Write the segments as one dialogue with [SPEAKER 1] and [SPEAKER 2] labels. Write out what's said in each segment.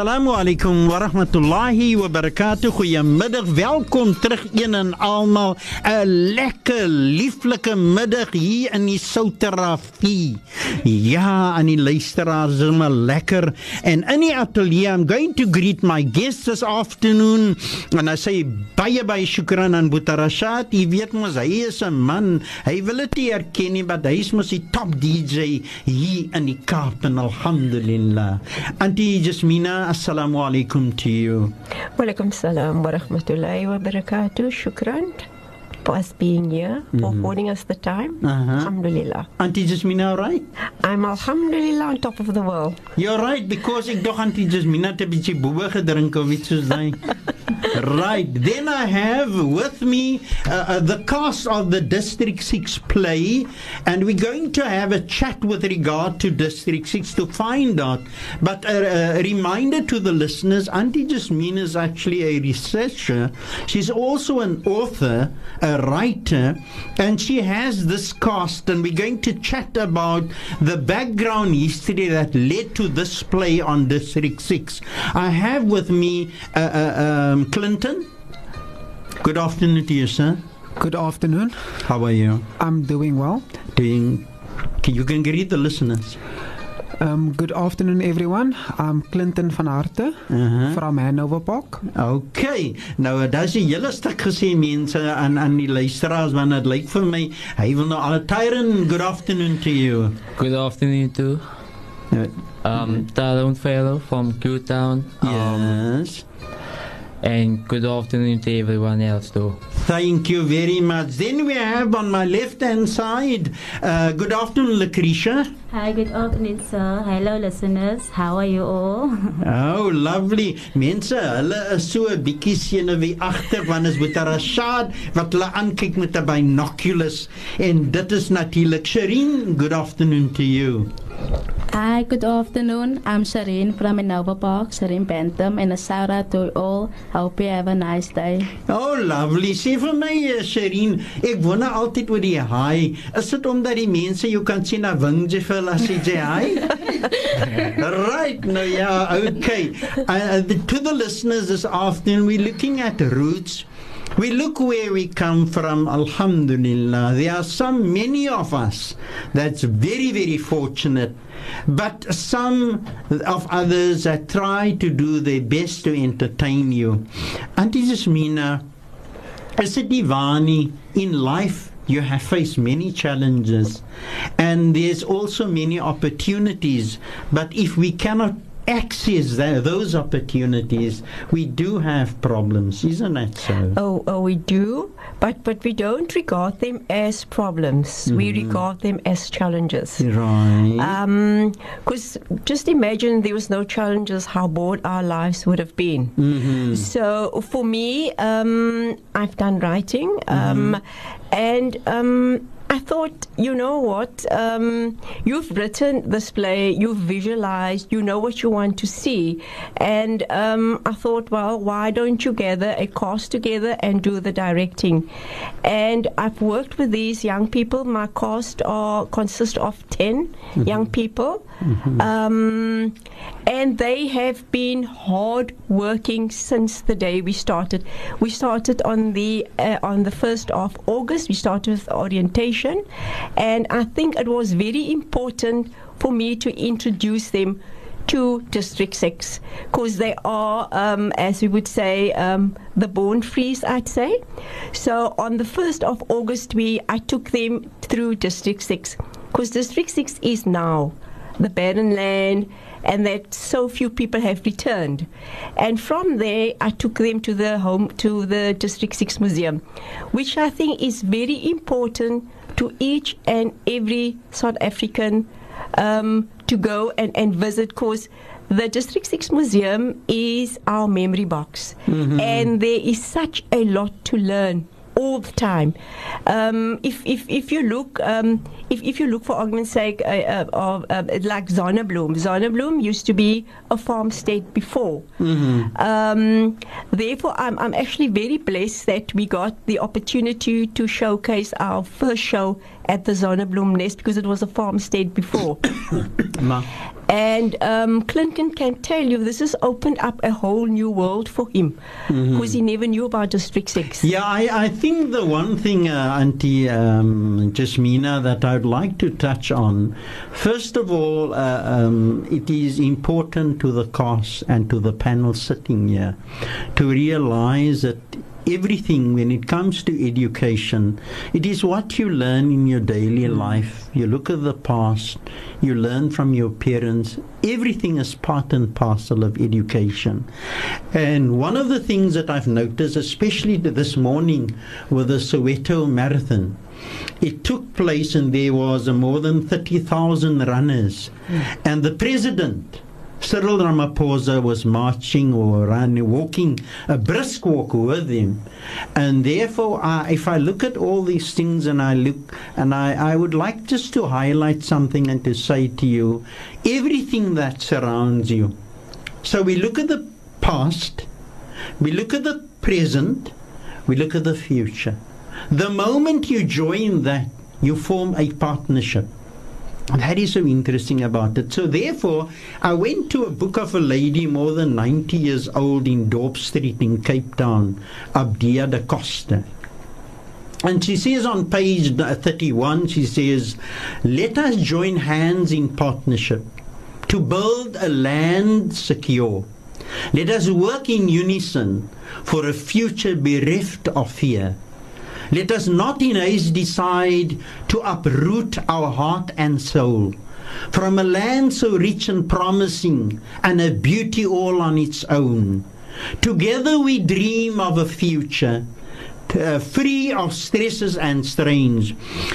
[SPEAKER 1] Assalamu alaykum wa rahmatullahi wa barakatuh. Goeiemiddag. Welkom terug een en almal. 'n Lekker, lieflike middag hier in die Souterafie. Ja, aan die luisteraars is hom lekker. En in die ateljee, I'm going to greet my guests this afternoon. En I say baie baie shukran aan Butarashat. Jy weet mos hy is 'n man. Hy wil dit erken nie, want hy is mos die top DJ hier in die Kaap en alhamdulillah. Antjie Jasmina السلام عليكم تيو you.
[SPEAKER 2] وعليكم السلام ورحمة الله وبركاته شكرا for us being here, mm-hmm. for affording us the time.
[SPEAKER 1] Uh-huh.
[SPEAKER 2] Alhamdulillah.
[SPEAKER 1] Auntie Jasmina, right?
[SPEAKER 2] I'm alhamdulillah on top of the world.
[SPEAKER 1] You're right because don't, Auntie Jasmina te bietjie boebe gedrink of right. Then I have with me uh, uh, the cast of the District 6 play and we're going to have a chat with regard to District 6 to find out. But a, a reminder to the listeners, Auntie Jasmina is actually a researcher. She's also an author, a a writer, and she has this cast, and we're going to chat about the background history that led to this play on District 6. I have with me uh, uh, um, Clinton. Good afternoon to you, sir.
[SPEAKER 3] Good afternoon.
[SPEAKER 1] How are you?
[SPEAKER 3] I'm doing well.
[SPEAKER 1] Doing. You can greet the listeners.
[SPEAKER 3] Um, good afternoon, everyone. I'm Clinton van Harte
[SPEAKER 1] uh -huh.
[SPEAKER 3] from Hanover Park.
[SPEAKER 1] Okay. Nou, eh, daar's 'n hele stuk gesê mense aan aan die luisteraars want dit lyk vir my hy wil nou al tyren. Good afternoon to you.
[SPEAKER 4] Good afternoon to
[SPEAKER 1] you.
[SPEAKER 4] um, Talon Fellow from Q Town. Um,
[SPEAKER 1] yes
[SPEAKER 4] and good afternoon to everyone else too.
[SPEAKER 1] Thank you very much. Then we have on my left hand side, uh, good afternoon, Lucretia.
[SPEAKER 5] Hi, good afternoon, sir. Hello, listeners. How are you all?
[SPEAKER 1] oh, lovely. Mense, hulle is so 'n bietjie senuweeagtig wanneer is met 'n Rashad wat hulle aankyk met 'n binoculars en dit is natuurlik Shireen. Good afternoon to you.
[SPEAKER 5] Hi, good afternoon. I'm Shireen from Hanover Park, Shireen Bentham, and a shout out to all. Hope you have a nice day.
[SPEAKER 1] Oh, lovely. Sê vir my, eh, Shireen, ek wonder altyd oor die hi. Is dit omdat die mense jou kan sien na Wingjevel as jy sê hi? right, now, yeah, okay. Uh, uh, to the listeners this afternoon, we're looking at roots we look where we come from, Alhamdulillah. There are some, many of us, that's very, very fortunate. But some of others that try to do their best to entertain you. Auntie Jasmina, as a Divani, in life, you have faced many challenges and there's also many opportunities. But if we cannot access that, those opportunities, we do have problems, isn't that so?
[SPEAKER 2] Oh, oh, we do, but but we don't regard them as problems. Mm-hmm. We regard them as challenges.
[SPEAKER 1] Right.
[SPEAKER 2] Because um, just imagine there was no challenges, how bored our lives would have been.
[SPEAKER 1] Mm-hmm.
[SPEAKER 2] So for me, um, I've done writing, um, mm-hmm. and um, I thought, you know what? Um, you've written this play, you've visualized, you know what you want to see. And um, I thought, well, why don't you gather a cast together and do the directing? And I've worked with these young people. My cast are, consists of 10 mm-hmm. young people. Mm-hmm. Um, and they have been hard working since the day we started. We started on the, uh, on the 1st of August, we started with orientation and I think it was very important for me to introduce them to District 6 because they are, um, as we would say, um, the born freeze, I'd say. So on the 1st of August, we I took them through District 6 because District 6 is now the barren land and that so few people have returned. And from there, I took them to the home to the District Six Museum, which I think is very important to each and every South African um, to go and, and visit because the District 6 Museum is our memory box, mm-hmm. and there is such a lot to learn all the time. Um, if, if, if you look, um, if, if you look for argument's sake, uh, uh, uh, like Zonnebloem. Zonnebloem used to be a farm state before. Mm-hmm. Um, therefore, I'm, I'm actually very blessed that we got the opportunity to showcase our first show at the Zonnebloem Nest because it was a farm state before. And um, Clinton can tell you this has opened up a whole new world for him mm-hmm. because mm-hmm. he never knew about District 6.
[SPEAKER 1] Yeah, I, I think the one thing, uh, Auntie um, Jasmina, that I'd like to touch on first of all, uh, um, it is important to the cast and to the panel sitting here to realize that everything when it comes to education. It is what you learn in your daily hmm. life. You look at the past, you learn from your parents. Everything is part and parcel of education. And one of the things that I've noticed, especially this morning with the Soweto Marathon, it took place and there was more than 30,000 runners. Mm. And the president Cyril Ramaphosa was marching or running, walking a brisk walk with him. And therefore, I, if I look at all these things and I look, and I, I would like just to highlight something and to say to you everything that surrounds you. So we look at the past, we look at the present, we look at the future. The moment you join that, you form a partnership. That is so interesting about it. So, therefore, I went to a book of a lady more than 90 years old in Dorp Street in Cape Town, Abdia da Costa. And she says on page 31, she says, Let us join hands in partnership to build a land secure. Let us work in unison for a future bereft of fear let us not in haste decide to uproot our heart and soul from a land so rich and promising and a beauty all on its own. Together we dream of a future uh, free of stresses and strains.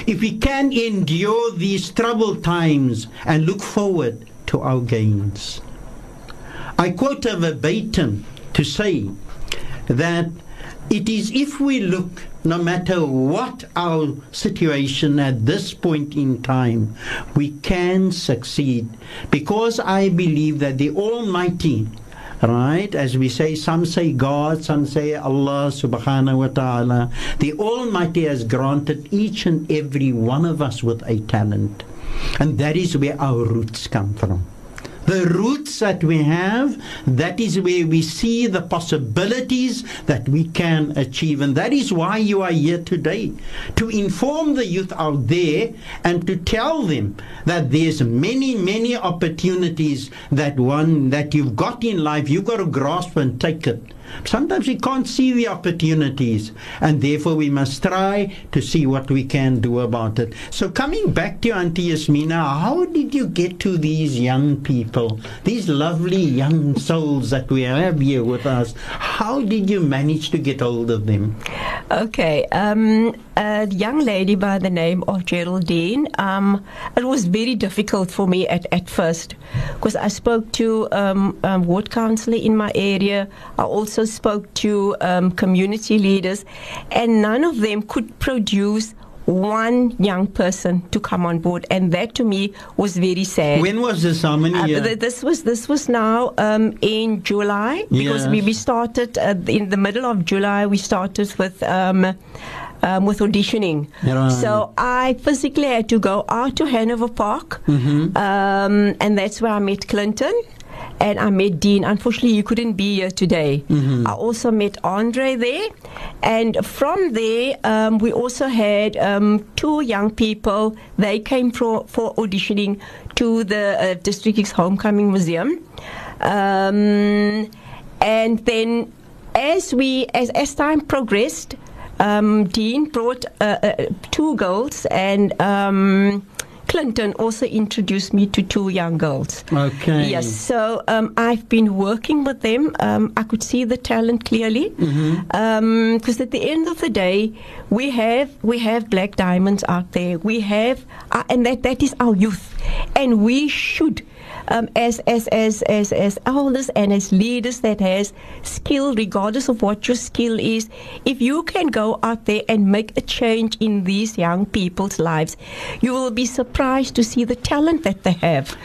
[SPEAKER 1] If we can endure these troubled times and look forward to our gains. I quote a verbatim to say that it is if we look no matter what our situation at this point in time, we can succeed because I believe that the Almighty right? As we say, some say God, some say Allah subhanahu wa ta'ala. The Almighty has granted each and every one of us with a talent. And that is where our roots come from the roots that we have, that is where we see the possibilities that we can achieve. And that is why you are here today to inform the youth out there and to tell them that there's many, many opportunities that one that you've got in life, you've got to grasp and take it. Sometimes we can't see the opportunities, and therefore we must try to see what we can do about it. So, coming back to Auntie Yasmina, how did you get to these young people, these lovely young souls that we have here with us? How did you manage to get hold of them?
[SPEAKER 2] Okay, um, a young lady by the name of Geraldine. Um, it was very difficult for me at, at first because I spoke to um, um ward councillor in my area. I also spoke to um, community leaders, and none of them could produce one young person to come on board, and that to me was very sad.
[SPEAKER 1] When was this? How many
[SPEAKER 2] uh, this was this was now um, in July because
[SPEAKER 1] yes.
[SPEAKER 2] we, we started uh, in the middle of July. We started with um, um, with auditioning.
[SPEAKER 1] Right.
[SPEAKER 2] So I physically had to go out to Hanover Park,
[SPEAKER 1] mm-hmm.
[SPEAKER 2] um, and that's where I met Clinton. And I met Dean. Unfortunately, you couldn't be here today.
[SPEAKER 1] Mm-hmm.
[SPEAKER 2] I also met Andre there. And from there, um, we also had um, two young people. They came for, for auditioning to the uh, District Homecoming Museum. Um, and then as we as, as time progressed um, Dean brought uh, uh, two girls and. Um, Clinton also introduced me to two young girls.
[SPEAKER 1] Okay.
[SPEAKER 2] Yes. So um, I've been working with them. Um, I could see the talent clearly, because mm-hmm. um, at the end of the day, we have we have black diamonds out there. We have, uh, and that that is our youth, and we should um, as, as, as, as, as elders and as leaders that has skill, regardless of what your skill is, if you can go out there and make a change in these young people's lives, you will be surprised to see the talent that they have.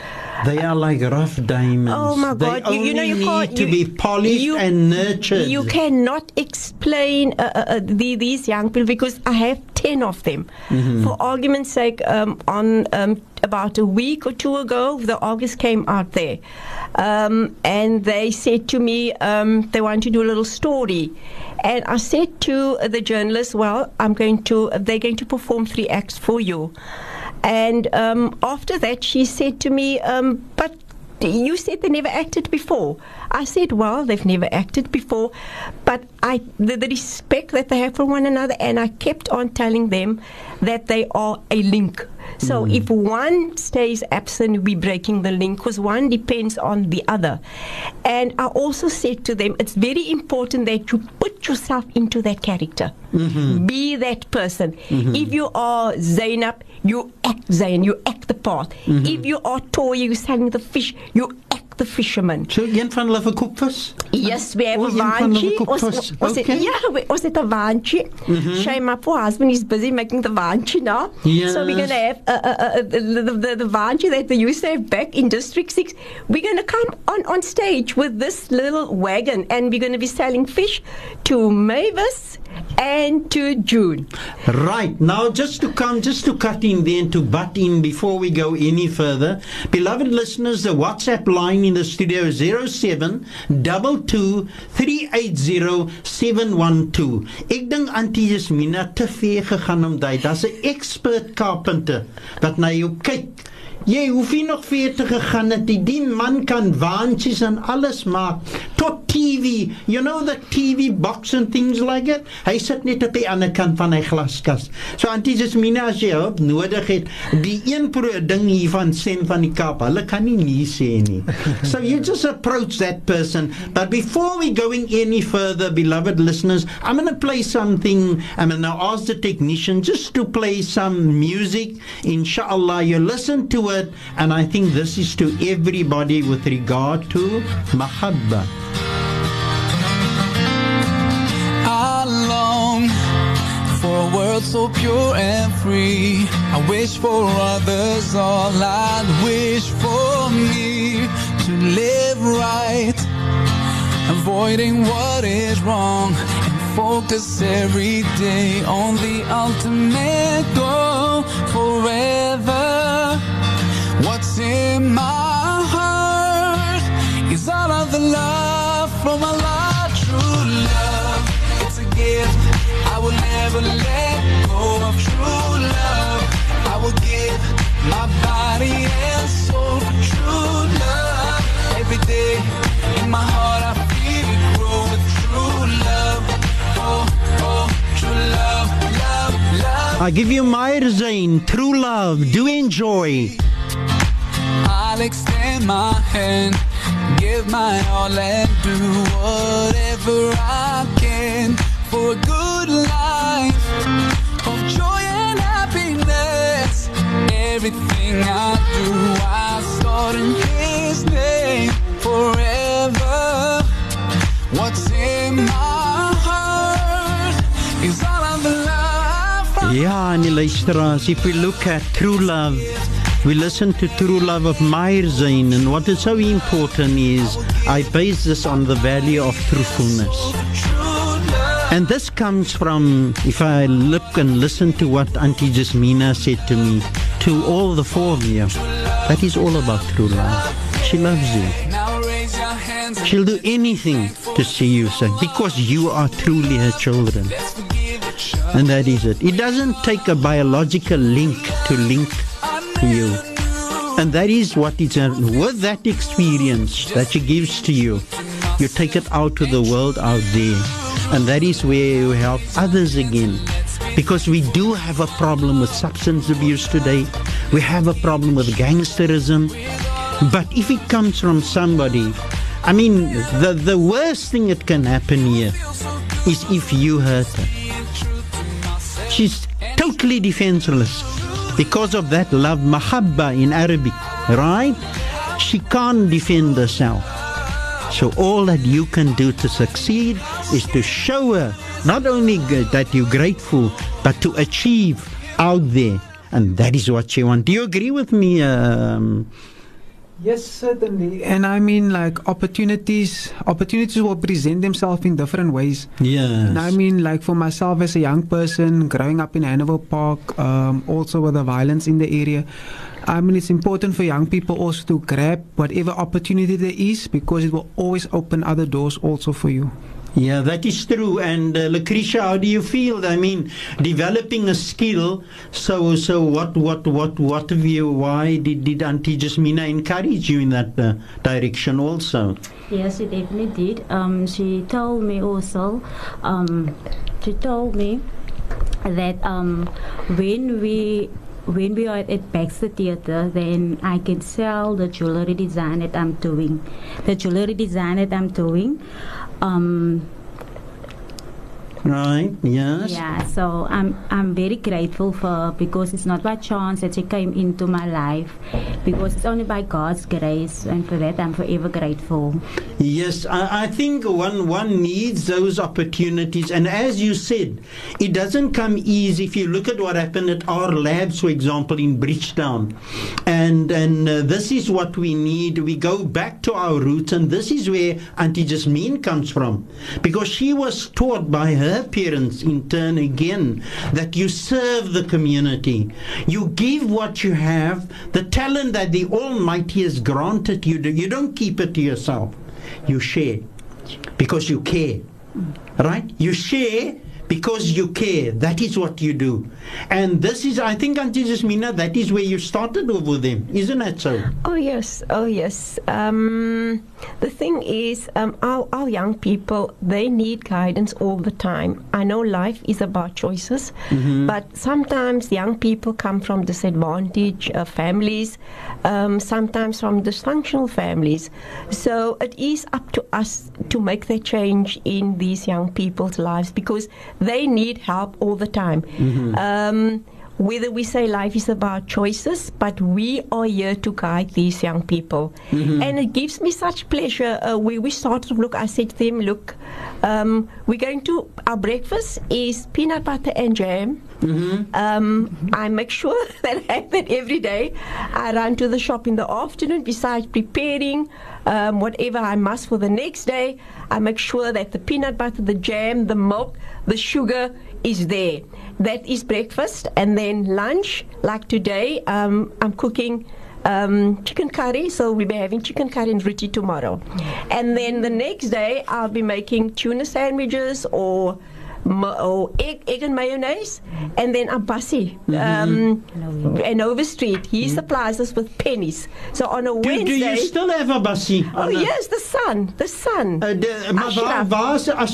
[SPEAKER 1] They are like rough diamonds.
[SPEAKER 2] Oh my God! You, you, know you
[SPEAKER 1] need to
[SPEAKER 2] you,
[SPEAKER 1] be polished
[SPEAKER 2] you,
[SPEAKER 1] and nurtured.
[SPEAKER 2] You cannot explain uh, uh, uh, the, these young people because I have ten of them.
[SPEAKER 1] Mm-hmm.
[SPEAKER 2] For argument's sake, um, on um, about a week or two ago, the August came out there, um, and they said to me um, they want to do a little story, and I said to the journalist, "Well, I'm going to. They're going to perform three acts for you." And um, after that, she said to me, um, But you said they never acted before. I said, well, they've never acted before, but I the, the respect that they have for one another, and I kept on telling them that they are a link. So mm. if one stays absent, we be breaking the link because one depends on the other. And I also said to them, it's very important that you put yourself into that character. Mm-hmm. Be that person. Mm-hmm. If you are Zainab, you act Zain, you act the part. Mm-hmm. If you are Toya, you're selling the fish, you act the fishermen.
[SPEAKER 1] So een van hulle verkoop vis?
[SPEAKER 2] Yes, we have
[SPEAKER 1] oh,
[SPEAKER 2] a vanchi. Was, was
[SPEAKER 1] okay.
[SPEAKER 2] it, yeah, we, was it a vanchi? Shame, my poor husband is busy making the vanchi now. Yes. So we're going to have uh, uh, uh, the, the, the vanchi that they used to have back in District 6. We're going to come on, on stage with this little wagon and we're going to be selling fish to Mavis and to June.
[SPEAKER 1] Right. Now, just to come, just to cut in then, to butt in before we go any further, beloved listeners, the WhatsApp line in the studio is 07 380 Ek dink Antie is Mina te ver gegaan om daai. Daar's 'n expert carpenter wat na jou kyk Jy hoef nie nog vir te gegaan het. Die dien man kan waantjies en alles maak tot TV. You know the TV box and things like it. Hy sit net op die ander kant van hy glaskas. So antjies is mine as jy hulp nodig het. Die een pro ding hiervan sien van die Kaap. Hulle kan nie nie sê nie. So you just approach that person. But before we going any further beloved listeners, I'm going to play something. I'm going to ask the technician just to play some music. Inshallah you listen to it. And I think this is to everybody with regard to mahabbah.
[SPEAKER 6] I long for a world so pure and free. I wish for others all I'd wish for me to live right, avoiding what is wrong focus every day on the ultimate goal forever what's in my heart is all of the love from true love. It's a gift I will never let go of. True love, I will give my body and soul for true love. Every day in my heart I feel it grow with true love. Oh, oh, true love, love, love.
[SPEAKER 1] I give you my Zane, true love, do enjoy.
[SPEAKER 6] I'll extend my hand, give my all and do whatever I can for a good life of joy and happiness. Everything I do, I start in His name forever. What's in my heart is all of the love.
[SPEAKER 1] Ja, en If We Look at True Love. We listen to True Love of Maher Zain, and what is so important is I base this on the value of truthfulness. And this comes from, if I look and listen to what Auntie Jasmina said to me, to all the four of you, that is all about true love. She loves you. She'll do anything to see you safe because you are truly her children. And that is it. It doesn't take a biological link to link to you. And that is what it's with that experience that she gives to you, you take it out to the world out there. And that is where you help others again. Because we do have a problem with substance abuse today. We have a problem with gangsterism. But if it comes from somebody, I mean, the, the worst thing that can happen here is if you hurt her. She's totally defenseless. Because of that love, mahabba in Arabic, right? She can't defend herself. So all that you can do to succeed is to show her not only that you're grateful, but to achieve out there. And that is what she wants. Do you agree with me? Um,
[SPEAKER 3] Yes, certainly. And I mean, like opportunities, opportunities will present themselves in different ways.
[SPEAKER 1] Yeah.
[SPEAKER 3] And I mean, like for myself as a young person growing up in Hanover Park, um, also with the violence in the area, I mean, it's important for young people also to grab whatever opportunity there is because it will always open other doors also for you.
[SPEAKER 1] Yeah, that is true. And uh, Lucretia, how do you feel? I mean, developing a skill. So, so what, what, what, what of you? Why did did Auntie Jasmina encourage you in that uh, direction also?
[SPEAKER 7] Yes, she definitely did. Um, she told me also. Um, she told me that um, when we when we are at Baxter Theatre, then I can sell the jewelry design that I'm doing. The jewelry design that I'm doing, um,
[SPEAKER 1] Right. Yes.
[SPEAKER 7] Yeah. So I'm I'm very grateful for because it's not by chance that she came into my life, because it's only by God's grace, and for that I'm forever grateful.
[SPEAKER 1] Yes, I, I think one one needs those opportunities, and as you said, it doesn't come easy. If you look at what happened at our labs, for example, in Bridgetown, and and uh, this is what we need. We go back to our roots, and this is where Auntie Jasmine comes from, because she was taught by her her parents in turn again that you serve the community. You give what you have, the talent that the Almighty has granted you. You don't keep it to yourself, you share because you care. Right? You share because you care. That is what you do. And this is, I think, Auntie Jasmina, that is where you started with them, isn't it so?
[SPEAKER 2] Oh, yes. Oh, yes. Um, the thing is, um, our, our young people, they need guidance all the time. I know life is about choices, mm-hmm. but sometimes young people come from disadvantaged uh, families, um, sometimes from dysfunctional families. So it is up to us to make the change in these young people's lives because they need help all the time. Mm-hmm. Um, whether we say life is about choices, but we are here to guide these young people. Mm-hmm. And it gives me such pleasure. Uh, when we started, look, I said to them, look, um, we're going to, our breakfast is peanut butter and jam. Mm-hmm. Um, I make sure that I have that every day. I run to the shop in the afternoon. Besides preparing um, whatever I must for the next day, I make sure that the peanut butter, the jam, the milk, the sugar is there that is breakfast. And then lunch, like today, um, I'm cooking um, chicken curry. So we'll be having chicken curry and roti tomorrow. And then the next day, I'll be making tuna sandwiches or Oh, egg, egg and mayonnaise, and then a mm-hmm. um, mm-hmm. and Overstreet. He mm-hmm. supplies us with pennies. So on a
[SPEAKER 1] do,
[SPEAKER 2] Wednesday.
[SPEAKER 1] Do you still have Abbasi?
[SPEAKER 2] Oh, yes, the sun, The sun.
[SPEAKER 1] Uh, de, uh, maar
[SPEAKER 2] Ashraf.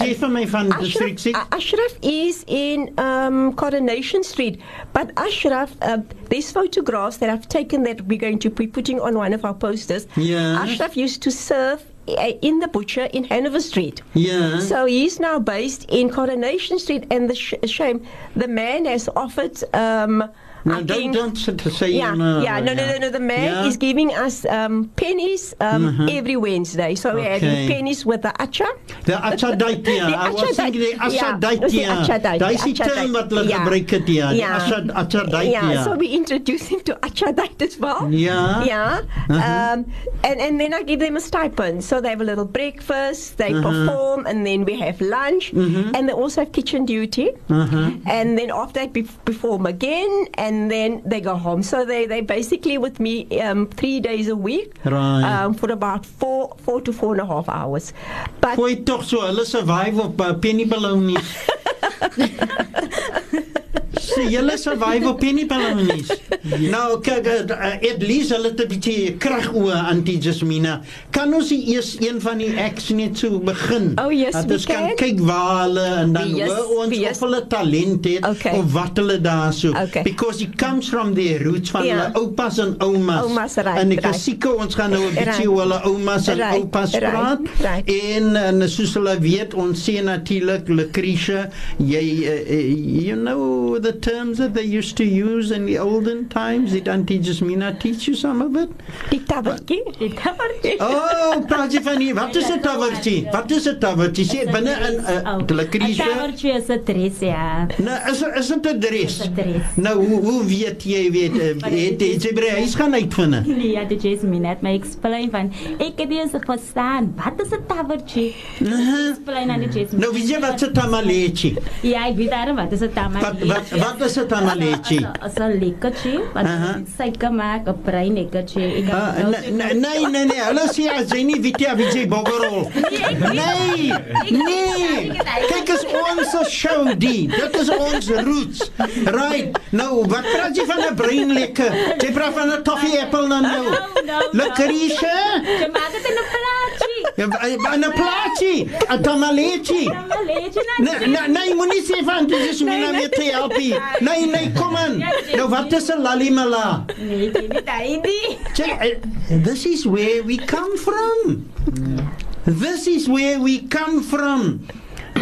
[SPEAKER 1] is my van district
[SPEAKER 2] Ashraf is in um, Coronation Street. But Ashraf, uh, these photographs that I've taken that we're going to be putting on one of our posters,
[SPEAKER 1] yeah.
[SPEAKER 2] Ashraf used to serve uh, in the butcher in Hanover Street.
[SPEAKER 1] Yeah.
[SPEAKER 2] So he's now based in Coronation Street, and the sh- shame the man has offered. Um,
[SPEAKER 1] no,
[SPEAKER 2] I
[SPEAKER 1] don't, don't say
[SPEAKER 2] yeah,
[SPEAKER 1] no,
[SPEAKER 2] yeah, no, no, no, no. The mayor
[SPEAKER 1] yeah.
[SPEAKER 2] is giving us um, pennies um, uh-huh. every Wednesday, so we're having pennies with the acha.
[SPEAKER 1] The acha
[SPEAKER 2] daitia.
[SPEAKER 1] the I was thinking the acha daitia. That's
[SPEAKER 2] the
[SPEAKER 1] term that we Yeah.
[SPEAKER 2] Acha
[SPEAKER 1] acha daitia.
[SPEAKER 2] Yeah, so we introduce him to acha dait as well.
[SPEAKER 1] Yeah.
[SPEAKER 2] Yeah.
[SPEAKER 1] Uh-huh.
[SPEAKER 2] Um, and and then I give them a stipend, so they have a little breakfast, they
[SPEAKER 1] uh-huh.
[SPEAKER 2] perform, and then we have lunch, mm-hmm. and they also have kitchen duty,
[SPEAKER 1] uh-huh.
[SPEAKER 2] and then after that we perform again and and then they go home. So they they basically with me um, three days a week
[SPEAKER 1] right.
[SPEAKER 2] um, for about four four to four and a half hours. But
[SPEAKER 1] Gooi tog so hulle survive op eh, penny balloonies. Sy hele survive op Penny Palanis. Nou kyk at eh, eh, least hulle het 'n bietjie krag o anti-jasmina. Kan ons eers een van die acts net so begin?
[SPEAKER 2] Oh, yes,
[SPEAKER 1] dat ons kan kyk waar hulle en dan
[SPEAKER 2] yes,
[SPEAKER 1] ons
[SPEAKER 2] yes.
[SPEAKER 1] of hulle talent het
[SPEAKER 2] okay.
[SPEAKER 1] of wat hulle daar so
[SPEAKER 2] okay.
[SPEAKER 1] because it comes from their roots van yeah.
[SPEAKER 2] Ja.
[SPEAKER 1] hulle oupas en oumas.
[SPEAKER 2] Oumas reg.
[SPEAKER 1] En ek sien ons gaan nou 'n bietjie oor hulle oumas en oupas praat. En en soos hulle weet, ons sien natuurlik Lucretia, jy uh, you know the terms that they used to use in the olden times? Did Auntie Jasmina teach you some of it?
[SPEAKER 2] Die tabbertje.
[SPEAKER 7] Die tabbertje.
[SPEAKER 1] Oh, praat je uh, uh, oh, uh, van hier. Wat is een tabbertje? Wat is een tabbertje?
[SPEAKER 7] Zie
[SPEAKER 1] je, binnen
[SPEAKER 7] een...
[SPEAKER 1] Een
[SPEAKER 7] tabbertje is een dress, ja.
[SPEAKER 1] Nou, is, is het een dress?
[SPEAKER 7] Is het dress.
[SPEAKER 1] Nou, hoe, hoe weet jij, weet... Het is een reis gaan uitvinden.
[SPEAKER 7] Nee, ja, die Jasmina het mij explain van... Ik heb hier eens verstaan. Wat is een tabbertje? Uh-huh. Explain aan die Jasmina.
[SPEAKER 1] Nou, weet je wat is een tamaleetje?
[SPEAKER 7] Ja, ik weet daarom wat is een tamaleetje
[SPEAKER 1] wat wat is
[SPEAKER 7] dit dan 'n lekkie?
[SPEAKER 1] As
[SPEAKER 7] 'n lekkie, wat sy gemaak, 'n brein lekkie.
[SPEAKER 1] Ek
[SPEAKER 7] kan
[SPEAKER 1] Nee nee nee, hulle sê as jy nie weet wat jy bogerol. Nee. Nee. nee. Kyk as ons so show die. Dit is ons roots. Right. Nou, wat praat jy van 'n brein lekkie? Jy praat van 'n toffee apple nou. Lekkerie.
[SPEAKER 7] Jy maak dit in
[SPEAKER 1] 'n plaas. a Naplaci, Tamaleci. Nai municipan tu jesu mina me te api. Nai nai koman. No vate sa lalimala. Check, this is where we come from. This is where we come from.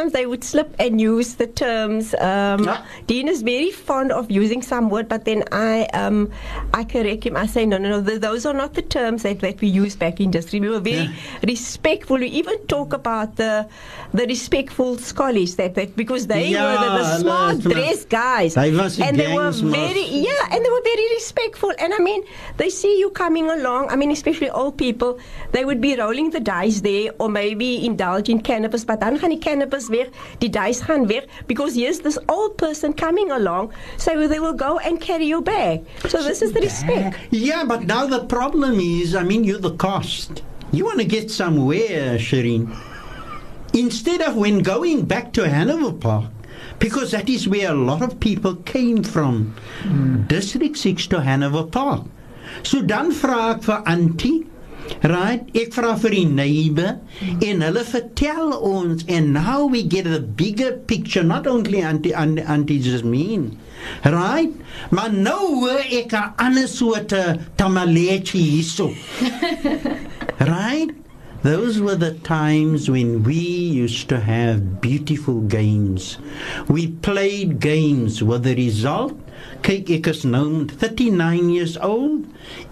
[SPEAKER 2] sometimes they would slip and use the terms. Um,
[SPEAKER 1] yeah.
[SPEAKER 2] Dean is very fond of using some word, but then I um, I correct him. I say, no, no, no, those are not the terms that, that we use back in remember, We were very yeah. respectful. We even talk about the the respectful scholars that, that because they
[SPEAKER 1] yeah,
[SPEAKER 2] were the, the smart dressed guys, and they were very yeah, and they were very respectful. And I mean, they see you coming along. I mean, especially old people, they would be rolling the dice there, or maybe indulge in cannabis. But then gaan cannabis where weg, die dice gaan weg because here's this old person coming along, so they will go and carry your bag. So this is the respect.
[SPEAKER 1] Yeah, but now the problem is, I mean, you're the cost. You want to get somewhere, Shireen. Instead of when going back to Hanover Park, because that is where a lot of people came from. Mm. District 6 to Hanover Park. So dan vra vir Auntie Right? Ek vra vir die neighbor en hulle vertel ons and now we get a bigger picture not only anti anti, anti just mean. Right? Maar nou hoor ek 'n ander soort tamaletjie hierso. right? Those were the times when we used to have beautiful games. We played games with the result. Kyk, ek is nou 39 years old.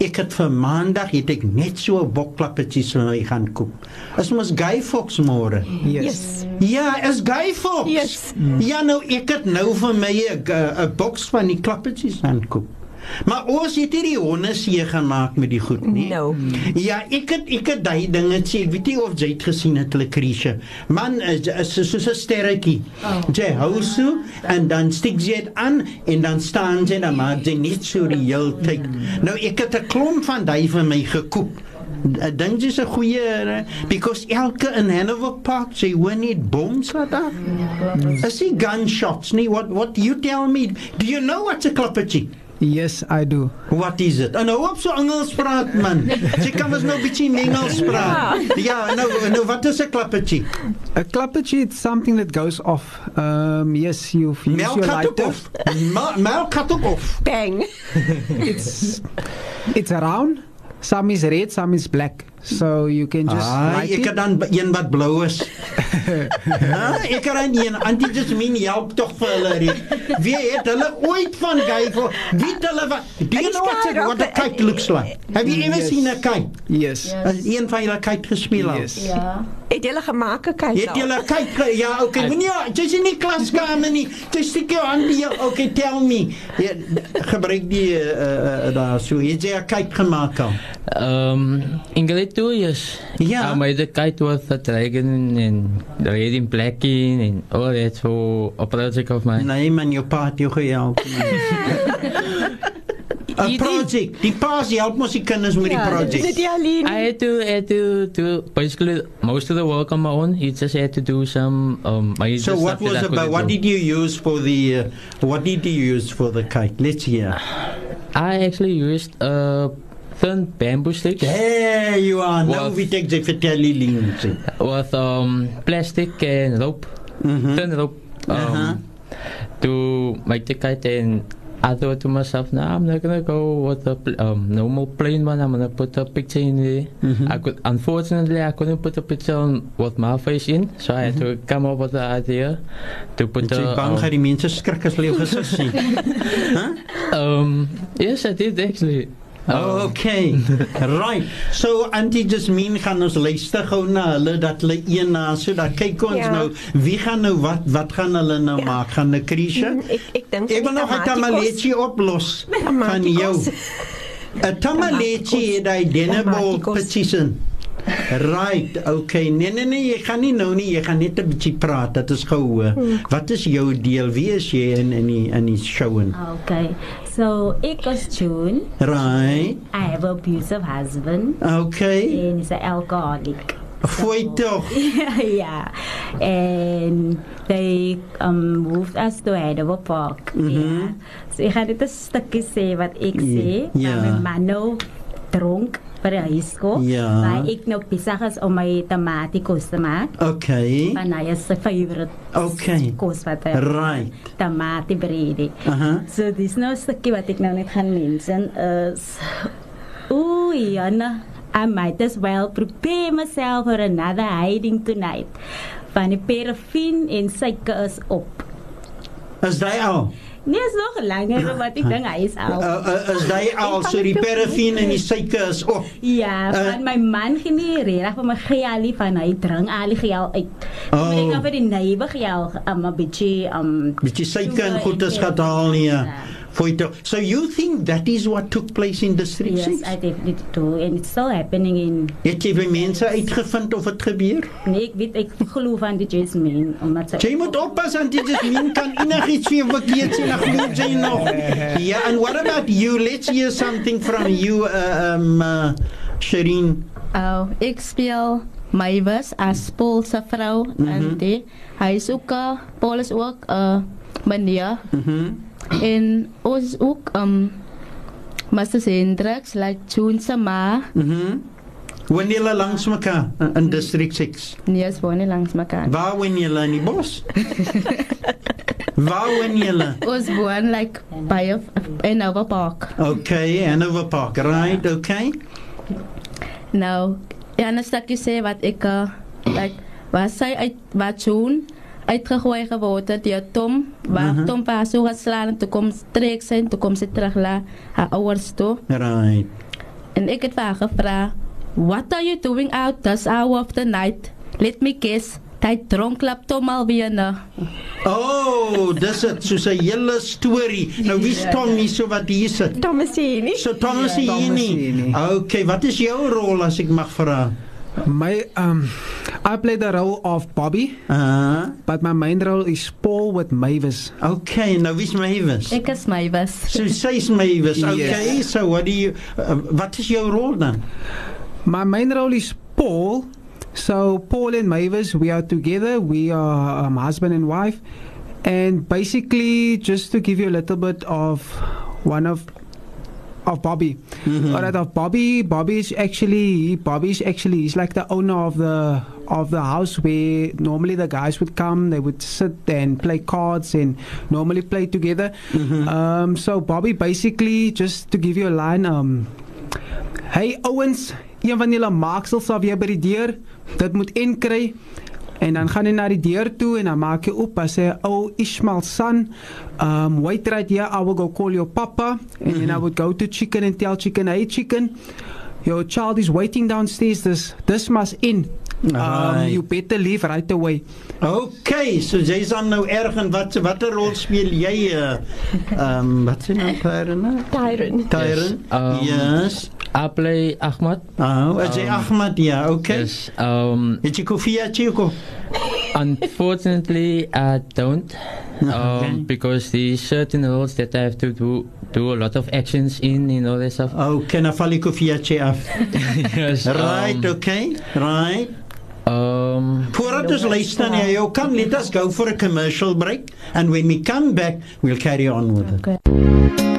[SPEAKER 1] Ek het vir maandag het ek net so 'n bokklappertjies vir my gaan koop. Is mos Guy Fox môre?
[SPEAKER 2] Yes.
[SPEAKER 1] Ja, is Guy Fox.
[SPEAKER 2] Yes.
[SPEAKER 1] Ja nou ek het nou vir my 'n boks van die klappertjies gaan koop. Maar ons het hierdie honde seë gemaak met die goed nie.
[SPEAKER 2] No.
[SPEAKER 1] Ja, ek het ek het daai dingetjie, weet jy of jy het gesien het hulle kriese. Man is is soos 'n sterretjie.
[SPEAKER 7] Oh.
[SPEAKER 1] Jy hou ah. so en dan stiek jy dit aan en dan staan jy dan maar jy net so die hele tyd. Ja. Nou ek het 'n klomp van daai vir my gekoop. Ek dink jy's 'n goeie ere because elke in Hanover Park sê we need bombs like that. Mm. I see gunshots. Nee, what what do you tell me? Do you know what's a clapperjie?
[SPEAKER 3] Yes, I do.
[SPEAKER 1] What is it? het? Oh, en nou op so Engels praat man. Jy kan mos nou 'n bietjie Engels praat. Ja, yeah, nou nou wat is 'n klappertjie?
[SPEAKER 3] 'n Klappertjie is something that goes off. Um yes, you
[SPEAKER 1] feel
[SPEAKER 3] Mel
[SPEAKER 1] your light off. Mel cut off.
[SPEAKER 2] Bang.
[SPEAKER 3] it's it's round. Some is red, some is black. So you can just
[SPEAKER 1] ah,
[SPEAKER 3] light
[SPEAKER 1] ek het dan een wat blou is. ah, ek kan een antidismin help tog vir hulle. Wie het hulle ooit van geyfo? Wie het hulle Do you know what a, what a kite looks like? Have you ever
[SPEAKER 3] yes.
[SPEAKER 1] seen a kite?
[SPEAKER 3] Yes.
[SPEAKER 1] yes. Een van julle kite gespeel
[SPEAKER 3] yes.
[SPEAKER 7] Ja.
[SPEAKER 2] Het julle gemaak
[SPEAKER 1] 'n kite? Het julle kite ja, okay. Moenie jy is nie klaskamer nie. Jy steek jou hand hier. Okay, tell me. Jy gebruik die uh, uh, daar so. Het jy 'n kite gemaak al?
[SPEAKER 4] Ehm um, in two years.
[SPEAKER 1] Yeah.
[SPEAKER 4] Um, I made a kite with a dragon and red and black and all that. So a project of mine.
[SPEAKER 1] Name and your part jou gehelp. 'n project. Die help mos die kinders met die
[SPEAKER 2] project. Dit is alleen.
[SPEAKER 4] I had to had to basically most of the work on my own. You just had to do some um my
[SPEAKER 1] So what was about what did you use for the uh, what did you use for the kite? Let's hear.
[SPEAKER 4] I actually used a uh, bamboo sticks.
[SPEAKER 1] There you are. Now we take the fatality
[SPEAKER 4] With um, plastic and rope, mm-hmm. rope, um,
[SPEAKER 1] uh-huh.
[SPEAKER 4] to make the kite. And I thought to myself, now I'm not gonna go with the pl- um, normal plain one. I'm gonna put a picture in there.
[SPEAKER 1] Mm-hmm.
[SPEAKER 4] I could, unfortunately, I couldn't put a picture on, with my face in, so I had to mm-hmm. come up with the idea to put. the. Um,
[SPEAKER 1] bang
[SPEAKER 4] Um, yes, I did actually.
[SPEAKER 1] Okay. right. So Auntie Jasmine gaan ons luister gou na hulle dat hulle een na so dat kyk ons yeah.
[SPEAKER 2] Ja.
[SPEAKER 1] nou wie gaan nou wat wat gaan hulle nou yeah.
[SPEAKER 2] Ja.
[SPEAKER 1] maak? Gaan 'n krisis?
[SPEAKER 2] Mm, ek ek dink
[SPEAKER 1] ek wil nog 'n tamaletjie oplos van jou. 'n Tamaletjie het hy dennebol petition. Right. Okay. Nee nee nee, jy gaan nie nou nie, jy gaan net 'n bietjie praat. Dit is gehoor. Hmm. Wat is jou deel? Wie is jy in in die in die show en?
[SPEAKER 7] Okay. So it goes June.
[SPEAKER 1] Right.
[SPEAKER 7] I have abusive husband.
[SPEAKER 1] Okay.
[SPEAKER 7] And he's an alcoholic.
[SPEAKER 1] Foi so,
[SPEAKER 7] yeah. And they um, moved us to Edible Park.
[SPEAKER 1] Mm -hmm.
[SPEAKER 7] yeah. So we had to een stukje zeggen wat yeah. zie. man pre high school.
[SPEAKER 1] Ja.
[SPEAKER 7] Waar ik nog bezig was om mijn tomaticoes te maken. Oké.
[SPEAKER 1] Okay.
[SPEAKER 7] Maar uh-huh. hij is zijn favorite. Oké. Okay.
[SPEAKER 1] Right.
[SPEAKER 7] Tomatenbrede.
[SPEAKER 1] Aha. Uh -huh.
[SPEAKER 7] So, dit is nou een stukje wat ik nou net ga mensen. Is... Oei, Janne. I might as well prepare myself for another hiding tonight. Van die perfin en syke is op.
[SPEAKER 1] Is dit al?
[SPEAKER 7] Nee, so lank het wat ek dink hy is al.
[SPEAKER 1] Uh, uh, is hy al so die paraffin en die suiker is op.
[SPEAKER 7] Ja, van eh, uh, my man geniere, reg van my gelie van hy drink al die gel uit.
[SPEAKER 1] Oh.
[SPEAKER 7] Moet ek oh. nou vir die nuwe gel um, 'n um, bietjie 'n um,
[SPEAKER 1] bietjie suiker en goed
[SPEAKER 7] as
[SPEAKER 1] gehaal nie.
[SPEAKER 7] Ja
[SPEAKER 1] for it to, so you think that is what took place in the
[SPEAKER 7] streets?
[SPEAKER 1] Yes,
[SPEAKER 7] I definitely do, and it's still happening in.
[SPEAKER 1] Het jy by mense uitgevind of het gebeur?
[SPEAKER 7] Nee, ek weet ek glo van die Jasmin omdat sy.
[SPEAKER 1] Jy moet oppas want die Jasmin kan enigiets vir verkeerd sien en glo jy nog. Yeah, ja, and what about you? Let's hear something from you, uh, um, uh, Shireen.
[SPEAKER 5] Oh, ek speel my was as Paul se vrou
[SPEAKER 1] mm -hmm.
[SPEAKER 5] en die hy soek Paul is ook 'n uh, manier.
[SPEAKER 1] Mhm.
[SPEAKER 5] Mm en ons ook um ehm, Master Hendrik se like Junsa ma.
[SPEAKER 1] Mhm. Mm wanneer hulle langs mekaar in, in district 6.
[SPEAKER 5] Ja, yes, wanneer langs mekaar.
[SPEAKER 1] Waar wanneer hulle nie bos? Waar wanneer hulle?
[SPEAKER 5] Ons woon like by of in Over Park.
[SPEAKER 1] Okay, in Over Park, right? Yeah. Okay.
[SPEAKER 5] Nou, Janus dat jy sê wat ek uh, like wat sy uit wat doen? uitgegooi geword het deur Tom waar uh
[SPEAKER 1] mhm. -huh.
[SPEAKER 5] Tom was so geslaan toe kom streek sy toe kom sy terug la haar ouers toe
[SPEAKER 1] right.
[SPEAKER 5] en ek het haar gevra what are you doing out this hour of the night let me guess Hy dronk klap Tom alweer na. Nou.
[SPEAKER 1] Oh, dis dit, so 'n hele storie. Nou wie's ja. Tom hier so wat hier sit?
[SPEAKER 2] Tom is hier nie.
[SPEAKER 1] So Tom is
[SPEAKER 3] ja,
[SPEAKER 1] hier nie. Okay, wat is jou rol as ek mag vra?
[SPEAKER 3] My um, I play the role of Bobby.
[SPEAKER 1] Uh-huh.
[SPEAKER 3] But my main role is Paul with Mavis.
[SPEAKER 1] Okay, now which Mavis?
[SPEAKER 5] Ek is Mavis.
[SPEAKER 1] So sy's Mavis. Okay,
[SPEAKER 3] yes.
[SPEAKER 1] so what do you uh, wat is jou
[SPEAKER 3] My main role is Paul. So Paul and Mavis, we are together. We are um, husband and wife. And basically, just to give you a little bit of one of of Bobby.
[SPEAKER 1] Mm-hmm.
[SPEAKER 3] All right, of Bobby. Bobby is actually Bobby is actually he's like the owner of the of the house where normally the guys would come. They would sit and play cards and normally play together.
[SPEAKER 1] Mm-hmm.
[SPEAKER 3] Um, so Bobby, basically, just to give you a line. Um, hey Owens, een van julle maaksels sou jy by die deur. Dit moet en kry. En dan gaan hy na die deur toe en dan maak hy oop as hy ou oh, Ishmael son. Um ehm, wait right here I will go call your papa and mm -hmm. then I would go to chicken and tell chicken hey chicken your child is waiting downstairs this this must end um, you better leave right away.
[SPEAKER 1] Okay, so Jason, dan nou erg en wat watter rol speel jy? Ehm uh, um, wat sê nou Tyron?
[SPEAKER 2] Tyron.
[SPEAKER 1] Tyron. Yes.
[SPEAKER 4] Um,
[SPEAKER 1] yes.
[SPEAKER 4] I play Ahmad.
[SPEAKER 1] Oh, is
[SPEAKER 4] um,
[SPEAKER 1] Ahmad? Yeah, okay.
[SPEAKER 4] Yes. Um,
[SPEAKER 1] Did you kofia chico?
[SPEAKER 4] Unfortunately, I don't, um, okay. because there's certain roles that I have to do do a lot of actions in and all this stuff.
[SPEAKER 1] Oh, can I fall kofia af?
[SPEAKER 4] Yes.
[SPEAKER 1] Right.
[SPEAKER 4] Um,
[SPEAKER 1] okay. Right.
[SPEAKER 4] Um,
[SPEAKER 1] Voordat ons luister na jou let us go for a commercial break and when we come back we'll carry on with
[SPEAKER 2] okay. it.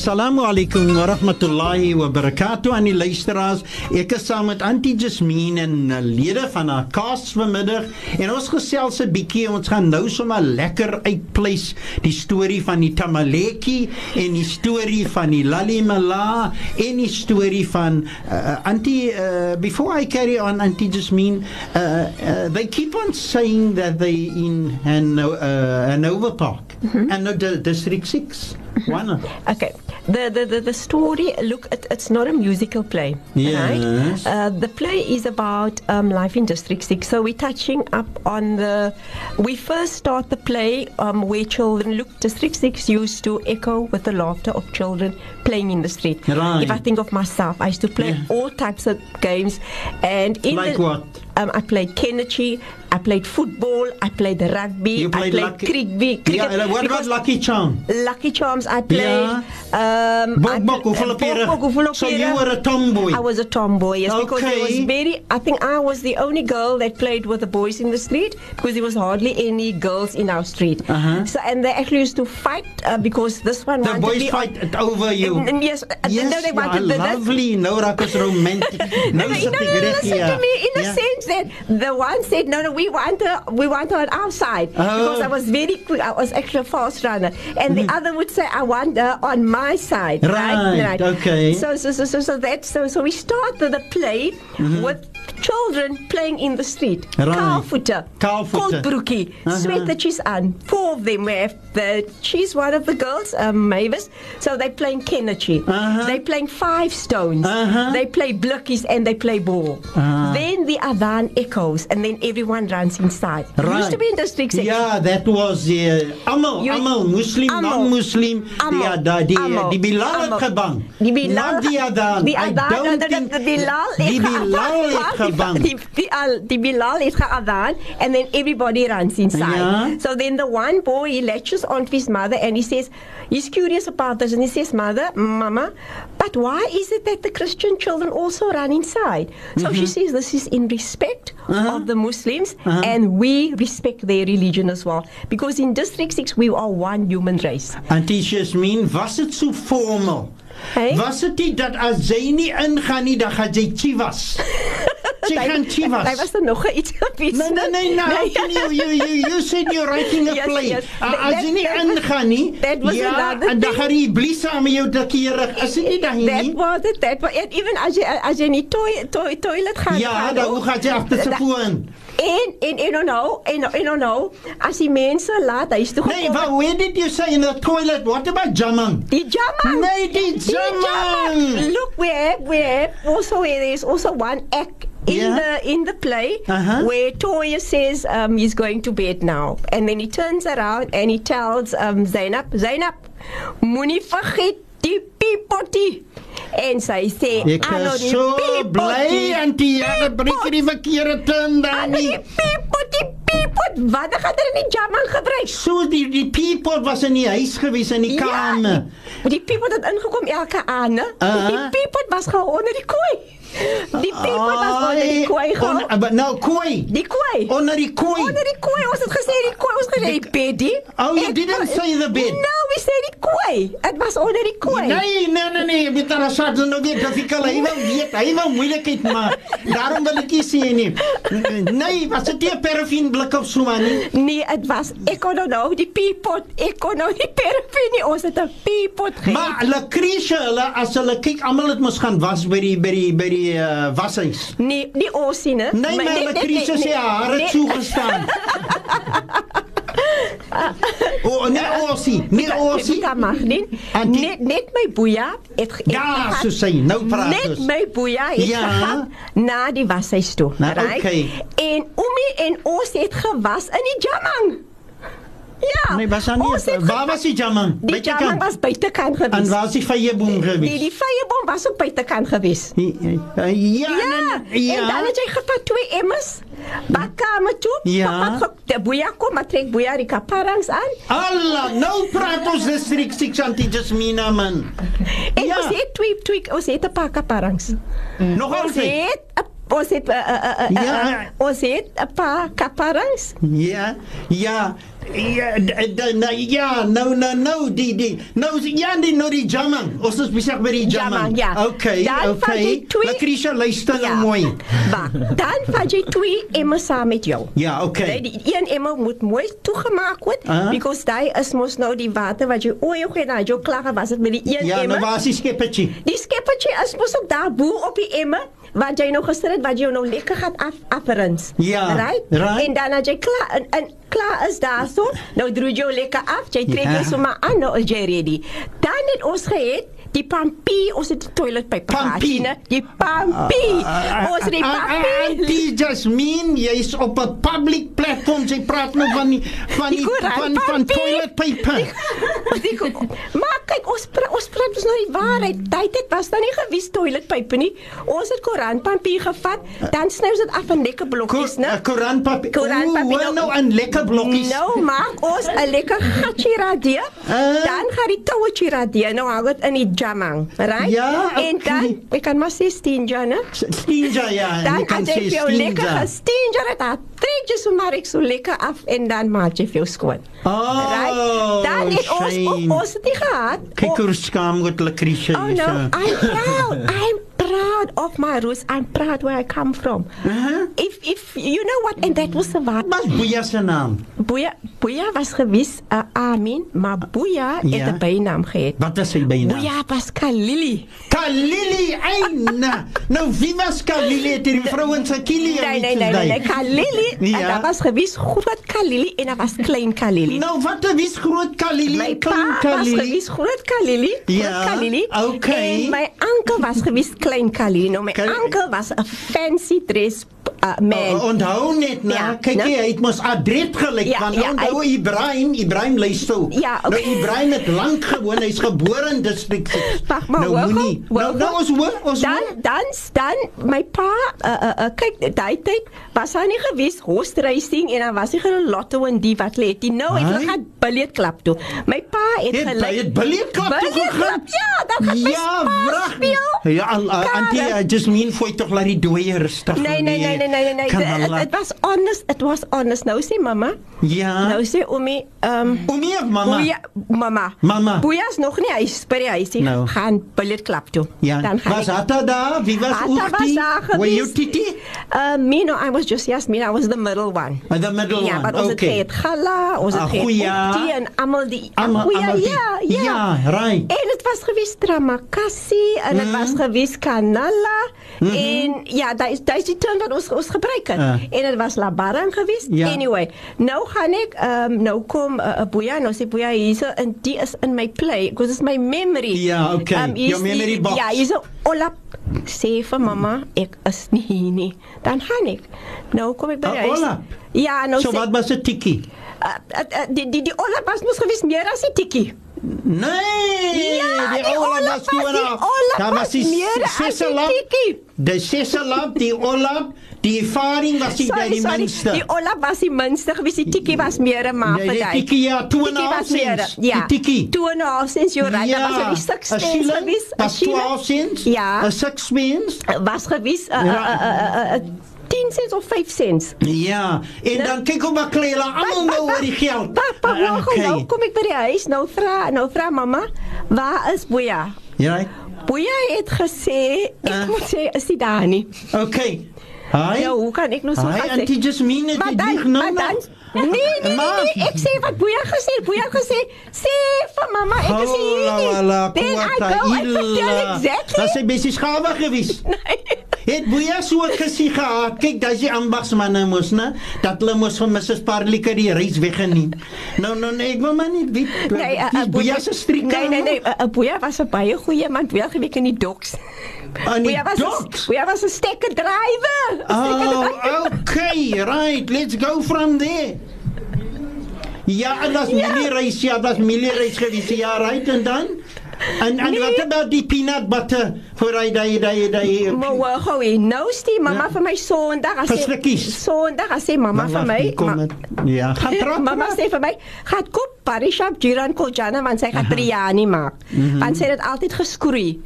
[SPEAKER 1] Assalamu alaikum wa rahmatullahi wa barakatuh aan die luisteraars. Ek is saam met Auntie Jasmine en lede van haar kas vanmiddag en ons gesels 'n bietjie. Ons gaan nou sommer lekker uitpleis die storie van die Tamaleki en die storie van die Lalimala en die storie van uh, Auntie uh, before I carry on Auntie Jasmine uh, uh, they keep on saying that they in and uh, an overpark mm-hmm. and not the District 6. Mm-hmm. Why not?
[SPEAKER 2] Okay. The, the, the, the story, look, it, it's not a musical play.
[SPEAKER 1] Yes.
[SPEAKER 2] Right? Uh, the play is about um, life in District 6. So we're touching up on the. We first start the play um, where children look, District 6 used to echo with the laughter of children playing in the street.
[SPEAKER 1] Right.
[SPEAKER 2] If I think of myself, I used to play
[SPEAKER 1] yeah.
[SPEAKER 2] all types of games. and in
[SPEAKER 1] Like
[SPEAKER 2] the,
[SPEAKER 1] what?
[SPEAKER 2] Um, I played Kennedy. I played football. I played rugby.
[SPEAKER 1] Played
[SPEAKER 2] I
[SPEAKER 1] played lucky,
[SPEAKER 2] cricket. cricket
[SPEAKER 1] yeah, uh, what about Lucky Charms?
[SPEAKER 2] Lucky Charms I played.
[SPEAKER 1] Yeah.
[SPEAKER 2] Um,
[SPEAKER 1] Bok So you were a tomboy?
[SPEAKER 2] I was a tomboy, yes. Okay. Because I was very, I think I was the only girl that played with the boys in the street because there was hardly any girls in our street.
[SPEAKER 1] Uh-huh.
[SPEAKER 2] So And they actually used to fight uh, because this one
[SPEAKER 1] the boys fight over you?
[SPEAKER 2] And, and yes. Uh,
[SPEAKER 1] yes
[SPEAKER 2] no, they wanted yeah, the,
[SPEAKER 1] lovely. No, that romantic.
[SPEAKER 2] no, no, no, no, listen to me. In a sense, said the one said, "No, no, we want her. We want her on our side
[SPEAKER 1] oh.
[SPEAKER 2] because I was very quick. I was actually a fast runner." And the mm-hmm. other would say, "I want her on my side."
[SPEAKER 1] Right. Right. right. Okay.
[SPEAKER 2] So so so so, so that so so we started the play mm-hmm. with children playing in the street.
[SPEAKER 1] Right.
[SPEAKER 2] Kaalvoete.
[SPEAKER 1] Kaalvoete.
[SPEAKER 2] Koldbroekie.
[SPEAKER 1] Uh-huh.
[SPEAKER 2] cheese aan. Four of them have the, she's one of the girls, um, Mavis. So they playing kennertjie.
[SPEAKER 1] Uh-huh.
[SPEAKER 2] They playing five stones.
[SPEAKER 1] Uh-huh.
[SPEAKER 2] They play blockies and they play ball.
[SPEAKER 1] Uh-huh.
[SPEAKER 2] Then the Adan echoes and then everyone runs inside.
[SPEAKER 1] Right.
[SPEAKER 2] used to be in district six.
[SPEAKER 1] Yeah, that was the uh, Amal,
[SPEAKER 2] you,
[SPEAKER 1] Amal, Muslim, non-Muslim, the
[SPEAKER 2] Adan,
[SPEAKER 1] the, uh,
[SPEAKER 2] Amal.
[SPEAKER 1] the Bilal Amal.
[SPEAKER 2] The Bilal,
[SPEAKER 1] Not the Adan.
[SPEAKER 2] The
[SPEAKER 1] Adan,
[SPEAKER 2] I
[SPEAKER 1] don't
[SPEAKER 2] the, the,
[SPEAKER 1] the,
[SPEAKER 2] the
[SPEAKER 1] Bilal, the
[SPEAKER 2] Bilal the, uh, the Bilal het and then everybody runs inside.
[SPEAKER 1] Yeah.
[SPEAKER 2] So then the one boy, he latches onto his mother and he says, he's curious about this and he says, mother, mama, but why is it that the Christian children also run inside? So
[SPEAKER 1] mm-hmm.
[SPEAKER 2] she says this is in respect
[SPEAKER 1] uh-huh.
[SPEAKER 2] of the Muslims uh-huh. and we respect their religion as well. Because in District 6, we are one human race.
[SPEAKER 1] Auntie Jasmine, was it so formal?
[SPEAKER 2] Hey?
[SPEAKER 1] Was dit dat as jy nie ingaan nie, dan gaan jy chivas. Jy gaan chivas.
[SPEAKER 2] Daar was nog 'n iets op iets.
[SPEAKER 1] Nee nee nee, nou,
[SPEAKER 2] nee,
[SPEAKER 1] nee. you you you said you're writing a play.
[SPEAKER 2] Yes, yes.
[SPEAKER 1] Uh,
[SPEAKER 2] ah,
[SPEAKER 1] as jy nie ingaan nie,
[SPEAKER 2] that was
[SPEAKER 1] ja,
[SPEAKER 2] another.
[SPEAKER 1] En dan gaan die blies saam met jou dikkerig. Is dit nie dan nie?
[SPEAKER 2] That was it. That was it. Even as jy as jy nie toilet toilet toi, toi, gaan.
[SPEAKER 1] Ja, dan hoe gaan jy af
[SPEAKER 2] te
[SPEAKER 1] sepoen?
[SPEAKER 2] En en en oh no, en en oh no, as die mense laat huis toe
[SPEAKER 1] Nee, where did you say in the toilet? What about Jaman?
[SPEAKER 2] Die Jaman.
[SPEAKER 1] Nee, die Jaman.
[SPEAKER 2] Look where where also there is also one act in
[SPEAKER 1] yeah.
[SPEAKER 2] the in the play
[SPEAKER 1] uh-huh.
[SPEAKER 2] where Toya says um, he's going to bed now, and then he turns around and he tells um, Zainab, Zainab, Muni die piepotty. En sy sê, "Hallo die
[SPEAKER 1] so piepotty, antie, jy breek die verkeerde ding
[SPEAKER 2] dan
[SPEAKER 1] nie."
[SPEAKER 2] Die piepotty, piepot, wat het hulle in die jamming gebruik?
[SPEAKER 1] So die die piepot was in die huis gewees in die
[SPEAKER 2] ja, kamer. Die, die piepot het ingekom elke aand, né?
[SPEAKER 1] Uh -huh.
[SPEAKER 2] Die piepot was gaan onder die kooi. Die people was onder die koei
[SPEAKER 1] gaan. Nou koei.
[SPEAKER 2] Die koei.
[SPEAKER 1] Onder die koei.
[SPEAKER 2] Onder die koei. Ons het gesê die koei. Ons het gesê die bed.
[SPEAKER 1] Oh, you didn't say the bed.
[SPEAKER 2] No, we said die koei. Dit was onder die koei.
[SPEAKER 1] Nee, nee, nee, nee. Jy het daar swaar genoeg dit as ek al iemand weet. Hy wou moeilikheid maak. Daarom wil ek sê nie. Nee, was dit die paraffin blik of so maar nie?
[SPEAKER 2] Nee, dit was ek kon nou nou die peepot. Ek kon nou die paraffin nie. Ons het 'n peepot gehad.
[SPEAKER 1] Maar hulle kreesse hulle as hulle kyk almal het mos gaan was by die by die by die die uh, washuis.
[SPEAKER 2] Nee, die Osie, né?
[SPEAKER 1] Nee, maar die nee, nee, krisis sê nee, haar het so gestaan. O oh, nee Osie, nee Osie.
[SPEAKER 2] Ek kan maar
[SPEAKER 1] nie.
[SPEAKER 2] Net net my boeja het
[SPEAKER 1] Ja, so sê jy. Nou praat ons.
[SPEAKER 2] Net my boeja het
[SPEAKER 1] ja.
[SPEAKER 2] na die washuis toe,
[SPEAKER 1] né?
[SPEAKER 2] Nou,
[SPEAKER 1] okay.
[SPEAKER 2] En Omie en Osie het gewas in die jamang. Ja.
[SPEAKER 1] Nee, was aan nie.
[SPEAKER 2] Oh,
[SPEAKER 1] waar was die jamman?
[SPEAKER 2] Weet
[SPEAKER 1] jy
[SPEAKER 2] kan. Was byte
[SPEAKER 1] kan
[SPEAKER 2] gewees.
[SPEAKER 1] En waar was die
[SPEAKER 2] feyeboom
[SPEAKER 1] gewees?
[SPEAKER 2] Nee, ja, die feyeboom was op byte kan
[SPEAKER 1] gewees. Ja.
[SPEAKER 2] Ja. En dan het jy gevat twee emmers. Bakka
[SPEAKER 1] met
[SPEAKER 2] jou. Ja. Die boeie kom, maar trek boeie die kaparangs aan.
[SPEAKER 1] Alla, nou praat ons dis rik sik santi jasmina man.
[SPEAKER 2] Ek
[SPEAKER 1] ja.
[SPEAKER 2] sê twee twee, ons het 'n paar kaparangs.
[SPEAKER 1] Nog
[SPEAKER 2] al
[SPEAKER 1] sê.
[SPEAKER 2] Ons het 'n Ons het uh, uh, eh, uh, eh,
[SPEAKER 1] ja.
[SPEAKER 2] uh, eh, uh, ons het 'n paar kaparas.
[SPEAKER 1] Ja. Ja. Ja, dan ja, nou nou nou die die. Nou is ja die nou die jamang. Ons is besig met die
[SPEAKER 2] jamang. Ja.
[SPEAKER 1] Okay.
[SPEAKER 2] Dan okay. Twee...
[SPEAKER 1] Maar Krisha luister ja. mooi.
[SPEAKER 2] Ba. Dan vat jy twee emmer saam met jou.
[SPEAKER 1] Ja, okay.
[SPEAKER 2] Die, die een emmer moet mooi toegemaak word
[SPEAKER 1] uh -huh.
[SPEAKER 2] because daai is mos nou die water wat jy ooi gooi na jou klare was dit met die een
[SPEAKER 1] ja,
[SPEAKER 2] emmer.
[SPEAKER 1] Ja, nou was die skeppertjie.
[SPEAKER 2] Die skeppertjie is mos ook daar bo op die emmer wat jy nou gister het wat jy nou lekker gehad af afferens.
[SPEAKER 1] Ja.
[SPEAKER 2] Right?
[SPEAKER 1] right?
[SPEAKER 2] En dan as jy klaar en, en klaar is daarso, nou droog jy lekker af, jy trek
[SPEAKER 1] ja.
[SPEAKER 2] jy sommer aan nou as jy ready. Dan het ons gehad die pampie ons het die toiletpapier
[SPEAKER 1] pampie
[SPEAKER 2] die pampie
[SPEAKER 1] ah, ah, ah, ons het die
[SPEAKER 2] pampie
[SPEAKER 1] die jasmine jy is op 'n public platform jy praat nou van die, van
[SPEAKER 2] die,
[SPEAKER 1] die van
[SPEAKER 2] pampie. van toiletpapier maar kyk ons pra, ons praat ons nou die waarheid tyd het was dan nie gewis toiletpapier nie ons het koerantpapier gevat dan sny ons dit af in lekker blokkies né
[SPEAKER 1] koerantpapier
[SPEAKER 2] eh,
[SPEAKER 1] koerantpapier
[SPEAKER 2] nou-,
[SPEAKER 1] nou in lekker blokkies
[SPEAKER 2] nou maak ons 'n lekker gatjie radie
[SPEAKER 1] uh,
[SPEAKER 2] dan gaan die touetjie radie nou hou dit in die geamang, right?
[SPEAKER 1] Ja,
[SPEAKER 2] okay.
[SPEAKER 1] En
[SPEAKER 2] dan, ik kan maar zien stinja, ne?
[SPEAKER 1] Stinja, ja.
[SPEAKER 2] Dan jou lekker trek jy so maar ek so lekker af en dan maak jy veel skoon.
[SPEAKER 1] Oh,
[SPEAKER 2] right? Dan het
[SPEAKER 1] shame.
[SPEAKER 2] ons ons het nie gehad.
[SPEAKER 1] Kyk hoe skaam met hulle kriesie
[SPEAKER 2] oh,
[SPEAKER 1] is.
[SPEAKER 2] Oh no,
[SPEAKER 1] ja.
[SPEAKER 2] I'm proud. I'm proud of my roots. I'm proud where I come from.
[SPEAKER 1] Uh -huh.
[SPEAKER 2] If if you know what and that was the vibe.
[SPEAKER 1] Wat Boya se naam?
[SPEAKER 2] Boya Boya was gewis 'n uh, amen, maar Boya yeah. het
[SPEAKER 1] ja.
[SPEAKER 2] 'n bynaam gehad.
[SPEAKER 1] Wat is sy bynaam?
[SPEAKER 2] Boya Pascal Lily.
[SPEAKER 1] Kalili Aina. nou wie was Kalili? Het nee, die vrouens se Kilie?
[SPEAKER 2] Nee nee nee, nee, nee, nee, Kalili nie
[SPEAKER 1] ja.
[SPEAKER 2] en daar was gewis groot kalili en daar was klein kalili
[SPEAKER 1] nou wat het gewis groot kalili
[SPEAKER 2] my pa
[SPEAKER 1] kalili.
[SPEAKER 2] was gewis groot kalili
[SPEAKER 1] ja
[SPEAKER 2] groot kalili
[SPEAKER 1] okay.
[SPEAKER 2] en my oom was gewis klein kalili nou my
[SPEAKER 1] oom
[SPEAKER 2] Kal was 'n fancy dress Amen. Uh, onthou
[SPEAKER 1] oh, net nou,
[SPEAKER 2] ja,
[SPEAKER 1] kyk jy, dit mos adret gelyk
[SPEAKER 2] ja,
[SPEAKER 1] van
[SPEAKER 2] ja, nou
[SPEAKER 1] onthou ja, Ibrahim, Ibrahim luister.
[SPEAKER 2] Ja,
[SPEAKER 1] okay.
[SPEAKER 2] Nou
[SPEAKER 1] Ibrahim het lank gewoon, hy's gebore in District 6.
[SPEAKER 2] Wag maar,
[SPEAKER 1] nou,
[SPEAKER 2] hoor.
[SPEAKER 1] Nou nou ons hoor, ons
[SPEAKER 2] dan, dan dan my pa uh, uh, uh, kyk daai tyd was hy nie gewees horse racing en dan was hy gaan 'n lotto en die wat lê het. Nou het hulle gaan biljet klap toe. My pa het
[SPEAKER 1] hulle het biljet klap
[SPEAKER 2] toe
[SPEAKER 1] gegaan.
[SPEAKER 2] Ja, dan gaan
[SPEAKER 1] ja,
[SPEAKER 2] pa speel.
[SPEAKER 1] Ja, al, al, auntie, I just mean for it like doer stuff.
[SPEAKER 2] Nee, nee, nee, nee, nee, nee. nee. Dit was honest, it was honest. Nou sê mamma.
[SPEAKER 1] Ja.
[SPEAKER 2] Nou sê Omi, ehm
[SPEAKER 1] um, Omi of
[SPEAKER 2] mamma? Ja,
[SPEAKER 1] mamma.
[SPEAKER 2] Mamma. Boeis nog nie hy by die huis
[SPEAKER 1] nie. No.
[SPEAKER 2] Gaan biljet klap toe.
[SPEAKER 1] Ja.
[SPEAKER 2] Dan gaan
[SPEAKER 1] Was hy daar? Wie was
[SPEAKER 2] ook? Wat
[SPEAKER 1] was
[SPEAKER 2] daar?
[SPEAKER 1] Were you titty?
[SPEAKER 2] Uh, me no, I was just yes, me no, I was the middle one.
[SPEAKER 1] Oh, the middle
[SPEAKER 2] ja,
[SPEAKER 1] one.
[SPEAKER 2] Maar ons
[SPEAKER 1] okay.
[SPEAKER 2] het Gala, ons het
[SPEAKER 1] ah, Goeie
[SPEAKER 2] en almal die
[SPEAKER 1] ah,
[SPEAKER 2] Goeie. Ja, ja.
[SPEAKER 1] Ja, right.
[SPEAKER 2] En dit was gewees drama, Kassie en dit mm. was gewees Kanala mm -hmm. en ja, daai is daai is die term wat ons ons gebruik het.
[SPEAKER 1] Uh.
[SPEAKER 2] En dit was Labara gewees.
[SPEAKER 1] Ja.
[SPEAKER 2] Anyway, nou gaan ek um, nou kom 'n eh, uh, eh, boeie, nou sê boeie hierse so, en die is in my play because it's my memory.
[SPEAKER 1] Ja, okay.
[SPEAKER 2] Um,
[SPEAKER 1] Your
[SPEAKER 2] memory die,
[SPEAKER 1] ja, box.
[SPEAKER 2] Ja, hierse so, Ola sê vir mamma ek is nie hier nie. Dan gaan ek. Nou kom ek by jou. Ah,
[SPEAKER 1] Ola.
[SPEAKER 2] Ja, nou.
[SPEAKER 1] So
[SPEAKER 2] sê,
[SPEAKER 1] wat was se tikkie?
[SPEAKER 2] Uh, uh, uh, die die die Ola was mos gewees meer as 'n tikkie.
[SPEAKER 1] Nee,
[SPEAKER 2] ja,
[SPEAKER 1] die
[SPEAKER 2] Ola
[SPEAKER 1] was
[SPEAKER 2] nie.
[SPEAKER 1] Daar
[SPEAKER 2] was
[SPEAKER 1] die
[SPEAKER 2] sisse lap. Die
[SPEAKER 1] sisse
[SPEAKER 2] lap
[SPEAKER 1] die Ola Die ervaring was die sorry, die minste.
[SPEAKER 2] Die Ola was die minste, gewees die Tikki was meer 'n
[SPEAKER 1] maat
[SPEAKER 2] vir hy.
[SPEAKER 1] Tikki ja, 2 en
[SPEAKER 2] 'n
[SPEAKER 1] half sins.
[SPEAKER 2] Ja.
[SPEAKER 1] Tikki.
[SPEAKER 2] 2 en 'n half sins, jy raai, dit was die
[SPEAKER 1] sukses
[SPEAKER 2] gewees.
[SPEAKER 1] Was 12 sins?
[SPEAKER 2] Ja.
[SPEAKER 1] 'n Sukses wins.
[SPEAKER 2] Was gewees 'n 10 cents of 5 cents.
[SPEAKER 1] Ja, en nou, dan kyk hoe my kleila almal nou oor die geld.
[SPEAKER 2] Pappa,
[SPEAKER 1] eh,
[SPEAKER 2] nou,
[SPEAKER 1] okay.
[SPEAKER 2] nou kom ek by die huis, nou vra, nou vra mamma, waar is Boya?
[SPEAKER 1] Ja.
[SPEAKER 2] Boya het gesê, ek
[SPEAKER 1] uh,
[SPEAKER 2] moet sê is hy daar nie.
[SPEAKER 1] Okay. Hi.
[SPEAKER 2] Ja, hoe kan ek nou so gaan sê?
[SPEAKER 1] Auntie Jasmine,
[SPEAKER 2] dit
[SPEAKER 1] dig nou.
[SPEAKER 2] Maar dan, nee, nee, nee, nee, ek sê wat Boeja gesê, Boeja gesê, sê vir mamma, ek is hier. La, la, la, then I go and tell exactly.
[SPEAKER 1] Dat sê bessie skawe gewees.
[SPEAKER 2] nee.
[SPEAKER 1] Het Boeja so gesê gehad, kyk, dat is die ambagsmanne mos, ne? Dat hulle mos van Mrs. Parlika die reis weggeneem. Nou, nou, nee, ek wil maar nie weet.
[SPEAKER 2] Nee, uh,
[SPEAKER 1] uh, Boeja se strikker.
[SPEAKER 2] Nee, nee, nee, uh, eh, uh, eh, Boeja was 'n baie goeie man, wel gewek in die doks.
[SPEAKER 1] And we
[SPEAKER 2] have don't.
[SPEAKER 1] us
[SPEAKER 2] a, we have us a stick of driver.
[SPEAKER 1] A oh,
[SPEAKER 2] driver.
[SPEAKER 1] okay, right. Let's go from there. Ja, en as ja. Millie reis, ja, as Millie reis gewees, ja, right, en dan? En, en
[SPEAKER 2] nee.
[SPEAKER 1] wat about die peanut butter? vooruit daai daai
[SPEAKER 2] daai Mo eh, hoe nou ste ja. mamma
[SPEAKER 1] ja.
[SPEAKER 2] vir my Sondag as
[SPEAKER 1] sê
[SPEAKER 2] Sondag as sê mamma vir my ma,
[SPEAKER 1] Ja gaan trap
[SPEAKER 2] mamma sê vir my gaan kop parish op Jiran Koljana want sy gaan Triani maak
[SPEAKER 1] mm -hmm.
[SPEAKER 2] want sy het altyd geskroei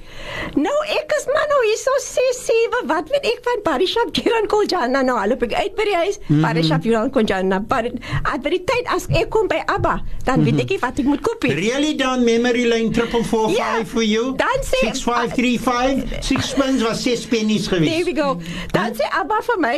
[SPEAKER 2] Nou ek is maar nou hier so 6 7 wat weet ek van parish op Jiran Koljana nou al op ek uit by die huis
[SPEAKER 1] mm
[SPEAKER 2] -hmm. parish op Jiran Koljana maar at die tyd as ek kom by Abba dan weet mhm. ek wat ek moet koop
[SPEAKER 1] Really down memory line 445
[SPEAKER 2] ja,
[SPEAKER 1] for you
[SPEAKER 2] Dan sê
[SPEAKER 1] 6535 5 sixpence was 6 pennies geweest.
[SPEAKER 2] There we go. Dan sê Abba vir my,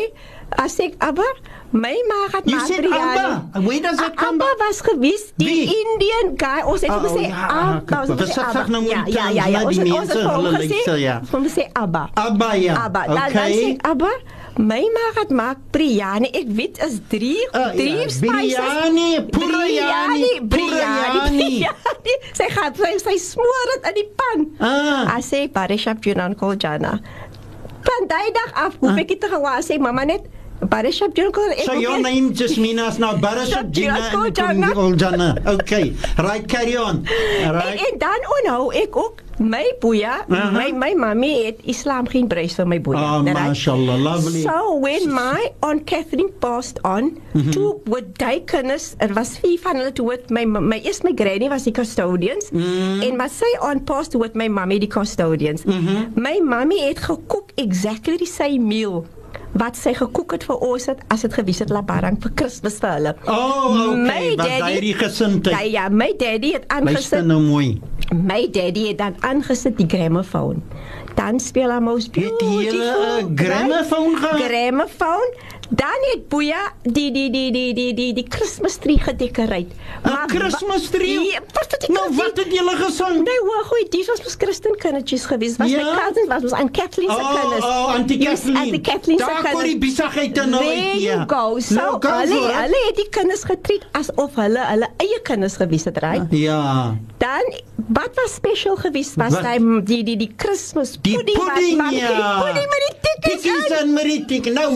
[SPEAKER 2] as ek Abba My ma
[SPEAKER 1] het
[SPEAKER 2] my
[SPEAKER 1] materiaal. Wie dan se kom?
[SPEAKER 2] Abba was gewees die
[SPEAKER 1] Wie?
[SPEAKER 2] Indian guy. Ons het
[SPEAKER 1] oh,
[SPEAKER 2] gesê
[SPEAKER 1] ja,
[SPEAKER 2] Abba. Nou, ons het gesê Abba.
[SPEAKER 1] Nou
[SPEAKER 2] ja, ja, ja, ja,
[SPEAKER 1] ja.
[SPEAKER 2] Ons het gesê Abba.
[SPEAKER 1] Abba, ja.
[SPEAKER 2] Abba. Dan sê
[SPEAKER 1] Abba.
[SPEAKER 2] Abba. My Marat maak Priyani. Ek weet is 3
[SPEAKER 1] 3
[SPEAKER 2] uh,
[SPEAKER 1] ja.
[SPEAKER 2] Priyani,
[SPEAKER 1] Priyani,
[SPEAKER 2] Priyani. Sy het sy, sy smoor dit in die pan.
[SPEAKER 1] Ah.
[SPEAKER 2] Uh. Sy sê Parisha Pionan Koljana. Van daai dag af koop ah. ek dit uh. gewaar sê mamma net Barishop Junior eh,
[SPEAKER 1] So your name just mean us now
[SPEAKER 2] Barishop Junior
[SPEAKER 1] and
[SPEAKER 2] Paul
[SPEAKER 1] Janna. Okay. Right carry on.
[SPEAKER 2] All eh,
[SPEAKER 1] right.
[SPEAKER 2] En, eh, en dan onhou oh, ek ook my boeye,
[SPEAKER 1] uh -huh.
[SPEAKER 2] my my mami het Islam geen breis vir my boeye.
[SPEAKER 1] Oh,
[SPEAKER 2] ah,
[SPEAKER 1] Mashallah, lovely.
[SPEAKER 2] So when my on Catherine passed on,
[SPEAKER 1] mm
[SPEAKER 2] -hmm. two with diakonus, it er was vier van hulle toe my my eerste my granny was die custodians
[SPEAKER 1] mm -hmm.
[SPEAKER 2] en my sy on passed with my mami die custodians.
[SPEAKER 1] Mm -hmm.
[SPEAKER 2] My mami het gekook exactly die same meal wat sy gekook het vir ons het as dit gewees het labarang vir Kersfees vir hulle.
[SPEAKER 1] O, oh, okay.
[SPEAKER 2] wat
[SPEAKER 1] daai die gesindheid.
[SPEAKER 2] Ja, ja, my daddy het aangesit.
[SPEAKER 1] Nou mooi.
[SPEAKER 2] My daddy het dan aangesit die gramofoon. Dan speel hy mos
[SPEAKER 1] baie die eh, hele gramofoon.
[SPEAKER 2] Gramofoon. Dan het Boeja die die die die die die die Kersfeesdrie gedekoreer.
[SPEAKER 1] 'n
[SPEAKER 2] Kersfeesdrie. Wat het jy
[SPEAKER 1] nou wat het jy hulle gesing?
[SPEAKER 2] Nee, nou, hoe goed, dis was mos Christen kindertjies gewees. Was
[SPEAKER 1] ja?
[SPEAKER 2] my cousins was mos aan Kathleen se
[SPEAKER 1] oh,
[SPEAKER 2] kinders.
[SPEAKER 1] Oh, aan
[SPEAKER 2] oh, die
[SPEAKER 1] Kathleen.
[SPEAKER 2] Aan Kathleen se
[SPEAKER 1] kinders. Daar
[SPEAKER 2] kon
[SPEAKER 1] die besigheid nou uit. Ja.
[SPEAKER 2] Go.
[SPEAKER 1] Nou, so,
[SPEAKER 2] hulle
[SPEAKER 1] no,
[SPEAKER 2] hulle het die kinders getreed asof hulle hulle eie kinders gewees het, reg? Right?
[SPEAKER 1] Ja.
[SPEAKER 2] Dan wat was spesiaal gewees was
[SPEAKER 1] wat?
[SPEAKER 2] hy die die die Kersfees
[SPEAKER 1] pudding,
[SPEAKER 2] pudding wat man.
[SPEAKER 1] Ja.
[SPEAKER 2] Pudding met die tikkies.
[SPEAKER 1] Tikkies en met die tikkies. Nou,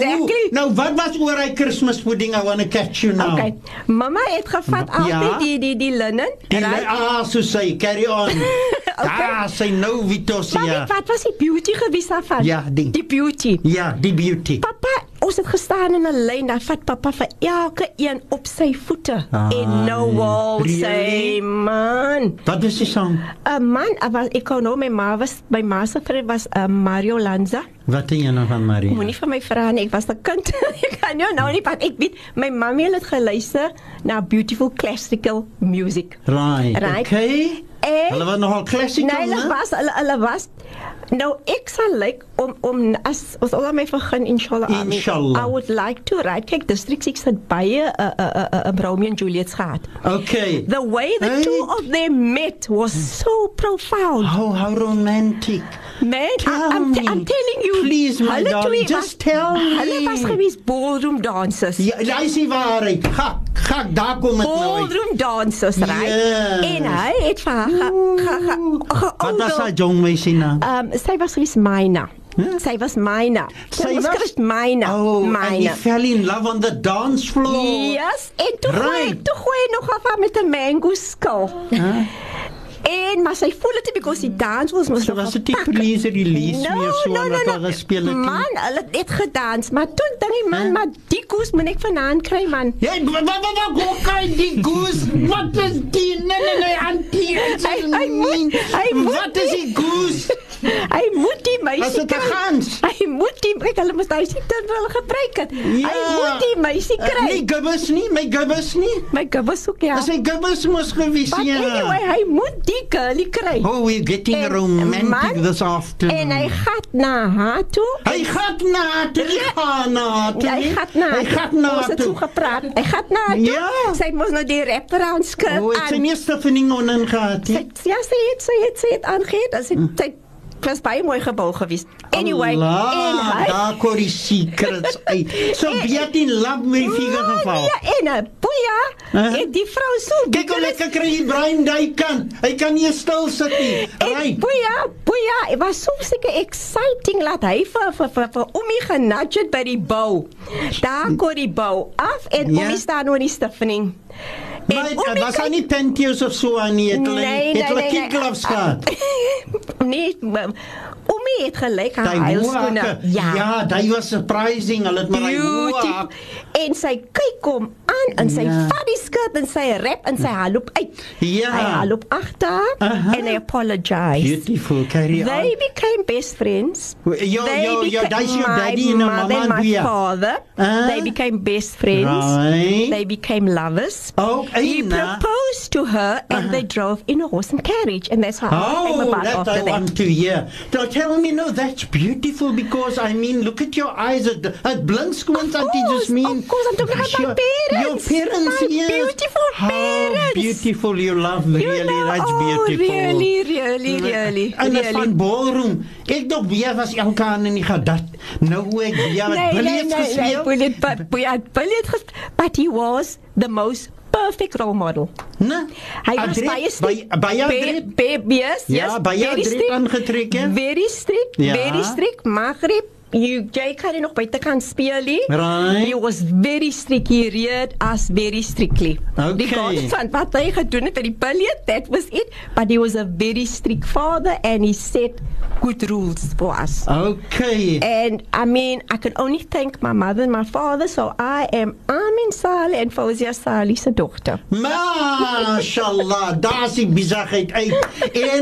[SPEAKER 1] nou wat was oor hy Kersfees pudding I want to catch you now.
[SPEAKER 2] Okay. Mama het gevat
[SPEAKER 1] ja?
[SPEAKER 2] altyd die die die linnen.
[SPEAKER 1] Die
[SPEAKER 2] right?
[SPEAKER 1] li ah so sê carry on.
[SPEAKER 2] okay.
[SPEAKER 1] Ah sê nou
[SPEAKER 2] Vitosia.
[SPEAKER 1] Ja.
[SPEAKER 2] Wat wat was die beauty gewees daarvan?
[SPEAKER 1] Ja, die.
[SPEAKER 2] Die beauty.
[SPEAKER 1] Ja, die beauty.
[SPEAKER 2] Papa ons het gestaan in 'n lyn dan vat pappa vir elke een op sy voete
[SPEAKER 1] ah,
[SPEAKER 2] en nou wou
[SPEAKER 1] really?
[SPEAKER 2] sê man
[SPEAKER 1] wat is die sang
[SPEAKER 2] 'n man wat ek kon nou my ma was my ma se vriend was uh, Mario Lanza
[SPEAKER 1] wat jy nou van Mario
[SPEAKER 2] moenie vir my vra nie ek was 'n kind ek kan jou nou nie pak ek weet my mamma het geluister na beautiful classical music
[SPEAKER 1] right,
[SPEAKER 2] right?
[SPEAKER 1] okay Hulle was nogal klassiek.
[SPEAKER 2] Nee, hulle was hulle, hulle was Nou ek sal lyk like om om as ons al my begin inshallah.
[SPEAKER 1] Inshallah.
[SPEAKER 2] I would like to write kyk district 6 het baie 'n 'n 'n 'n Romeo and Juliet gehad.
[SPEAKER 1] Okay.
[SPEAKER 2] The way the
[SPEAKER 1] hey.
[SPEAKER 2] two of them met was so profound.
[SPEAKER 1] How how romantic.
[SPEAKER 2] Man,
[SPEAKER 1] tell
[SPEAKER 2] I'm,
[SPEAKER 1] me.
[SPEAKER 2] I'm telling you.
[SPEAKER 1] Please my darling, just tell me.
[SPEAKER 2] Hulle was gewees ballroom dancers.
[SPEAKER 1] Ja, dis die waarheid. Ha. Ga daar kom met nou.
[SPEAKER 2] Ballroom dancers, right?
[SPEAKER 1] Yes.
[SPEAKER 2] En hy het vir haar ga ga ga. ga
[SPEAKER 1] Wat was haar jong meisie naam? Nou?
[SPEAKER 2] Ehm um, sy was Rhys Myna.
[SPEAKER 1] Huh?
[SPEAKER 2] Sy was Myna. Sy was Rhys Myna.
[SPEAKER 1] Oh, Myna. And he fell in love on the dance floor.
[SPEAKER 2] Yes, en toe
[SPEAKER 1] right.
[SPEAKER 2] gooi, toe gooi nog af met 'n mango skil. Huh? En maar sy voel dit because die dance was mos
[SPEAKER 1] so was dit please release me so
[SPEAKER 2] no, no, no,
[SPEAKER 1] no. speel ek
[SPEAKER 2] man hulle het gedans maar toe dink die man
[SPEAKER 1] huh?
[SPEAKER 2] maar die goose moet ek vanaand kry man
[SPEAKER 1] jy wat wat wat hoe kan die goose wat is die nee nee nee auntie
[SPEAKER 2] I, I mean I
[SPEAKER 1] what is die goose
[SPEAKER 2] Hy moet die meisie
[SPEAKER 1] kry.
[SPEAKER 2] Hy moet die kyk hulle moet hy sien dat hulle gebruik het. Hy ja. moet die meisie
[SPEAKER 1] eh,
[SPEAKER 2] kry.
[SPEAKER 1] Uh, nee, gibbes nie, my gibbes nie.
[SPEAKER 2] My gibbes ook ja.
[SPEAKER 1] Sy gibbes moes gewees
[SPEAKER 2] hier.
[SPEAKER 1] Ja.
[SPEAKER 2] Anyway, hy moet die girlie kry.
[SPEAKER 1] Oh, we getting
[SPEAKER 2] en
[SPEAKER 1] romantic
[SPEAKER 2] man,
[SPEAKER 1] this afternoon.
[SPEAKER 2] En hy ja. gaan na haar toe.
[SPEAKER 1] Hy gaan na haar, hy gaan na haar.
[SPEAKER 2] Hy gaan na haar.
[SPEAKER 1] Hy gaan na haar.
[SPEAKER 2] Ons het
[SPEAKER 1] toe
[SPEAKER 2] gepraat. Hy gaan na haar.
[SPEAKER 1] Ja.
[SPEAKER 2] Sy moet nou die rapper aanskik.
[SPEAKER 1] Oh, het sy nie Stephanie onen gehad nie?
[SPEAKER 2] Ja, sy het sy het sy het aangegee dat sy, sy, sy, sy, sy, sy, sy, sy, sy Klas baie mooi gebou gewees. Anyway, Alla,
[SPEAKER 1] en
[SPEAKER 2] hy
[SPEAKER 1] daar kon hy secrets uit. So weet hy lap my figuur geval.
[SPEAKER 2] Ja, en eh, poja.
[SPEAKER 1] Uh,
[SPEAKER 2] en die vrou so
[SPEAKER 1] kyk hoe lekker kry hy brein daai kant. Hy kan nie stil sit nie. Ry.
[SPEAKER 2] Poja, poja, dit was so seker exciting laat hy vir vir vir, vir Omi genudge by die bou. Daar hm. kon die bou af en
[SPEAKER 1] ja.
[SPEAKER 2] Omi staan nou in die stiffening.
[SPEAKER 1] Maar
[SPEAKER 2] het, eh,
[SPEAKER 1] het was
[SPEAKER 2] aan
[SPEAKER 1] die tentje of zo aan die het nee,
[SPEAKER 2] nee,
[SPEAKER 1] het
[SPEAKER 2] nee, nee, nee.
[SPEAKER 1] gehad.
[SPEAKER 2] nee, mam. Oomie het gelyk
[SPEAKER 1] aan
[SPEAKER 2] heilskoene.
[SPEAKER 1] Ja, ja hy was surprising, hulle het maar hy
[SPEAKER 2] en sy kyk hom aan in sy
[SPEAKER 1] ja.
[SPEAKER 2] funny skirt en sy rap en sy ja. haloop uit.
[SPEAKER 1] Ja.
[SPEAKER 2] Hy haloop agter
[SPEAKER 1] uh -huh.
[SPEAKER 2] en hy apologize.
[SPEAKER 1] Beautiful, carry on.
[SPEAKER 2] They became best friends.
[SPEAKER 1] Yo,
[SPEAKER 2] they
[SPEAKER 1] yo, yo, that's your daddy and your mama
[SPEAKER 2] and my father.
[SPEAKER 1] Uh?
[SPEAKER 2] They became best friends.
[SPEAKER 1] Right.
[SPEAKER 2] They became lovers.
[SPEAKER 1] Oh,
[SPEAKER 2] he proposed to her and uh-huh. they drove in a horse and carriage and that's how oh, I came about
[SPEAKER 1] that
[SPEAKER 2] after
[SPEAKER 1] I
[SPEAKER 2] that.
[SPEAKER 1] want to hear. Now tell me, no, that's beautiful because I mean, look at your eyes. At it blinks once I
[SPEAKER 2] just
[SPEAKER 1] mean.
[SPEAKER 2] Of course, I'm talking about
[SPEAKER 1] your, my
[SPEAKER 2] parents.
[SPEAKER 1] Your parents,
[SPEAKER 2] my
[SPEAKER 1] yes.
[SPEAKER 2] beautiful
[SPEAKER 1] how beautiful you love,
[SPEAKER 2] you
[SPEAKER 1] really,
[SPEAKER 2] know,
[SPEAKER 1] that's
[SPEAKER 2] oh,
[SPEAKER 1] beautiful.
[SPEAKER 2] really, really, really.
[SPEAKER 1] And
[SPEAKER 2] really.
[SPEAKER 1] van ballroom. Ek dink weer was elke aan in die gadat. Nou ek weer wat
[SPEAKER 2] billiet
[SPEAKER 1] gespeel.
[SPEAKER 2] Nee, nee,
[SPEAKER 1] nee,
[SPEAKER 2] billiet, but, but he was the most perfect role model.
[SPEAKER 1] Né?
[SPEAKER 2] Hy was
[SPEAKER 1] Adrie,
[SPEAKER 2] baie
[SPEAKER 1] by
[SPEAKER 2] by
[SPEAKER 1] baby
[SPEAKER 2] ja, yes.
[SPEAKER 1] Ja, baie
[SPEAKER 2] strik
[SPEAKER 1] aangetrek.
[SPEAKER 2] Very strict.
[SPEAKER 1] Ja.
[SPEAKER 2] Very strict. Maghrib. You Jake had nog buite kan speel nie.
[SPEAKER 1] Right.
[SPEAKER 2] He was very strictly reared as very strictly.
[SPEAKER 1] Okay.
[SPEAKER 2] Because van wat hy gedoen het by die pilie, that was it, but he was a very strict father and he said good rules for us.
[SPEAKER 1] Okay.
[SPEAKER 2] And I mean, I can only thank my mother and my father, so I am Amin Saleh and Fawzia your
[SPEAKER 1] se dogter. MashaAllah, daar is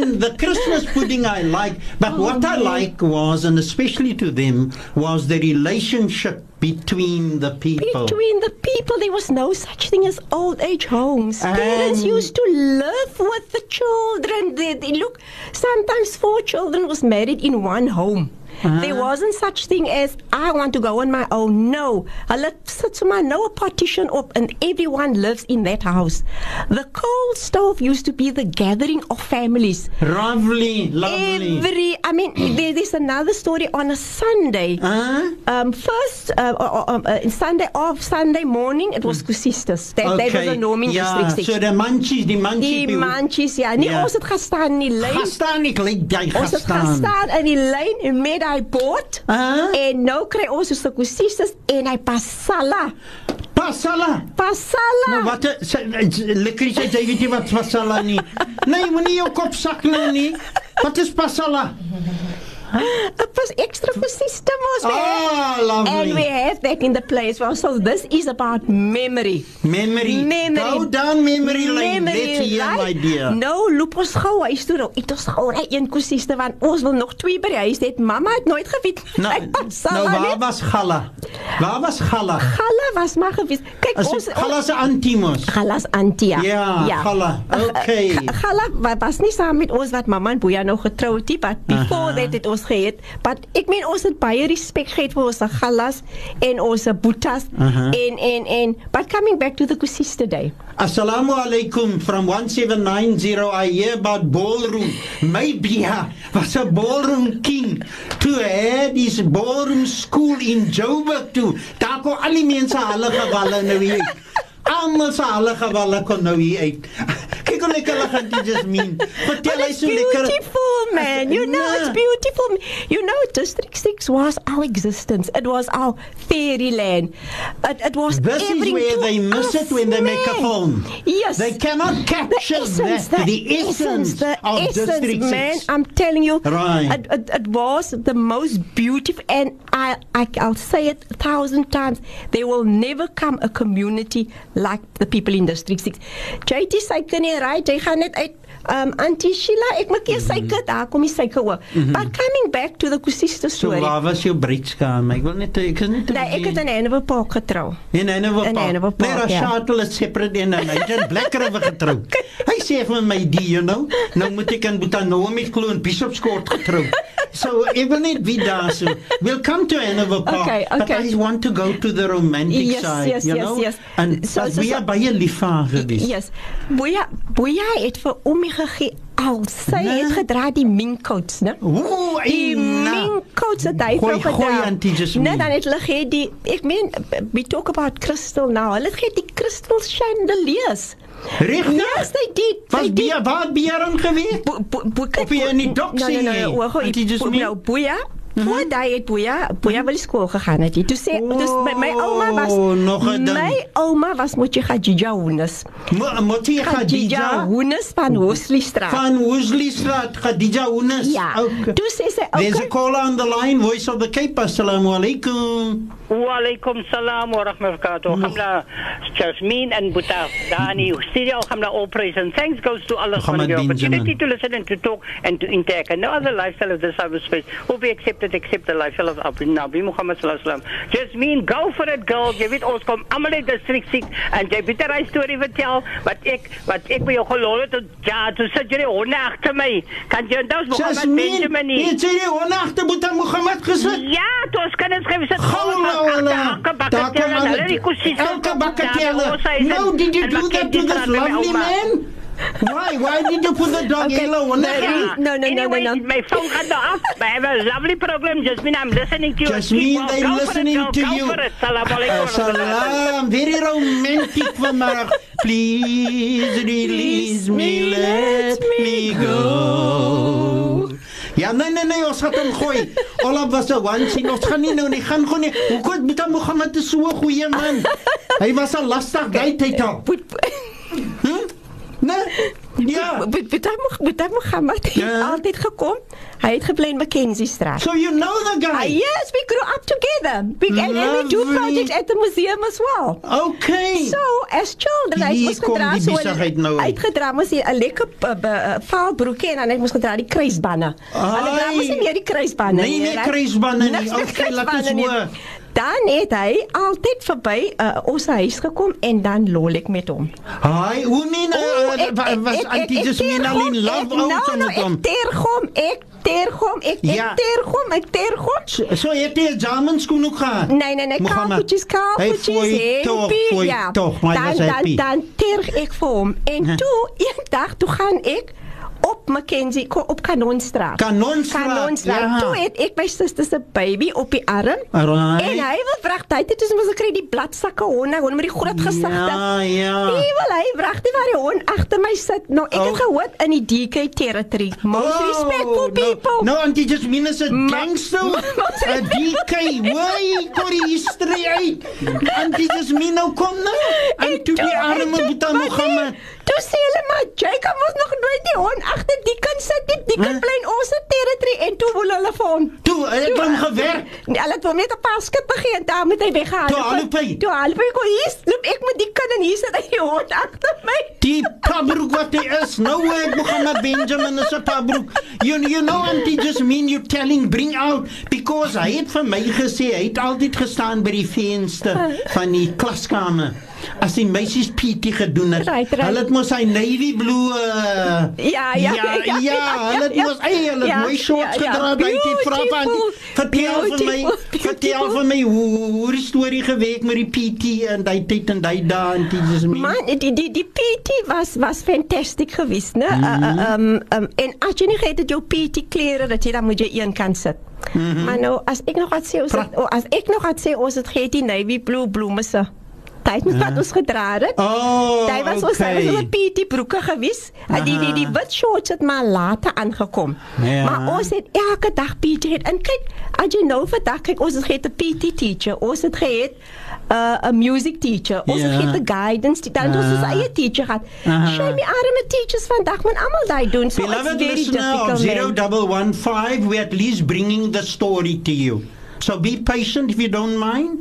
[SPEAKER 1] And the Christmas pudding I like, but oh, what man. I like was, and especially to them, was the relationship between the people.
[SPEAKER 2] Between the people. There was no such thing as old age homes.
[SPEAKER 1] And Parents
[SPEAKER 2] used to live with the children. They, they, look, sometimes four children was married in one home. Uh-huh. There wasn't such thing as I want to go on my own. No, I lived to my no partition up, and everyone lives in that house. The coal stove used to be the gathering of families.
[SPEAKER 1] Lovely, lovely.
[SPEAKER 2] Every, I mean, there, there's another story on a Sunday.
[SPEAKER 1] Uh-huh.
[SPEAKER 2] Um, first, uh, uh, uh, um, uh Sunday off, Sunday morning, it was Kusistas. Hmm. That, okay. that was a Norman
[SPEAKER 1] yeah.
[SPEAKER 2] district.
[SPEAKER 1] So the manchies, the manchies.
[SPEAKER 2] Die manchies, ja. Nee,
[SPEAKER 1] yeah.
[SPEAKER 2] ons het gaan staan in die
[SPEAKER 1] lijn.
[SPEAKER 2] Gaan in die lijn, hy bot
[SPEAKER 1] huh?
[SPEAKER 2] en nou kry ons 'n stuk kosies en hy pas sala.
[SPEAKER 1] Pasala.
[SPEAKER 2] Pasala.
[SPEAKER 1] Nou wat lekker is jy weet wat pasala nie. nee, moenie jou kop sak nou nie. Wat is pasala?
[SPEAKER 2] Dit was ekstra fossiste mos.
[SPEAKER 1] Oh, ah,
[SPEAKER 2] and we have that in the place where so this is about memory.
[SPEAKER 1] Memory.
[SPEAKER 2] memory.
[SPEAKER 1] Go down memory lane. Let's hear right? my dear.
[SPEAKER 2] No, loopos gou huis toe. Dit nou, is gou reg een kosiste want ons wil nog twee by die huis hê. Mamma het nooit geweet.
[SPEAKER 1] Nou, nou waar was Galla? Waar was Galla?
[SPEAKER 2] Galla was maar gewees. Kyk
[SPEAKER 1] As
[SPEAKER 2] ons
[SPEAKER 1] Galla se antie
[SPEAKER 2] mos. Galla se antie.
[SPEAKER 1] Ja. ja, ja. Galla. Eh,
[SPEAKER 2] okay. Galla was nie saam met ons wat mamma en Boja nog getroud het, but before
[SPEAKER 1] Aha.
[SPEAKER 2] that it was ons gehad. Want ik meen, ons het bij respect gehad voor onze galas en onze boetas.
[SPEAKER 1] Uh -huh.
[SPEAKER 2] En, en, en. But coming back to the kusis today.
[SPEAKER 1] Assalamu alaikum from 1790. I hear about ballroom. Maybe he ja, was a ballroom king. To head his ballroom school in Joburg to. Daar kon alle mensen halen gevallen. Almal se gewalle kom nou hier uit. Kyk hoe lekker hulle dit just mean. Vertel hy so lekker.
[SPEAKER 2] Beautiful man. You know it's beautiful. You know District 6 was our existence. It was our fairyland. It, it was
[SPEAKER 1] This is where they miss it when they make a film.
[SPEAKER 2] Yes.
[SPEAKER 1] They cannot capture the
[SPEAKER 2] essence,
[SPEAKER 1] that, the, the essence,
[SPEAKER 2] the
[SPEAKER 1] of
[SPEAKER 2] essence,
[SPEAKER 1] District
[SPEAKER 2] man, I'm telling you.
[SPEAKER 1] Right.
[SPEAKER 2] It, it, it was the most beautiful and I, I I'll say it a thousand times. There will never come a community like the people in district 6. JT sê kan nie ry, hy gaan net uit Um Auntie Sheila, ek maak hier suiker, mhm. daar kom die suiker ook. Mhm. But coming back to the kusista
[SPEAKER 1] story. So waar was jou breedskam? Ek wil net ek is net
[SPEAKER 2] Nee, ek het in Enewa Park getrou.
[SPEAKER 1] In
[SPEAKER 2] Enewa
[SPEAKER 1] Park.
[SPEAKER 2] In
[SPEAKER 1] Enewa
[SPEAKER 2] Park. Nee, ja.
[SPEAKER 1] Rashatel is separate in en hy het lekker weer getrou. Hy sê vir my, "Do you know? Nou moet ek in Butanomi glo in Bishop's Court getrou." So, ek wil net weet daar so. We'll come to Enewa Park.
[SPEAKER 2] Okay, okay.
[SPEAKER 1] But I want to go to the romantic
[SPEAKER 2] yes,
[SPEAKER 1] side,
[SPEAKER 2] yes,
[SPEAKER 1] you
[SPEAKER 2] yes,
[SPEAKER 1] know?
[SPEAKER 2] Yes,
[SPEAKER 1] yes,
[SPEAKER 2] yes.
[SPEAKER 1] And so,
[SPEAKER 2] so,
[SPEAKER 1] we are by your lifa,
[SPEAKER 2] Yes. Boya, boya, it for nie gegee al. Sy
[SPEAKER 1] nee.
[SPEAKER 2] het gedra die minkouts, né?
[SPEAKER 1] Ooh,
[SPEAKER 2] die
[SPEAKER 1] nou.
[SPEAKER 2] minkouts het hy vir gedra. Nee, dan het hulle gee die ek meen we talk about crystal now. Hulle gee die crystal chandeliers.
[SPEAKER 1] Regtig?
[SPEAKER 2] Nou. Ja, sy
[SPEAKER 1] dit.
[SPEAKER 2] Was
[SPEAKER 1] die waar
[SPEAKER 2] beering geweet?
[SPEAKER 1] Op hier in die dok
[SPEAKER 2] sien.
[SPEAKER 1] Nee,
[SPEAKER 2] nee, nee,
[SPEAKER 1] ou,
[SPEAKER 2] ek
[SPEAKER 1] het
[SPEAKER 2] dit gesien. Voor daai het Boya, Boya wel skool gegaan het. Toe sê, oh, dus my, my ouma was My ouma was Mochi Khadija
[SPEAKER 1] Hunes. Mochi
[SPEAKER 2] Khadija Hunes van Wesley Street.
[SPEAKER 1] Van Wesley Street Khadija Hunes.
[SPEAKER 2] Ja.
[SPEAKER 1] Okay.
[SPEAKER 2] Toe sê sy, okay.
[SPEAKER 1] There's a caller on the line, voice of the Cape. Assalamu alaikum.
[SPEAKER 8] Wa alaikum salam wa rahmatullahi wa barakatuh. Jasmine and Buta Dani, studio Hamla Operation. Thanks goes to Allah for the opportunity to listen and to talk and to interact. And no other lifestyle of the cyberspace will be accepted altijd accept the life of Nabi Muhammad sallallahu alaihi wasallam. Just mean go for it, girl. Je weet ons komt allemaal in de district ziek. En jij weet dat story vertel. Wat ik, wat ik bij jou geloven heb. Ja, toen zat jullie honden achter mij. Kan je dat is
[SPEAKER 1] Muhammad
[SPEAKER 8] Benjamin niet.
[SPEAKER 1] Jeet jullie honden achter moet aan Muhammad gezet?
[SPEAKER 8] Ja, toen was kennis geven. Gaan
[SPEAKER 1] we nou aan haar. Elke bakkertelle. Elke bakkertelle. Nou, did you do that to this lovely man? Why? Why did you put the dog
[SPEAKER 2] okay.
[SPEAKER 1] in low?
[SPEAKER 2] No,
[SPEAKER 1] no,
[SPEAKER 2] no, no, no.
[SPEAKER 8] Anyway,
[SPEAKER 2] no, no.
[SPEAKER 8] my phone cut off. I have a lovely problem. Just mean I'm listening to you. Just mean they
[SPEAKER 1] listening
[SPEAKER 8] it,
[SPEAKER 1] to
[SPEAKER 8] go
[SPEAKER 1] you.
[SPEAKER 8] Go for it. Salam.
[SPEAKER 1] Very romantic for Marak. Please release me. Let me go. Ja, nee nee nee, ons het hom gooi. Olaf was 'n wansin. Ons gaan nie nou nie gaan gooi. Hoe kon dit met Mohammed so 'n goeie man? Hy was 'n lastige guy, Tito. Hm? Né? Nee. Ja.
[SPEAKER 2] Wat wat wat
[SPEAKER 1] Mohammed
[SPEAKER 2] altyd gekom. Hy het gebly in Mackenzie Street.
[SPEAKER 1] So you know the guy.
[SPEAKER 2] Uh, yes, we grew up together. We and, and we do projects at the museum as well.
[SPEAKER 1] Okay.
[SPEAKER 2] So as children, I
[SPEAKER 1] was
[SPEAKER 2] gedra so uitgedra moes nou. hy 'n lekker faal eh, broekie en dan ek moes gedra die kruisbande. Hulle dra mos nie meer die
[SPEAKER 1] kruisbande nie. Nee, nie
[SPEAKER 2] kruisbande nie.
[SPEAKER 1] Okay, laat ons hoor
[SPEAKER 2] dan het hy altyd verby uh, ons huis gekom en dan lol ek met hom.
[SPEAKER 1] Hi, hoe
[SPEAKER 2] min
[SPEAKER 1] nou,
[SPEAKER 2] eh,
[SPEAKER 1] was
[SPEAKER 2] antidis
[SPEAKER 1] menal in love out
[SPEAKER 2] nou,
[SPEAKER 1] met hom.
[SPEAKER 2] Nou,
[SPEAKER 1] nou,
[SPEAKER 2] ek ter kom ek ter kom ek,
[SPEAKER 1] ja.
[SPEAKER 2] ek ter kom ek ter kom.
[SPEAKER 1] So, so het jy Germans kon ook gaan.
[SPEAKER 2] Nee nee nee, kaputjies kaputjies.
[SPEAKER 1] Hy toe
[SPEAKER 2] toe
[SPEAKER 1] toe my sepi.
[SPEAKER 2] Dan dan ter ek vir hom en toe eendag toe gaan ek op Mackenzie op Kanonstraat.
[SPEAKER 1] Kanonstraat.
[SPEAKER 2] Kanonstraat.
[SPEAKER 1] Ja.
[SPEAKER 2] Toe het ek my suster se baby op die arm.
[SPEAKER 1] Right.
[SPEAKER 2] En hy wil vrag tyd het ons mos gekry die bladsakke honde, honde met die groot gesigte.
[SPEAKER 1] Ja, ja.
[SPEAKER 2] Hy wil hy vrag die waar die hond agter my sit. Nou ek
[SPEAKER 1] oh.
[SPEAKER 2] het gehoor in die DK territory. Most oh, respect for nou, people.
[SPEAKER 1] No, no auntie just mean as
[SPEAKER 2] a
[SPEAKER 1] gangster. a DK way for the history. Auntie just mean nou kom nou. And to die arme Vita Mohammed.
[SPEAKER 2] Toe sê hulle maar Jacob was nog nooit die hond agter die kind sit nie. Die
[SPEAKER 1] kind
[SPEAKER 2] bly in ons territory en toe wil hulle vir hom.
[SPEAKER 1] Toe het hulle hom gewerk.
[SPEAKER 2] Nee, hulle het hom net op pas skep begin en daar moet hy weggaan.
[SPEAKER 1] Toe hulp hy.
[SPEAKER 2] Toe hulp hy kon hier. Loop ek met die kind en hier sit hy die hond agter my.
[SPEAKER 1] Die tabroek wat hy is. Nou ek Mohammed Benjamin is 'n tabroek. You you know and he just mean you telling bring out because hy het vir my gesê hy het altyd gestaan by die venster van die klaskamer as die meisies PT gedoen het.
[SPEAKER 2] Right, right.
[SPEAKER 1] Hulle het mos hy navy blue. Uh,
[SPEAKER 2] ja, ja,
[SPEAKER 1] ja,
[SPEAKER 2] ja,
[SPEAKER 1] ja,
[SPEAKER 2] ja,
[SPEAKER 1] hulle het
[SPEAKER 2] ja.
[SPEAKER 1] mos ja, hulle het
[SPEAKER 2] ja,
[SPEAKER 1] mooi ja, shorts
[SPEAKER 2] ja,
[SPEAKER 1] gedra by ja. die vrou van vertel vir my, vertel vir my hoe hoe die storie gewerk met die PT en daai tyd en daai dae en dit is my.
[SPEAKER 2] Man, die die die PT was was fantasties gewees, né?
[SPEAKER 1] Mhm.
[SPEAKER 2] Eh, eh, ehm ehm en as jy nie het jou PT klere dat jy dan moet jy een kan sit.
[SPEAKER 1] Mm -hmm.
[SPEAKER 2] Maar nou as ek nog wat sê, ons het, oh, as ek nog wat sê, ons het geet die navy blue bloemse. So tyd met wat ons gedra het.
[SPEAKER 1] Oh,
[SPEAKER 2] hy was ons
[SPEAKER 1] okay.
[SPEAKER 2] hele PT broeke gewees. Hy eh, die, die die wit shorts het maar later aangekom.
[SPEAKER 1] Ja.
[SPEAKER 2] Maar ons het elke dag PT het in kyk. As jy nou vandag kyk, ons het gehad 'n PT teacher. Ons het gehad 'n uh, eh, 'n music teacher. Ons yeah.
[SPEAKER 1] het
[SPEAKER 2] die ja. guidance die dan ons
[SPEAKER 1] ja.
[SPEAKER 2] eie teacher gehad. Sy my arme teachers vandag moet almal daai doen. So
[SPEAKER 1] Beloved listener of 0115, we at least bringing the story to you. So be patient if you don't mind.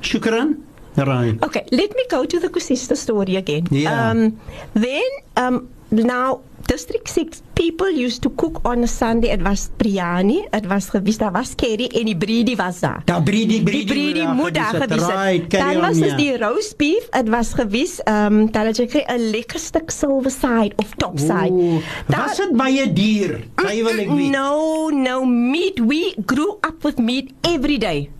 [SPEAKER 1] Shukran. Right.
[SPEAKER 2] Okay, let me go to the Kusista story again.
[SPEAKER 1] Yeah.
[SPEAKER 2] Um, then, um, now, District 6, people used to cook on a Sunday. It was biryani, it was gewis, there was curry, and the bridi was
[SPEAKER 1] there.
[SPEAKER 2] The
[SPEAKER 1] bridi,
[SPEAKER 2] bridi, the bridi muda gewis.
[SPEAKER 1] Right, Then
[SPEAKER 2] was
[SPEAKER 1] yeah.
[SPEAKER 2] Ja. the roast beef, it was gewis, um, that had a lekker stuk silver side, of top side. Da,
[SPEAKER 1] was it by a deer? Mm, mm,
[SPEAKER 2] no, no, meat. We grew up with meat every day.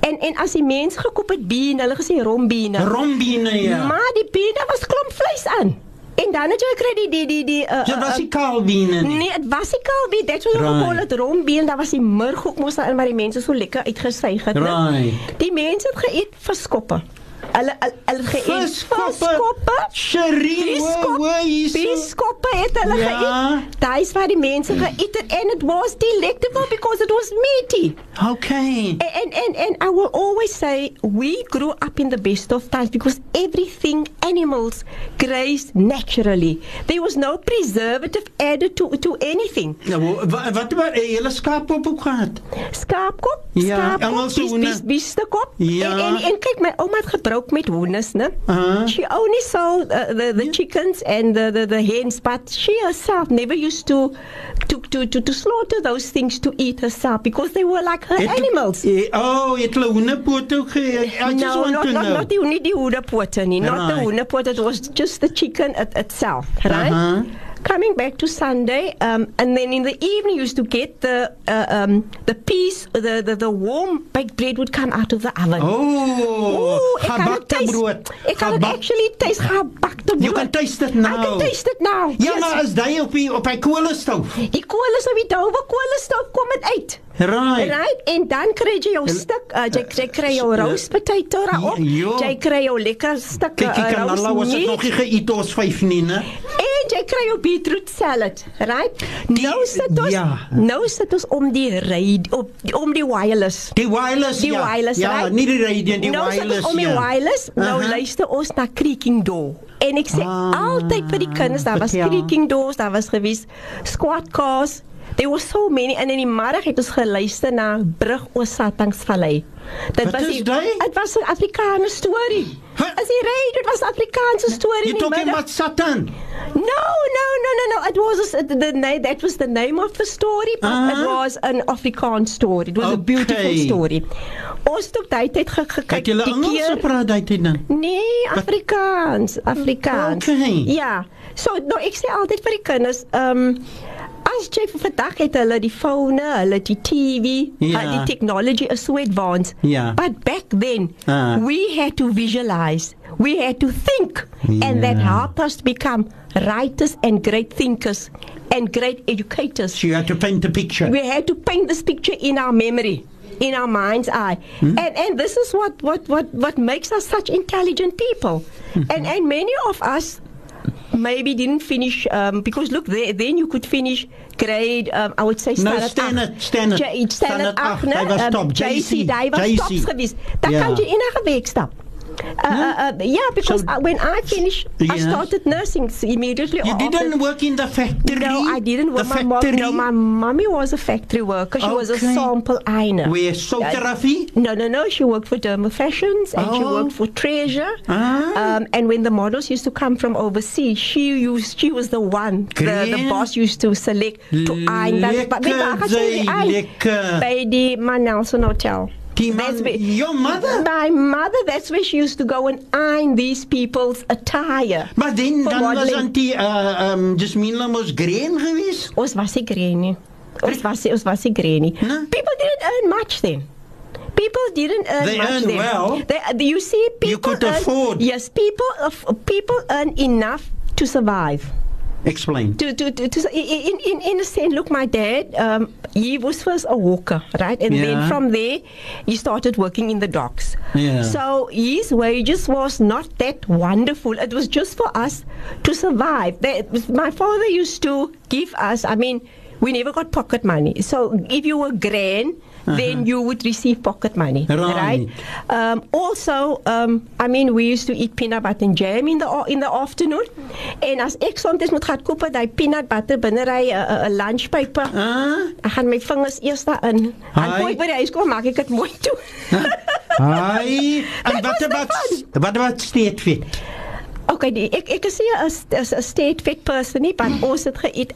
[SPEAKER 2] En en as die mense gekoop het biene, hulle gesê rombiene.
[SPEAKER 1] Rombiene ja.
[SPEAKER 2] Maar die biene was klomp vleis aan. En dan het jy gekry die die die die uh,
[SPEAKER 1] Ja, eh, nee, was die kalbiene.
[SPEAKER 2] Nee, dit was die kalbie. Dit was
[SPEAKER 1] nog
[SPEAKER 2] al die rombiene, daar was die murg ook mos daarin, maar die mense so lekker uitgesuig het.
[SPEAKER 1] Right.
[SPEAKER 2] Die mense het geëet vir skoppe hulle hulle geëet
[SPEAKER 1] skoppe sherin
[SPEAKER 2] biskoppe het hulle
[SPEAKER 1] ja.
[SPEAKER 2] geëet dis waar die mense geëet het and it was delectable because it was meaty
[SPEAKER 1] okay
[SPEAKER 2] and, and and and i will always say we grew up in the best of times because everything animals grazed naturally there was no preservative added to to anything
[SPEAKER 1] nou wat wat het eh, hulle skaap op gehad
[SPEAKER 2] skaap kop
[SPEAKER 1] ja
[SPEAKER 2] skaapkop,
[SPEAKER 1] Engelse hoene
[SPEAKER 2] biste kop
[SPEAKER 1] ja.
[SPEAKER 2] en, en en kyk my ouma het gebruik ook met hoenders, né?
[SPEAKER 1] Uh -huh.
[SPEAKER 2] She only sold uh, the the yeah. chickens and the, the, the hens, but she herself never used to to, to to to slaughter those things to eat herself because they were like her oh,
[SPEAKER 1] het,
[SPEAKER 2] animals.
[SPEAKER 1] Eh, oh, it's hulle hoenderpote ook I just
[SPEAKER 2] no,
[SPEAKER 1] want
[SPEAKER 2] not,
[SPEAKER 1] to
[SPEAKER 2] not,
[SPEAKER 1] know.
[SPEAKER 2] not the, only the hoenderpote nie, not
[SPEAKER 1] right.
[SPEAKER 2] the hoenderpote, it was just the chicken it, itself, right?
[SPEAKER 1] Uh -huh
[SPEAKER 2] coming back to Sunday, um, and then in the evening used to get the uh, um, the piece, the, the, the warm baked bread would come out of the oven.
[SPEAKER 1] Oh,
[SPEAKER 2] Ooh,
[SPEAKER 1] gebakte brood.
[SPEAKER 2] it. kan
[SPEAKER 1] Gebak
[SPEAKER 2] actually taste gebakte brood.
[SPEAKER 1] You can taste it now.
[SPEAKER 2] I can taste it now.
[SPEAKER 1] Ja,
[SPEAKER 2] yes.
[SPEAKER 1] maar is daai op die op hy koolstoof?
[SPEAKER 2] Die koolstoof, die douwe koolstoof kom dit uit.
[SPEAKER 1] Right.
[SPEAKER 2] Right. En dan kry jy jou stuk, uh, jy eh, kry kry jou
[SPEAKER 1] eh,
[SPEAKER 2] roospotato ra ja, op. Jo.
[SPEAKER 1] Ja.
[SPEAKER 2] Jy kry jou lekker stukke.
[SPEAKER 1] Kyk, kyk,
[SPEAKER 2] uh,
[SPEAKER 1] Lala was
[SPEAKER 2] dit
[SPEAKER 1] nog nie geëet ons 5 nie, né?
[SPEAKER 2] En jy kry jou beetroot salad, right? Die, nou sit ons
[SPEAKER 1] ja.
[SPEAKER 2] nou sit ons om die raid op om die wireless.
[SPEAKER 1] Die wireless.
[SPEAKER 2] Die
[SPEAKER 1] ja.
[SPEAKER 2] wireless,
[SPEAKER 1] ja,
[SPEAKER 2] right?
[SPEAKER 1] Ja, nie die raid nie, die
[SPEAKER 2] nou
[SPEAKER 1] wireless.
[SPEAKER 2] Nou sit ons om
[SPEAKER 1] ja.
[SPEAKER 2] die wireless. Nou
[SPEAKER 1] uh -huh.
[SPEAKER 2] luister ons na creaking door. En ek sê
[SPEAKER 1] ah,
[SPEAKER 2] altyd vir die kinders, daar was creaking ja. doors, daar was gewees squat cars. There was so many and in die middag het ons geluister na Brug Osatangsvallei. Dit was
[SPEAKER 1] dit
[SPEAKER 2] was 'n Afrikaanse storie. As jy raai, dit was 'n Afrikaanse storie in die middag.
[SPEAKER 1] You talking about Satan?
[SPEAKER 2] No, no, no, no, no. It was just, the, the name that was the name of the story, but
[SPEAKER 1] uh -huh.
[SPEAKER 2] it ah. was an Afrikaans story. It was okay. a beautiful story. Ons het daai tyd gekyk.
[SPEAKER 1] Het
[SPEAKER 2] julle
[SPEAKER 1] Engels gepraat daai tyd dan?
[SPEAKER 2] Nee, Afrikaans, Afrikaans.
[SPEAKER 1] Okay.
[SPEAKER 2] Ja. So, nou ek sê altyd vir die kinders, ehm um, As jy vir vandag het hulle die fone, hulle die TV,
[SPEAKER 1] yeah.
[SPEAKER 2] uh, die technology is so advanced.
[SPEAKER 1] Yeah.
[SPEAKER 2] But back then
[SPEAKER 1] uh.
[SPEAKER 2] we had to visualize. We had to think yeah. and that helped us become writers and great thinkers and great educators.
[SPEAKER 1] So you had to paint the picture.
[SPEAKER 2] We had to paint this picture in our memory in our mind's eye. hmm And and this is what, what, what, what makes us such intelligent people. hmm And and many of us maybe didn't finish um, because look then you could finish grade um, I would say standard no,
[SPEAKER 1] standard,
[SPEAKER 2] 8. standard,
[SPEAKER 1] standard,
[SPEAKER 2] 8,
[SPEAKER 1] 8, was top.
[SPEAKER 2] JC,
[SPEAKER 1] JC,
[SPEAKER 2] jy was uh, uh, uh, yeah, because
[SPEAKER 1] so
[SPEAKER 2] I, when I finished,
[SPEAKER 1] yes.
[SPEAKER 2] I started nursing immediately.
[SPEAKER 1] You didn't work in the factory.
[SPEAKER 2] No, I didn't work. The my
[SPEAKER 1] factory?
[SPEAKER 2] Mom, no, my mommy was a factory worker. She okay. was a sample einer.
[SPEAKER 1] Where photography?
[SPEAKER 2] no, no, no. She worked for Derma Fashions and
[SPEAKER 1] oh.
[SPEAKER 2] she worked for Treasure.
[SPEAKER 1] Ah.
[SPEAKER 2] Um, and when the models used to come from overseas, she used she was the one. The, the, boss used to select to iron.
[SPEAKER 1] Lekker,
[SPEAKER 2] but,
[SPEAKER 1] but,
[SPEAKER 2] but,
[SPEAKER 1] but,
[SPEAKER 2] but, but, but, but,
[SPEAKER 1] but, but,
[SPEAKER 2] that's where,
[SPEAKER 1] your mother?
[SPEAKER 2] My mother, that's where she used to go and iron these people's attire.
[SPEAKER 1] But
[SPEAKER 2] then,
[SPEAKER 1] dan was antie uh, um, Jasmine was green geweest?
[SPEAKER 2] Ons was nie green nie. Ons was, she was nie green nie.
[SPEAKER 1] No?
[SPEAKER 2] People didn't earn much then people didn't earn
[SPEAKER 1] they
[SPEAKER 2] much then.
[SPEAKER 1] well
[SPEAKER 2] they, uh, you see people you
[SPEAKER 1] could
[SPEAKER 2] earn,
[SPEAKER 1] afford
[SPEAKER 2] yes people people earn enough to survive
[SPEAKER 1] Explain.
[SPEAKER 2] To, to, to, to in, in, in a sense, look, my dad, um, he was first a walker, right? And
[SPEAKER 1] yeah.
[SPEAKER 2] then from there, he started working in the docks.
[SPEAKER 1] Yeah.
[SPEAKER 2] So his wages was not that wonderful. It was just for us to survive. They, my father used to give us, I mean, we never got pocket money. So if you were grand, then you would receive pocket money,
[SPEAKER 1] right? right?
[SPEAKER 2] Um, also, um, I mean, we used to eat peanut butter and jam in the in the afternoon, and as ek soms moet gaan koop daai peanut butter binne hy 'n uh, uh, uh, lunch paper.
[SPEAKER 1] Ah?
[SPEAKER 2] Ek gaan my vingers eers daarin. Dan gooi by die huiskom maak ek dit mooi toe.
[SPEAKER 1] Ai, en
[SPEAKER 2] watter
[SPEAKER 1] wat
[SPEAKER 2] watter
[SPEAKER 1] wat steet vir?
[SPEAKER 2] Okay, nee, ek ek is nie 'n 'n state fit person nie, maar ons het geëet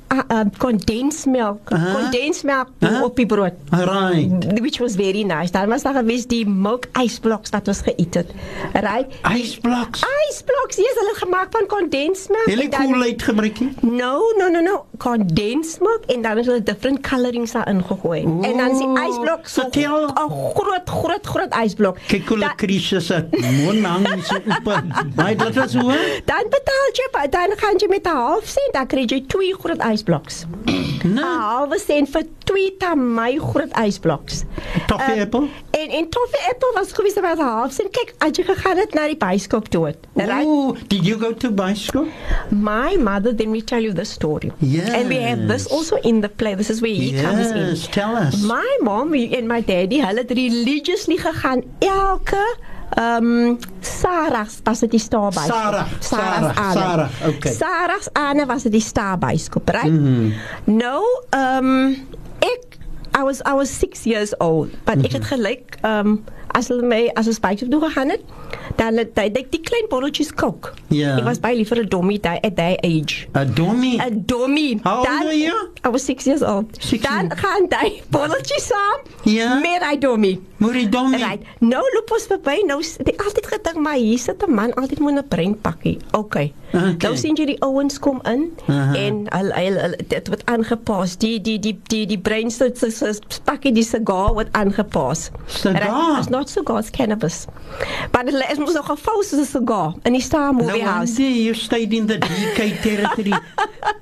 [SPEAKER 2] kondensmelk, ah, ah, uh,
[SPEAKER 1] kondensmelk
[SPEAKER 2] uh -huh.
[SPEAKER 1] uh -huh.
[SPEAKER 2] op die brood.
[SPEAKER 1] Right.
[SPEAKER 2] Which was very nice. Daar was daar gewees die milk ice blocks wat ons geëet het. Right.
[SPEAKER 1] Ice blocks.
[SPEAKER 2] Ice blocks, dis yes, hulle gemaak van
[SPEAKER 1] kondensmelk.
[SPEAKER 2] Hulle cool
[SPEAKER 1] uit gebruik nie.
[SPEAKER 2] No, no, no, no. Kondensmelk en dan het hulle different colorings daarin gegooi. Oh, en dan is die
[SPEAKER 1] ice
[SPEAKER 2] blocks so 'n groot groot groot ice block.
[SPEAKER 1] Kyk hoe hulle krisisse mond hang so op. Maar dit was hoe
[SPEAKER 2] dan betaal jy dan kan jy met 'n half sent dan kry jy twee groot ysblokke.
[SPEAKER 1] Nee. Nou.
[SPEAKER 2] 'n Half sent vir twee tamai groot ysblokke.
[SPEAKER 1] Toffee
[SPEAKER 2] um,
[SPEAKER 1] apple.
[SPEAKER 2] En en toffee apple was gewees met 'n half sent. Kyk, as jy gegaan het na die byskop toe. Right?
[SPEAKER 1] Ooh, did you go to byskop?
[SPEAKER 2] My mother then we tell you the story. Yes. And we have this also in the play. This is where he yes. comes in.
[SPEAKER 1] Tell us.
[SPEAKER 2] My mom and my daddy, hulle het religiously gegaan elke Ehm um, Sarah was dit die staarbuis.
[SPEAKER 1] Sarah. Sarah. Sarah. Okay.
[SPEAKER 2] Sarah Anne was dit die staarbuis koop, reg? Right?
[SPEAKER 1] Mm
[SPEAKER 2] -hmm. Nou ehm um, ek I was I was 6 years old, but mm
[SPEAKER 1] -hmm.
[SPEAKER 2] ek het mhm. gelyk ehm um, as hulle my as 'n spykie toe gegaan het. Mm -hmm dan het hy dit die klein botteltjies kook.
[SPEAKER 1] Ja.
[SPEAKER 2] Ek was baie lief vir 'n dommie daai at that age.
[SPEAKER 1] 'n Dommie.
[SPEAKER 2] 'n Dommie. Dan I was 6 years old. Six dan gaan daai botteltjies saam.
[SPEAKER 1] Ja.
[SPEAKER 2] Meer hy dommie.
[SPEAKER 1] Moer hy dommie.
[SPEAKER 2] Right. Nou loop ons verby nou altyd gedink maar hier sit 'n man altyd moet 'n prent pakkie. Okay.
[SPEAKER 1] Okay.
[SPEAKER 2] Nou sien jy die ouens kom in uh -huh. en al dit word aangepas. Die die die die die breinstoot se pakkie die sigaar word aangepas. It's not cigars cannabis. But it is mos nog 'n false sigaar in die Star Movie House.
[SPEAKER 1] No, you stayed in the DK territory.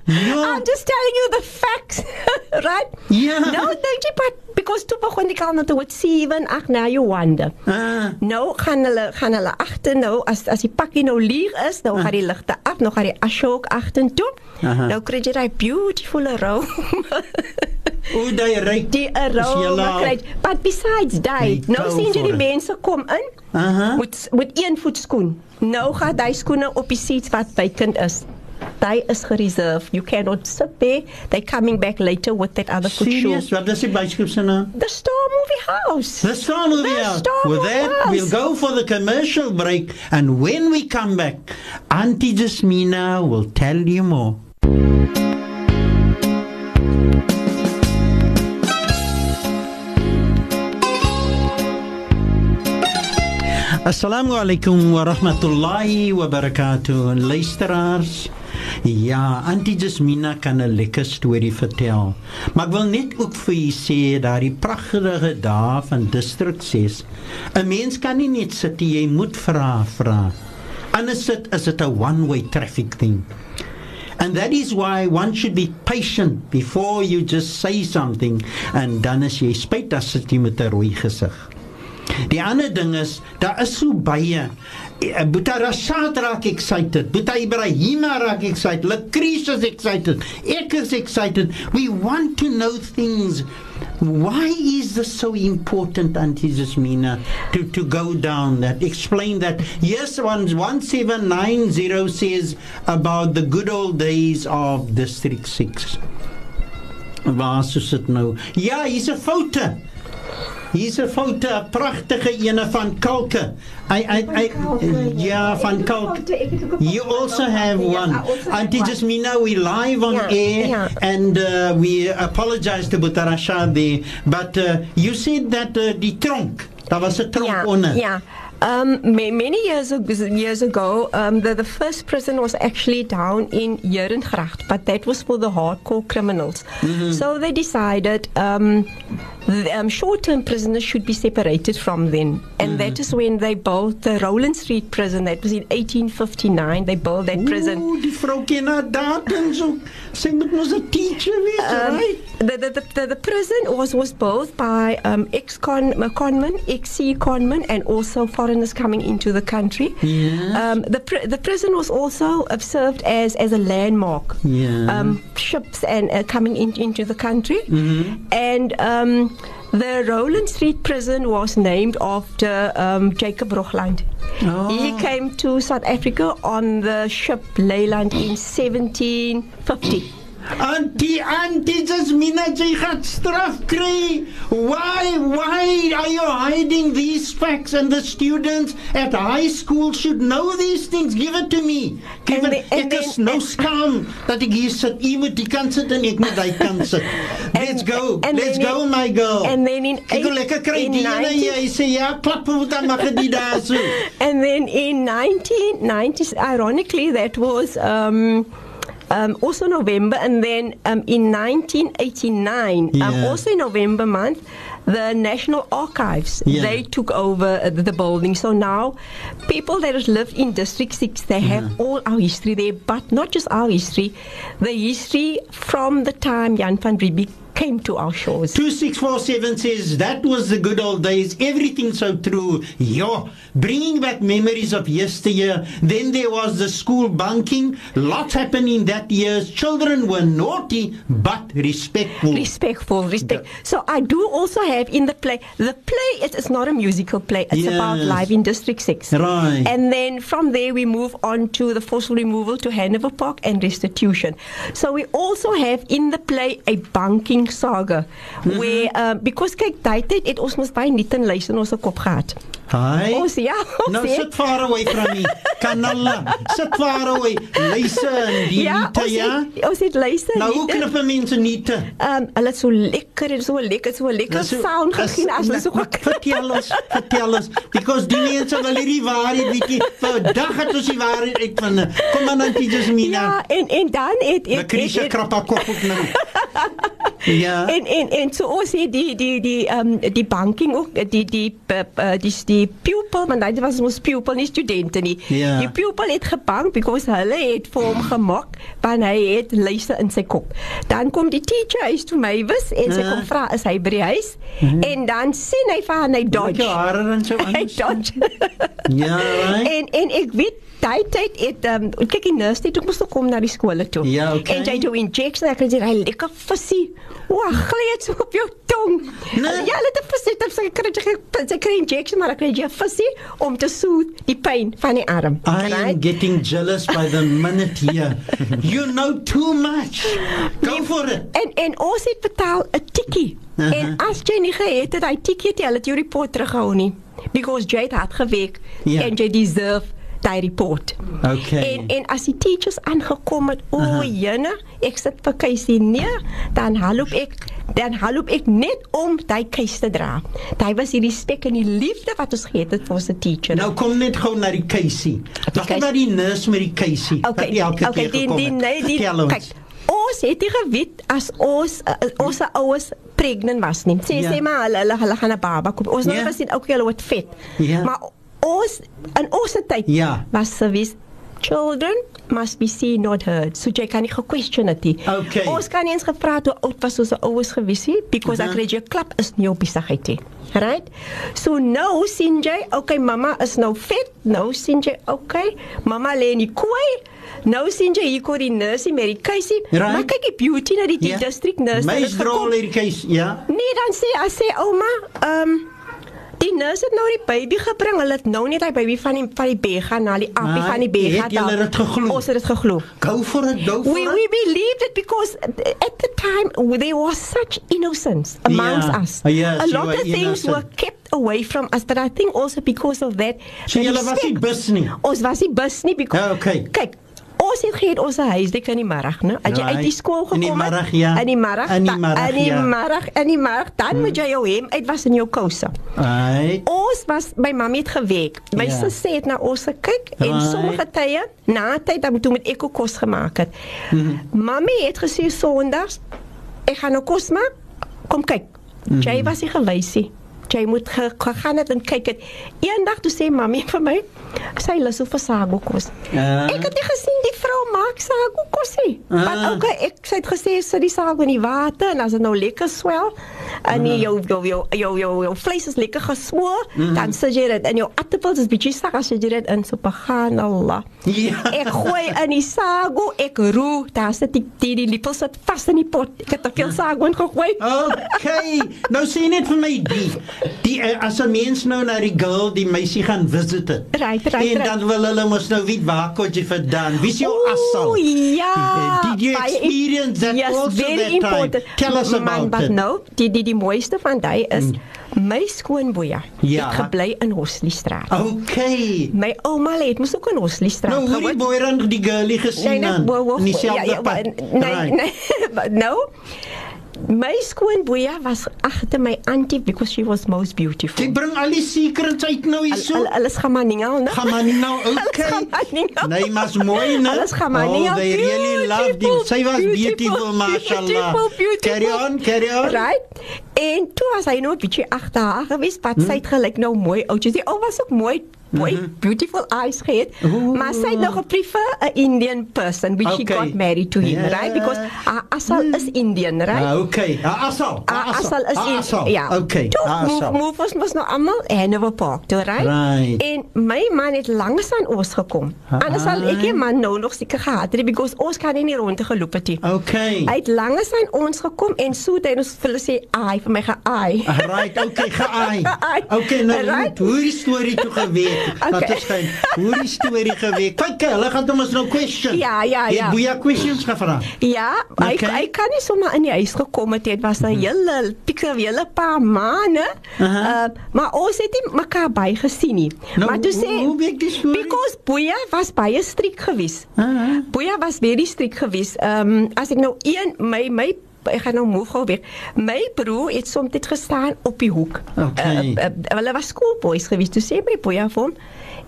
[SPEAKER 1] no.
[SPEAKER 2] I'm ja. just telling you the facts, right? Yeah.
[SPEAKER 1] Ja.
[SPEAKER 2] No, thank you but because toe begin die kalender toe wat 7 ag nou jou wonder.
[SPEAKER 1] Ah.
[SPEAKER 2] Nou gaan hulle gaan hulle agter nou as as die pakkie nou leeg is, nou ah. gaan die ligte af, nou gaan die ashok agter toe.
[SPEAKER 1] Aha.
[SPEAKER 2] Nou kry jy daai beautiful row.
[SPEAKER 1] O, daai ry
[SPEAKER 2] die row kry. But besides daai, nou sien jy die mense kom in.
[SPEAKER 1] Aha.
[SPEAKER 2] Met met een voet skoen. Nou gaan daai skoene op die seats wat bykind is. Thai is reserved. You cannot sit there. They coming back later with that other food
[SPEAKER 1] Serious? show. What does the bicycle center?
[SPEAKER 2] The Star Movie House.
[SPEAKER 1] The Star Movie
[SPEAKER 2] the
[SPEAKER 1] House.
[SPEAKER 2] Star
[SPEAKER 1] with
[SPEAKER 2] movie
[SPEAKER 1] that,
[SPEAKER 2] house.
[SPEAKER 1] we'll go for the commercial break. And when we come back, Auntie Jasmina will tell you more. Assalamu alaikum wa rahmatullahi wa barakatuh. Luisteraars, Ja, Auntie Jasmina kan 'n lekker storie vertel. Maar ek wil net ook vir u sê dat die pragtige dae van distrik 6, 'n mens kan nie net sit hier, jy moet vra, vra. Anders sit is dit 'n one-way traffic thing. And that is why one should be patient before you just say something and dan as jy spyt as jy met 'n rooi gesig. Die ander ding is, daar is so baie Buta Rashad raak excited. Buta Ibrahima raak excited. Lucretia is excited. Ek is excited. We want to know things. Why is this so important, Auntie Jasmina, to, to go down that? Explain that. Yes, one, 1790 says about the good old days of District 6. Waar is dit nou? Ja, hier's 'n foute. Hier's 'n foto, 'n pragtige ene van kalke. I I I ja van kalk. You also have ja, one. And it just mean now we live on
[SPEAKER 2] yeah.
[SPEAKER 1] Ja, air
[SPEAKER 2] yeah. Ja.
[SPEAKER 1] and uh, we apologize to Butarasha the but uh, you said that uh, die tronk. Daar was 'n tronk
[SPEAKER 2] yeah.
[SPEAKER 1] onder. Ja.
[SPEAKER 2] Yeah. Um, may, many years ago, years ago um, the, the first prison was actually down in Jurengracht, but that was for the hardcore criminals. Mm -hmm. So they decided um, um, short-term prisoners should be separated from them. And mm. that is when they built the Roeland Street prison. That was in 1859. They built that
[SPEAKER 1] Ooh, prison. teacher
[SPEAKER 2] um, The, the, the, the, prison was, was built by um, ex-con conmen, ex-sea conmen, and also foreigners coming into the country.
[SPEAKER 1] Yes.
[SPEAKER 2] Um, the, pr the prison was also served as, as a landmark.
[SPEAKER 1] Yeah.
[SPEAKER 2] Um, ships and uh, coming in, into the country. Mm -hmm. And... Um, the Roeland Street prison was named after um, Jacob Rochland. Oh. He came to South Africa on the ship Leyland in 1750.
[SPEAKER 1] And the anti-Semites gaat straf Why why are you hiding these facts and the students at high school should know these things. Give it to me. Give it.
[SPEAKER 2] The,
[SPEAKER 1] ek is no skaam that he hier sit. U moet die kant sit en ek that can sit. Let's go.
[SPEAKER 2] And
[SPEAKER 1] Let's go
[SPEAKER 2] in,
[SPEAKER 1] my girl.
[SPEAKER 2] And then in
[SPEAKER 1] 1990,
[SPEAKER 2] And then in 1990s ironically that was um um, also November, and then um, in 1989, um,
[SPEAKER 1] yeah.
[SPEAKER 2] also in November month, the National Archives
[SPEAKER 1] yeah.
[SPEAKER 2] they took over uh, the building. So now, people that live in District Six, they have all our history there, but not just our history, the history from the time Jan van Riebeeck came to our shores.
[SPEAKER 1] 2647 says, That was the good old days. Everything so true. Yeah. Bringing back memories of yesteryear. Then there was the school bunking. Lots happened in that year. Children were naughty, but respectful.
[SPEAKER 2] Respectful, respect. The, so I do also have in the play, the play is it's not a musical play, it's
[SPEAKER 1] yes.
[SPEAKER 2] about life in District 6.
[SPEAKER 1] Right.
[SPEAKER 2] And then from there, we move on to the fossil removal to Hanover Park and restitution. So we also have in the play a bunking Viking
[SPEAKER 1] saga
[SPEAKER 2] where mm -hmm. um, because kyk dit het, het ons mos baie nuut en lys in ons kop gehad.
[SPEAKER 1] Hi.
[SPEAKER 2] Ons ja. Ons
[SPEAKER 1] nou sit far away from me. Kanalla. Sit far away. Listen, die
[SPEAKER 2] ja, nuut
[SPEAKER 1] ja.
[SPEAKER 2] Ons het luister.
[SPEAKER 1] Nou hoe
[SPEAKER 2] kan
[SPEAKER 1] 'n mens nuut?
[SPEAKER 2] Ehm hulle so lekker en so lekker so lekker
[SPEAKER 1] so,
[SPEAKER 2] sound gesien as hulle nee, so
[SPEAKER 1] goed. Vertel ons, vertel ons because die mense wil hierdie waarheid bietjie vandag het ons die waarheid uit van kom aan antjie Jasmina.
[SPEAKER 2] Ja, en en dan het ek
[SPEAKER 1] ek krappa kop op nou. Ja.
[SPEAKER 2] En en en so ons het die die die ehm um, die banking ook die die eh, eh, die die pupil, want dit was ons pupil nie studente nie.
[SPEAKER 1] Ja.
[SPEAKER 2] Die pupil het gebank because hulle het vir hom gemaak want hy het luister in sy kop. Dan kom die teacher huis toe my wys en sy
[SPEAKER 1] ja.
[SPEAKER 2] kom vra is hy by die huis? Ja. En dan sien hy van hy dodge.
[SPEAKER 1] Ja, hare en so
[SPEAKER 2] aan.
[SPEAKER 1] Hy
[SPEAKER 2] dodge.
[SPEAKER 1] ja. Right.
[SPEAKER 2] En en ek weet daai tyd het ehm um, kyk die nurse het ook mos gekom na die skole toe.
[SPEAKER 1] Ja, okay.
[SPEAKER 2] En jy doen injection en ek het hy lekker visie. O, gleeds op jou tong.
[SPEAKER 1] Nee.
[SPEAKER 2] Ja, hulle het visie, dit sê kry jy sê kry injection maar kry jy visie om te soet die pyn van die arm.
[SPEAKER 1] I right? am getting jealous by the minute here. you know too much. Go nee, for it.
[SPEAKER 2] En en ons het betaal 'n tikkie.
[SPEAKER 1] Uh -huh.
[SPEAKER 2] En as jy nie geëet het, hy tikkie het hulle jou report terughou nie. Because Jade had gewerk yeah.
[SPEAKER 1] Ja.
[SPEAKER 2] and Jade deserve daai report.
[SPEAKER 1] Okay.
[SPEAKER 2] En en as die teachers aangekom het, o, jene, ek sit vir Keisie neer, dan help ek dan help ek net om daai keis te dra. Daai was hierdie spek en die liefde wat ons gehad het vir ons teacher.
[SPEAKER 1] Nou kom net gou na die Keisie. Dan
[SPEAKER 2] kom
[SPEAKER 1] na die nurse met die Keisie.
[SPEAKER 2] Okay.
[SPEAKER 1] Die elke
[SPEAKER 2] okay,
[SPEAKER 1] keer gekom.
[SPEAKER 2] Die,
[SPEAKER 1] het.
[SPEAKER 2] Nee, die, kyk. Ons het nie geweet as ons eh, ons ouers pregnant was nie. Sê yeah.
[SPEAKER 1] Ja.
[SPEAKER 2] sê maar hulle hulle gaan 'n baba koop. Ons
[SPEAKER 1] yeah.
[SPEAKER 2] het ja. gesien ook hulle word vet. Yeah.
[SPEAKER 1] Ja.
[SPEAKER 2] Maar ons in ons tyd
[SPEAKER 1] ja.
[SPEAKER 2] was service children must be seen not heard so jy kan nie ge-question dit nie
[SPEAKER 1] okay.
[SPEAKER 2] ons kan nie eens gevra hoe oud was ons ouers gewees nie because
[SPEAKER 1] uh -huh.
[SPEAKER 2] ek mhm. red jou klap is nie op besigheid nie right so nou sien jy okay mamma is nou vet nou sien jy okay mamma lê nie kwai Nou sien jy hier kom die nurse met die keisie.
[SPEAKER 1] Right.
[SPEAKER 2] Maar kyk die beauty na die yeah.
[SPEAKER 1] Ja.
[SPEAKER 2] district nurse.
[SPEAKER 1] Meisrol
[SPEAKER 2] hier
[SPEAKER 1] die keisie, ja.
[SPEAKER 2] Nee, dan sê, sê ouma, ehm um, Die nurse het nou die baby gebring. Hulle het nou net hy baby van die van die Bega na die appie van die Bega
[SPEAKER 1] daai. Hulle het dit geglo.
[SPEAKER 2] Ons het dit geglo.
[SPEAKER 1] Go for it, go for
[SPEAKER 2] we,
[SPEAKER 1] it.
[SPEAKER 2] We believed it because at the time there was such innocence amongst
[SPEAKER 1] yeah. Ja.
[SPEAKER 2] us.
[SPEAKER 1] Yeah,
[SPEAKER 2] ja,
[SPEAKER 1] A
[SPEAKER 2] lot of
[SPEAKER 1] innocent.
[SPEAKER 2] things were kept away from us that I think also because of that. Sy
[SPEAKER 1] hulle was nie bus nie.
[SPEAKER 2] Ons was nie bus nie because
[SPEAKER 1] yeah, okay.
[SPEAKER 2] kyk laas het gehad ons 'n huisdik in die middag, né? As jy uit nou,
[SPEAKER 1] die
[SPEAKER 2] skool gekom het.
[SPEAKER 1] In die middag, ja.
[SPEAKER 2] In die middag.
[SPEAKER 1] In die middag,
[SPEAKER 2] in die
[SPEAKER 1] ja.
[SPEAKER 2] middag, in die middag, dan hmm. moet jy jou hem uit was in jou kouse.
[SPEAKER 1] Ai.
[SPEAKER 2] Ons was by mamma het gewek. My sussie ja. het na ons gekyk en sommige tye, na tyd dan moet ek ook kos gemaak het. Hmm. Mamma het gesê Sondags ek gaan nou kos maak. Kom kyk. Hmm. Jy was nie gelei nie jy moet gegaan het en kyk het. Eendag toe sê mami vir my, sy lus op sago kos.
[SPEAKER 1] Uh.
[SPEAKER 2] Ek het dit gesien die vrou maak sago kos. Eh?
[SPEAKER 1] Want
[SPEAKER 2] uh. ook okay, ek sê dit gesê sy die sago in die water en as dit nou lekker swel en uh. jou, jou, jou jou jou jou vleis is lekker gesmoor, uh. dan sê jy dit en jou appels is bietjie sag as jy dit in subhanallah.
[SPEAKER 1] Ja.
[SPEAKER 2] Ek gooi in die sago, ek roer, daar sit die die, die lippel sit vas in die pot. Ek het te veel sago ingegooi.
[SPEAKER 1] Okay. Nou sien net vir my die Die eh, as 'n mens nou na die girl die meisie gaan visit het.
[SPEAKER 2] Right, right,
[SPEAKER 1] en dan wil hulle mos nou weet waar kom jy vandaan? Wie is jou
[SPEAKER 2] assal?
[SPEAKER 1] O
[SPEAKER 2] ja.
[SPEAKER 1] Eh, did you experience that
[SPEAKER 2] yes,
[SPEAKER 1] also
[SPEAKER 2] very
[SPEAKER 1] that
[SPEAKER 2] important.
[SPEAKER 1] time? Tell us about Man,
[SPEAKER 2] but
[SPEAKER 1] it.
[SPEAKER 2] No, die die die mooiste van daai is mm. my skoonboeie.
[SPEAKER 1] Ja.
[SPEAKER 2] Het gebly in Hosliestraat.
[SPEAKER 1] Okay.
[SPEAKER 2] My ouma het mos ook in Hosliestraat gewoon.
[SPEAKER 1] Nou hoe die boerin die girlie gesien
[SPEAKER 2] nee, nee,
[SPEAKER 1] dan?
[SPEAKER 2] Nie
[SPEAKER 1] ja, selfde
[SPEAKER 2] ja,
[SPEAKER 1] pad.
[SPEAKER 2] Nee, nee. No my skoon boeye was agter my auntie because she was most beautiful.
[SPEAKER 1] Dit bring al die secrets uit nou hierso.
[SPEAKER 2] Al, al, alles gaan maar ningal, né?
[SPEAKER 1] Gaan maar ningal, nou, okay. Nee, maar's mooi, né?
[SPEAKER 2] Alles gaan maar ningal.
[SPEAKER 1] Oh, they really loved him. Sy was beautiful, mashallah. Carry on, carry on.
[SPEAKER 2] Right? En toe was hy nou 'n bietjie agter haar, gewis, wat hmm. sy het gelyk nou mooi oudjie. Die ou was ook mooi boy, mm-hmm. beautiful eyes, gehad. Maar sy nog prefer a Indian person which
[SPEAKER 1] okay.
[SPEAKER 2] she got married to him,
[SPEAKER 1] yeah.
[SPEAKER 2] right? Because uh, Asal mm. is Indian, right?
[SPEAKER 1] Uh, okay. Uh, Asal.
[SPEAKER 2] Uh, Asal. Asal
[SPEAKER 1] is
[SPEAKER 2] uh,
[SPEAKER 1] Asal.
[SPEAKER 2] In, ja.
[SPEAKER 1] yeah.
[SPEAKER 2] Okay.
[SPEAKER 1] To,
[SPEAKER 2] uh,
[SPEAKER 1] Asal.
[SPEAKER 2] Move was was nou almal en op park, toe, right?
[SPEAKER 1] Right.
[SPEAKER 2] En my man het langs aan ons gekom. Uh-huh. Anders sal ek hier man nou nog seker gehad het because ons kan nie rond geloop het nie.
[SPEAKER 1] Okay.
[SPEAKER 2] Hy het langs aan ons gekom en so het hy ons vir sê, "Ai, vir my ge-ai."
[SPEAKER 1] Right. Okay,
[SPEAKER 2] ge-ai.
[SPEAKER 1] okay, nou
[SPEAKER 2] right?
[SPEAKER 1] hoe die storie toe gewees?
[SPEAKER 2] okay.
[SPEAKER 1] laat ons gaan hoe die storie gewek. Kyk, hulle gaan hom ons nou question.
[SPEAKER 2] Ja, ja, ja.
[SPEAKER 1] Ek wou ja questions gevra.
[SPEAKER 2] Ja,
[SPEAKER 1] okay.
[SPEAKER 2] ek ek kan nie sommer in die huis gekom het. Dit was 'n hm. hele pikkie hele paar maande. Uh, eh, maar ons het nie mekaar by gesien nie.
[SPEAKER 1] Nou,
[SPEAKER 2] maar toe sê
[SPEAKER 1] hoe week die storie?
[SPEAKER 2] Because Boya was baie striek gewees.
[SPEAKER 1] Uh -huh.
[SPEAKER 2] Boya was baie striek gewees. Ehm um, as ek nou een my my ik ga nou move, gauw weg. Mijn broer heeft soms gestaan op die hoek. Oké.
[SPEAKER 1] Okay.
[SPEAKER 2] Uh, uh, uh, was schoolboys geweest, dus zei mijn broer van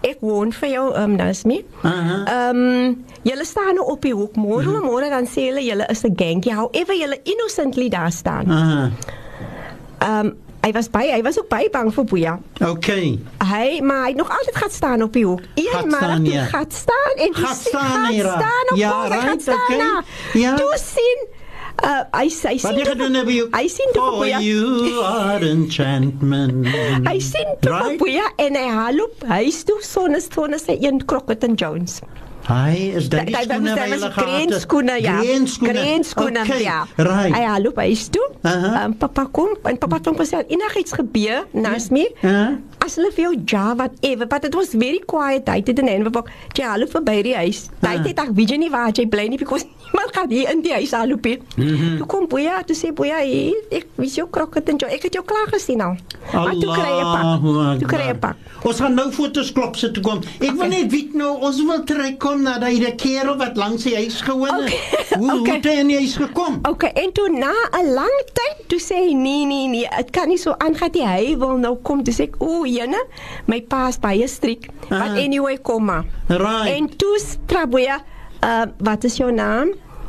[SPEAKER 2] ik woon voor jou um, ehm,
[SPEAKER 1] naast
[SPEAKER 2] me. Uh-huh. Um, jullie staan nou op je hoek. Morgen,
[SPEAKER 1] uh-huh.
[SPEAKER 2] morgen dan zullen jullie als een gangje Je hou even jullie innocently daar staan. Uh-huh. Um, hij was, bij, hij was ook bij bang voor Boeja. Oké.
[SPEAKER 1] Okay.
[SPEAKER 2] Hij, maar hij nog altijd gaat staan op je hoek.
[SPEAKER 1] Iedere
[SPEAKER 2] maandag
[SPEAKER 1] ja.
[SPEAKER 2] gaat staan. En
[SPEAKER 1] gaat staan, gaat
[SPEAKER 2] staan op
[SPEAKER 1] ja, right, gaat
[SPEAKER 2] staan.
[SPEAKER 1] Okay. Ja.
[SPEAKER 2] zien. Uh I
[SPEAKER 1] say
[SPEAKER 2] sien.
[SPEAKER 1] Wat
[SPEAKER 2] jy
[SPEAKER 1] gedoen by jou?
[SPEAKER 2] I sien toe
[SPEAKER 1] by
[SPEAKER 2] jou.
[SPEAKER 1] You are enchantment.
[SPEAKER 2] I sien toe
[SPEAKER 1] by
[SPEAKER 2] jou en hy loop huis toe sonne sonne sê een Crockett and Jones.
[SPEAKER 1] Hy is dan
[SPEAKER 2] nie
[SPEAKER 1] skoon
[SPEAKER 2] naby
[SPEAKER 1] hulle gehad.
[SPEAKER 2] Kreenskoene, ja. Kreenskoene,
[SPEAKER 1] okay,
[SPEAKER 2] ja.
[SPEAKER 1] Right.
[SPEAKER 2] Hy loop hy is toe.
[SPEAKER 1] Uh -huh.
[SPEAKER 2] um, ehm, papa kom, en papa kom sê enigiets gebeur, nas my.
[SPEAKER 1] Uh -huh.
[SPEAKER 2] As hulle vir jou ja wat ever, but it was very quiet. Hy het in en papa, jy hallo verby die huis. Hy
[SPEAKER 1] uh-huh.
[SPEAKER 2] het ek weet jy nie waar jy bly nie because niemand gaan hier in die huis aanloop nie.
[SPEAKER 1] Mm -hmm.
[SPEAKER 2] Toe kom boeie, toe sê boeie, ek wys jou krokket en jou. Ek het jou klaar gesien al. Nou. Maar toe kry jy pak. Toe kry jy pak.
[SPEAKER 1] Ons gaan nou fotos klop sit toe kom. Ek
[SPEAKER 2] okay.
[SPEAKER 1] wil net weet nou, ons wil trek gekom nadat hy die kerel wat langs die huis gewoon het.
[SPEAKER 2] Okay,
[SPEAKER 1] hoe
[SPEAKER 2] okay.
[SPEAKER 1] hoe het hy eens gekom?
[SPEAKER 2] Okay, en toe na 'n lang tyd toe sê hy nee nee nee, dit kan nie so aangaan nie. Hy wil nou kom toe sê ek o, jene, my pa is baie striek. But
[SPEAKER 1] ah.
[SPEAKER 2] anyway, kom maar.
[SPEAKER 1] Right.
[SPEAKER 2] En toe straboe, uh, wat is jou naam?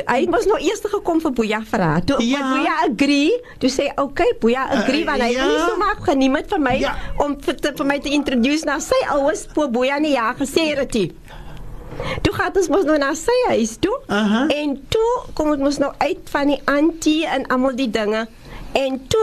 [SPEAKER 1] hy
[SPEAKER 2] was nog eers gekom vir Boeja vra. Toe
[SPEAKER 1] ja.
[SPEAKER 2] Boeja agree, toe sê okay, Boeja agree
[SPEAKER 1] eh,
[SPEAKER 2] want hy
[SPEAKER 1] het
[SPEAKER 2] ja. nie so maar geneem met vir my
[SPEAKER 1] ja.
[SPEAKER 2] om vir, te, vir my te introduce na sy ouers, po Boeja nie ja gesê het hy. Toe gaan ons mos nou na sy huis toe.
[SPEAKER 1] Uh -huh.
[SPEAKER 2] En toe kom ons mos nou uit van die auntie en almal die dinge. and two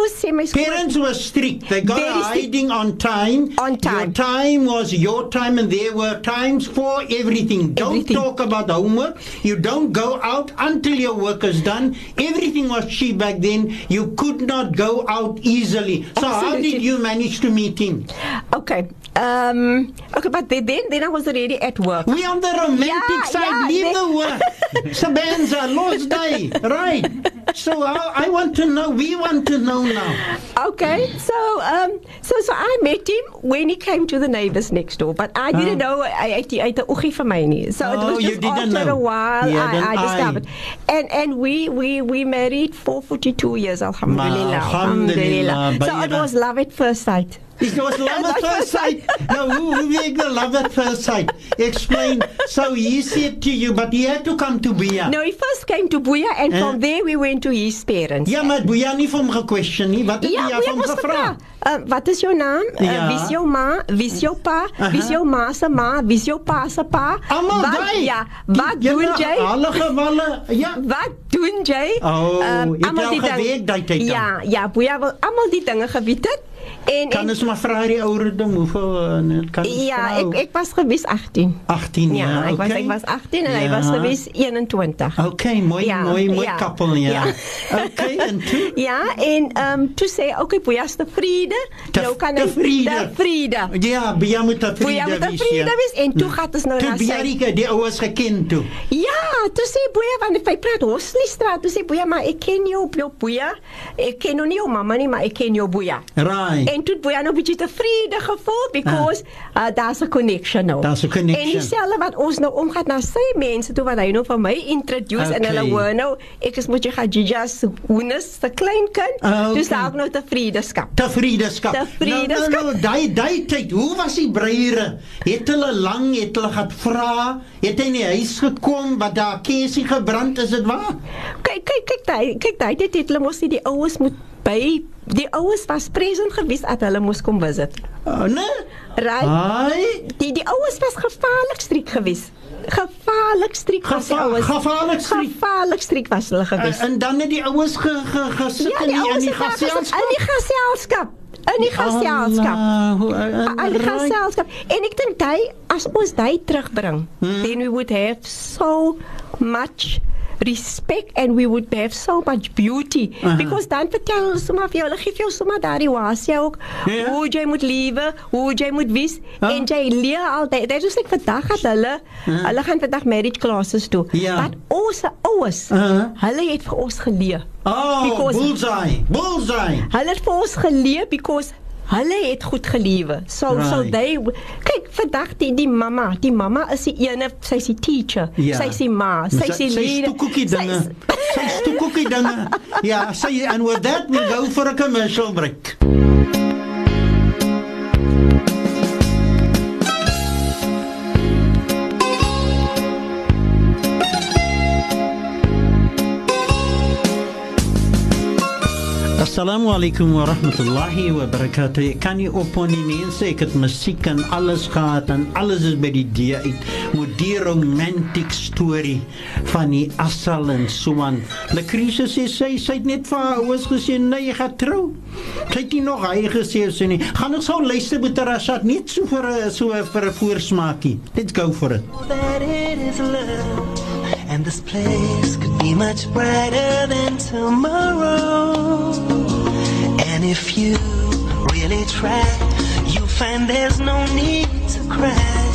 [SPEAKER 1] Parents were strict. They got a hiding on time.
[SPEAKER 2] On time.
[SPEAKER 1] Your time was your time, and there were times for everything. Don't
[SPEAKER 2] everything.
[SPEAKER 1] talk about homework. You don't go out until your work is done. Everything was cheap back then. You could not go out easily. So
[SPEAKER 2] Absolutely.
[SPEAKER 1] how did you manage to meet him?
[SPEAKER 2] Okay, um, okay, but then then I was already at work.
[SPEAKER 1] We on the romantic
[SPEAKER 2] yeah,
[SPEAKER 1] side.
[SPEAKER 2] Yeah,
[SPEAKER 1] Leave the work. Sabanza, Lord's Day, right? So I, I, want to know. We want to know now.
[SPEAKER 2] Okay, so um, so so I met him when he came to the neighbors next door, but I didn't oh. know. I ate the uchi for my So it was
[SPEAKER 1] oh,
[SPEAKER 2] just after
[SPEAKER 1] know.
[SPEAKER 2] a while
[SPEAKER 1] yeah,
[SPEAKER 2] I, I, discovered, I. and and we we we married for forty two years. Alhamdulillah.
[SPEAKER 1] alhamdulillah. alhamdulillah.
[SPEAKER 2] So it was love at first sight.
[SPEAKER 1] Is nou 'n lamme versy. Nou hoe hoe wie ek 'n lamme versy. Explain so he said to you but he had to come to Buya.
[SPEAKER 2] No, he first came to Buya and
[SPEAKER 1] eh?
[SPEAKER 2] from uh, there we went to his parents.
[SPEAKER 1] Ja, maar Buya nie van gequestion nie. Wat het
[SPEAKER 2] ja, jy
[SPEAKER 1] van gevra?
[SPEAKER 2] Eh, wat is jou naam? Eh,
[SPEAKER 1] ja.
[SPEAKER 2] Wie is jou ma? Wie is jou pa? Wie is jou ma se ma? Wie is jou pa se pa?
[SPEAKER 1] Amma,
[SPEAKER 2] wat,
[SPEAKER 1] die,
[SPEAKER 2] ja, wat
[SPEAKER 1] die,
[SPEAKER 2] doen jy?
[SPEAKER 1] Alle gewalle. Ja.
[SPEAKER 2] Wat doen jy?
[SPEAKER 1] Oh, um, ek
[SPEAKER 2] het
[SPEAKER 1] al geweet dat jy
[SPEAKER 2] Ja, ja, Buya wil almal die dinge gewet het. En
[SPEAKER 1] kan ons maar vra hierdie ou ding hoeveel eh, kan
[SPEAKER 2] Ja,
[SPEAKER 1] vrou?
[SPEAKER 2] ek ek was gewis 18.
[SPEAKER 1] 18
[SPEAKER 2] ja,
[SPEAKER 1] ja okay.
[SPEAKER 2] ek was ek was 18 en
[SPEAKER 1] ja.
[SPEAKER 2] hy was gewis 21.
[SPEAKER 1] Okay, mooi
[SPEAKER 2] ja,
[SPEAKER 1] mooi mooi
[SPEAKER 2] ja.
[SPEAKER 1] koppel ja.
[SPEAKER 2] ja.
[SPEAKER 1] Okay, en toe
[SPEAKER 2] Ja, en ehm um, toe sê okay, boeias te vrede.
[SPEAKER 1] Te,
[SPEAKER 2] nou kan hy
[SPEAKER 1] vrede.
[SPEAKER 2] vrede.
[SPEAKER 1] Ja, bi jy
[SPEAKER 2] moet
[SPEAKER 1] te
[SPEAKER 2] vrede
[SPEAKER 1] wees.
[SPEAKER 2] Boeias
[SPEAKER 1] ja.
[SPEAKER 2] te vrede wees en toe gaan ons nou na sy.
[SPEAKER 1] Die ou was geken toe.
[SPEAKER 2] Ja, toe sê boeie want hy praat hoes nie straat. Toe sê boeie maar ek ken jou, jou boeie. Ek ken nou nie jou mamma nie, maar ek ken jou boeie.
[SPEAKER 1] Right.
[SPEAKER 2] En toe boei nou 'n bietjie tevrede gevoel because ah. uh, daar's 'n connection nou.
[SPEAKER 1] Daar's 'n connection.
[SPEAKER 2] En dieselfde wat ons nou omgaat na sy mense toe wat hy nou van my introduce en hulle hoor nou ek is moet jy gaan Gigas Hoenus se klein kind.
[SPEAKER 1] Ah, okay.
[SPEAKER 2] Dis daar ook nou tevredeskap.
[SPEAKER 1] Tevredeskap.
[SPEAKER 2] Tevredeskap.
[SPEAKER 1] Nou, nou, nou, nou, daai daai tyd, hoe was die breiere? Het hulle lank het hulle gehad vra? Het hy nie huis gekom wat daar kersie gebrand is dit waar?
[SPEAKER 2] Kyk kyk kyk daai kyk daai dit het hulle mos nie die oues moet by die oues was present gewees dat hulle moes kom visit.
[SPEAKER 1] Anne?
[SPEAKER 2] Right.
[SPEAKER 1] Hi.
[SPEAKER 2] Die die oues was gevaarlik stryk gewees. Gevaarlik stryk was die oues.
[SPEAKER 1] Gevaarlik stryk.
[SPEAKER 2] Gevaarlik stryk was hulle gewees.
[SPEAKER 1] En, en dan het die oues ge, ge, gesit
[SPEAKER 2] ja, die
[SPEAKER 1] in die gaselskap.
[SPEAKER 2] In die gaselskap. In die gaselskap.
[SPEAKER 1] Eh, eh,
[SPEAKER 2] in die gaselskap. En ek dink hy as ons hy terugbring,
[SPEAKER 1] hmm.
[SPEAKER 2] then we would have so much respect and we would have so much beauty
[SPEAKER 1] uh -huh.
[SPEAKER 2] because dan vertel ons sommer vir jou hulle gee vir jou sommer daai wasie ook yeah.
[SPEAKER 1] Ja, ja.
[SPEAKER 2] hoe jy moet lewe hoe jy moet wees
[SPEAKER 1] huh? Ja.
[SPEAKER 2] en jy leer altyd dit is net vandag het hulle uh -huh. hulle gaan vandag marriage classes toe wat yeah. ons ouers
[SPEAKER 1] uh -huh.
[SPEAKER 2] hulle het vir ons geleer
[SPEAKER 1] oh,
[SPEAKER 2] because
[SPEAKER 1] bullseye bullseye
[SPEAKER 2] hulle het vir ons geleer because Hulle het goed geliewe. Sal
[SPEAKER 1] right.
[SPEAKER 2] sal hy kyk vandag die die mamma, die mamma is die ene, sy's die teacher,
[SPEAKER 1] ja.
[SPEAKER 2] sy's die ma, sy's
[SPEAKER 1] sy, die
[SPEAKER 2] leader.
[SPEAKER 1] Sy's toekookie dinge.
[SPEAKER 2] Sy's
[SPEAKER 1] toekookie dinge. Ja, sy and with that we we'll go for a commercial break. Assalamu alaikum wa rahmatullahi wa barakatuh. Ek kan nie op hom nie. Sê ek het musiek en alles gehad en alles is by die idee uit. Moet die romantic story van die Assal en Suman. Die krisis sê sy sê net vir haar ouers gesê nee, jy gaan trou. Sy het nie nog hy gesê sy nie. Gaan ons gou luister met Rashad net so vir so vir 'n voorsmaakie. Let's go for it.
[SPEAKER 9] And this place could be much brighter than tomorrow. And if you really try, you'll find there's no need to cry.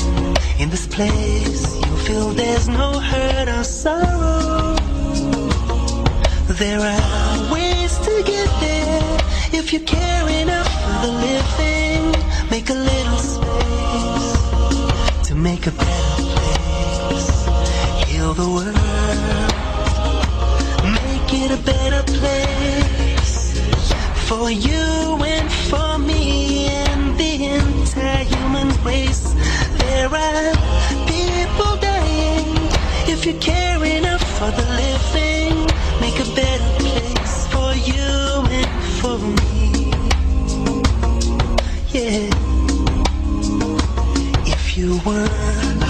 [SPEAKER 9] In this place, you'll feel there's no hurt or sorrow. There are ways to get there if you care enough for the living. Make a little space to make a better place. Heal the world, make it a better place for you and for me and the entire human race. There are people dying. If you care enough for the living, make a better place for you and for me. Yeah. If you want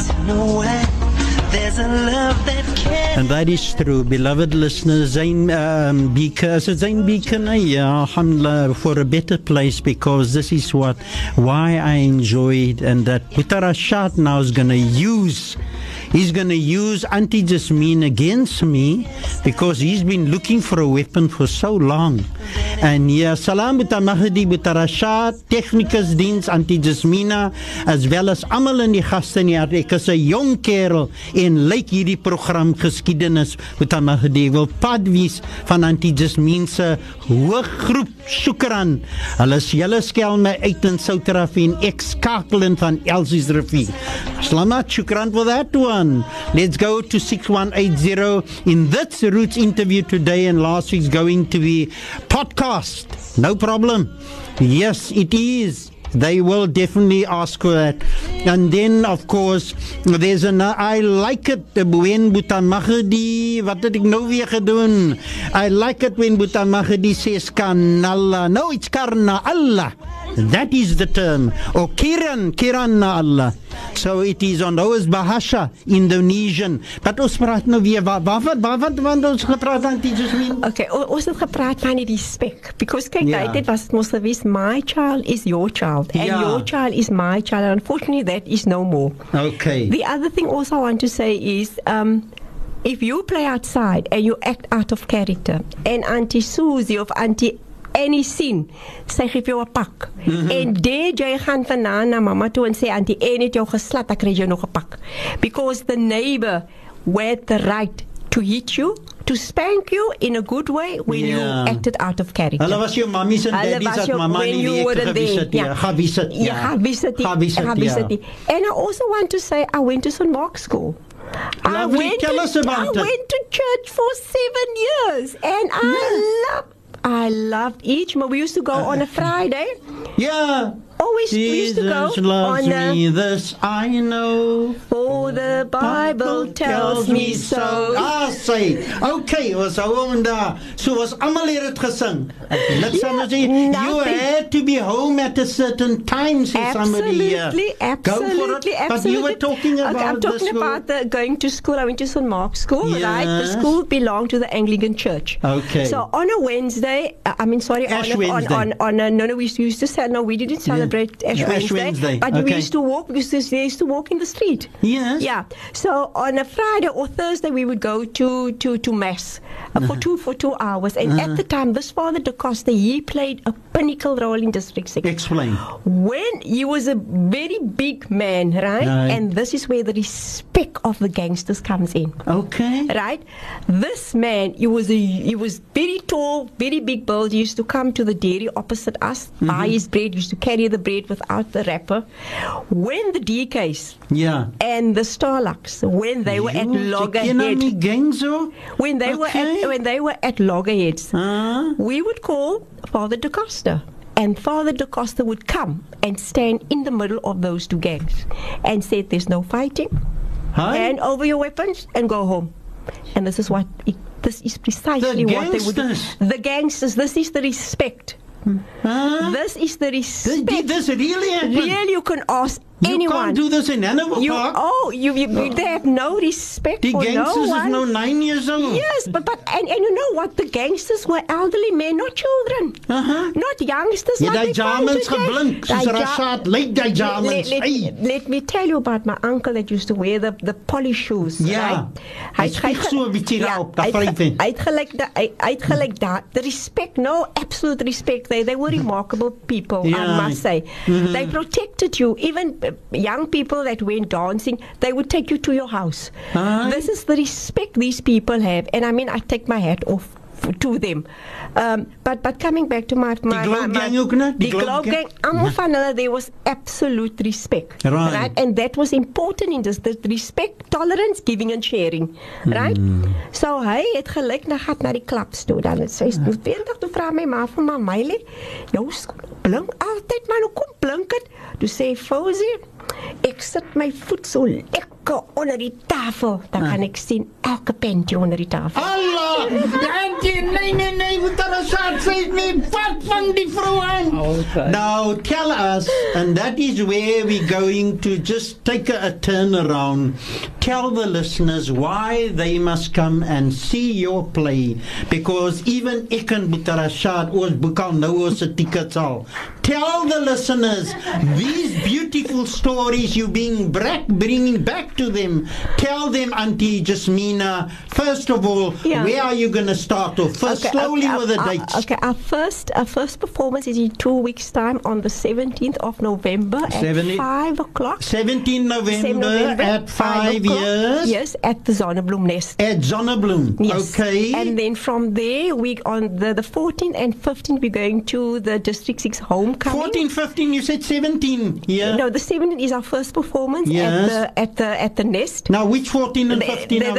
[SPEAKER 9] to know why there's a love that
[SPEAKER 1] and that is true, beloved listeners. Zain um, Bhikha, is it Zain Bhikha? Yeah, for a better place because this is what, why I enjoyed and that Putara Shat now is going to use, he's going to use anti-Jasmine against me because he's been looking for a weapon for so long. En ja, salam buta mahdi buta rashad, technicus diens anti Jasmina, as wel as almal in die gaste in hier. Ek is 'n jong kerel en lyk hierdie program geskiedenis buta mahdi wil padwys van anti Jasmina se hooggroep Shukran. Hulle is hele skelme uit in Soutrafien ek skakel in van Elsie's Rafie. Salamat Shukran for that one. Let's go to 6180 in this roots interview today and last week's going to be podcast. No problem. Yes, it is. they will definitely ask for that. And then, of course, there's an I like it when Bhutan Mahadi, what did I know we doing? I like it when Bhutan Mahadi says Kanala. No, it's Karna Allah. That is the term. Or Kiran, Kiran Allah. So it is on those Bahasa, Indonesian. But us praat nou weer, wat, wat, wat, wat, wat, wat, ons gepraat aan die
[SPEAKER 2] Jusmin? Okay, ons het gepraat van die spek. Because,
[SPEAKER 1] kijk,
[SPEAKER 2] yeah. Ja. dit was, het moest gewees, my child is your child. child and
[SPEAKER 1] yeah.
[SPEAKER 2] your child is my child. Unfortunately, that is no more.
[SPEAKER 1] Okay.
[SPEAKER 2] The other thing also I want to say is. Um, if you play outside and you act out of character, and Auntie Susie of Auntie Any sin, say if you a pak. and mhm. de En daar jy gaan vanaand na mamma toe en sê Auntie any het jou geslat, ek kry jou nog 'n pak. Because the neighbor had the right to hit you to spank you in a good way when
[SPEAKER 1] yeah.
[SPEAKER 2] you acted out of character.
[SPEAKER 1] Hulle was jou mammies en daddies dat mamma nie weet gewisit
[SPEAKER 2] nie.
[SPEAKER 1] Ja, gewisit. Ja, gewisit.
[SPEAKER 2] And I also want to say I went to St. Mark's School. I went, to, I went to church for seven years and I yeah. loved I loved each. We used to go uh, on a Friday.
[SPEAKER 1] Yeah
[SPEAKER 2] always Jesus used to go
[SPEAKER 1] loves
[SPEAKER 2] on the,
[SPEAKER 1] me, this I know.
[SPEAKER 2] Oh, the Bible, tells me so.
[SPEAKER 1] Ah, say, Okay, it was a woman there? So was almal het dit gesing. Niks You had to be home at a certain time says uh, absolutely, somebody here.
[SPEAKER 2] Absolutely, absolutely, absolutely.
[SPEAKER 1] But you were talking about
[SPEAKER 2] okay, I'm talking
[SPEAKER 1] the
[SPEAKER 2] about the going to school. I went to St Mark's School, yes. right? The school belonged to the Anglican Church.
[SPEAKER 1] Okay.
[SPEAKER 2] So on a Wednesday, uh, I mean sorry,
[SPEAKER 1] Ash
[SPEAKER 2] on, a, on, on on a, no no we used to say no we didn't celebrate
[SPEAKER 1] celebrate Ash,
[SPEAKER 2] Wednesday,
[SPEAKER 1] Wednesday,
[SPEAKER 2] But
[SPEAKER 1] okay.
[SPEAKER 2] we used to walk because used to walk in the street.
[SPEAKER 1] Yes.
[SPEAKER 2] Yeah. So on a Friday or Thursday, we would go to to to mass uh,
[SPEAKER 1] uh-huh.
[SPEAKER 2] for two for two hours. And uh-huh. at the time, this Father de Costa he played a pinnacle role in District Six.
[SPEAKER 1] Explain.
[SPEAKER 2] When he was a very big man, right?
[SPEAKER 1] right.
[SPEAKER 2] And this is where the respect of the gangsters comes in.
[SPEAKER 1] Okay.
[SPEAKER 2] Right. This man, he was a, he was very tall, very big build. He used to come to the dairy opposite us,
[SPEAKER 1] mm-hmm.
[SPEAKER 2] buy his bread. He used to carry the bread without the wrapper. When the DKs
[SPEAKER 1] yeah.
[SPEAKER 2] and the Starlux, when they
[SPEAKER 1] you
[SPEAKER 2] were
[SPEAKER 1] at loggerheads, oh?
[SPEAKER 2] when they
[SPEAKER 1] okay.
[SPEAKER 2] were at, when they were at loggerheads,
[SPEAKER 1] uh.
[SPEAKER 2] we would call Father De Costa. And Father De Costa would come and stand in the middle of those two gangs and say, There's no fighting.
[SPEAKER 1] Hi.
[SPEAKER 2] Hand over your weapons and go home. And this is what it, this is precisely
[SPEAKER 1] the
[SPEAKER 2] what they would do. The gangsters, this is the respect
[SPEAKER 1] Huh?
[SPEAKER 2] This is the respect.
[SPEAKER 1] This, this really,
[SPEAKER 2] really you can ask anyone.
[SPEAKER 1] You can't do this in Nineveh
[SPEAKER 2] you,
[SPEAKER 1] Park.
[SPEAKER 2] Oh, you, you, you, they have no respect
[SPEAKER 1] the
[SPEAKER 2] for no one.
[SPEAKER 1] The gangsters is now nine years old.
[SPEAKER 2] Yes, but, but and, and you know what? The gangsters were elderly men, not children.
[SPEAKER 1] Uh-huh.
[SPEAKER 2] Not youngsters.
[SPEAKER 1] Yeah, they
[SPEAKER 2] jammers geblinked.
[SPEAKER 1] late day jammers.
[SPEAKER 2] Let me tell you about my uncle that used to wear the, the polish shoes. Yeah.
[SPEAKER 1] I speak so
[SPEAKER 2] a bit up. I like that. The respect, no, absolute respect. They, they were remarkable people,
[SPEAKER 1] yeah.
[SPEAKER 2] I ja. must say. Mm-hmm. They protected you, even young people that went dancing, they would take you to your house.
[SPEAKER 1] Aye.
[SPEAKER 2] This is the respect these people have. And I mean, I take my hat off to them. Um, but but coming back to my my
[SPEAKER 1] the
[SPEAKER 2] my, my
[SPEAKER 1] the,
[SPEAKER 2] the
[SPEAKER 1] globe gang,
[SPEAKER 2] gang. Yeah. Ja. Van hulle, there was absolute respect,
[SPEAKER 1] right. right?
[SPEAKER 2] And that was important in this the respect, tolerance, giving and sharing, right? Mm. So hey, het gelijk na gaat naar die clubs toe. Dan het zei ze, vind dat de vrouw mij maar van mijle, jouw blank altijd maar nu kom blanken. Dus zei Fozie, ik zet mijn voet zo lekker. boeken onder die tafel. Dan ah. kan ik zien elke pentje onder die tantje
[SPEAKER 1] Hallo! Jantje, nee, nee, nee, we gaan zaad zijn met part van die vrouw aan. Okay. Now tell us, and that is where we're going to just take a, a turn around. Tell the listeners why they must come and see your play. Because even ek en Butarashad was boek al nou ons tickets al. Tell the listeners these beautiful stories you're being bringing back to them, tell them, Auntie Jasmina, first of all,
[SPEAKER 2] yeah.
[SPEAKER 1] where are you going to start off? First, okay, slowly
[SPEAKER 2] okay,
[SPEAKER 1] with the
[SPEAKER 2] Okay, our first, our first performance is in two weeks' time on the 17th of November at 5 o'clock.
[SPEAKER 1] 17th November, November at 5, years?
[SPEAKER 2] Yes, at the Zonnebloem Nest.
[SPEAKER 1] At Zonnebloem,
[SPEAKER 2] yes.
[SPEAKER 1] okay.
[SPEAKER 2] And then from there, we on the, the 14th and 15th, we're going to the District 6 homecoming.
[SPEAKER 1] 14, 15, you said 17, yeah.
[SPEAKER 2] No, the 17th is our first performance
[SPEAKER 1] yes.
[SPEAKER 2] at the, at the at the nest.
[SPEAKER 1] Now, which 14 and 15
[SPEAKER 2] the, the,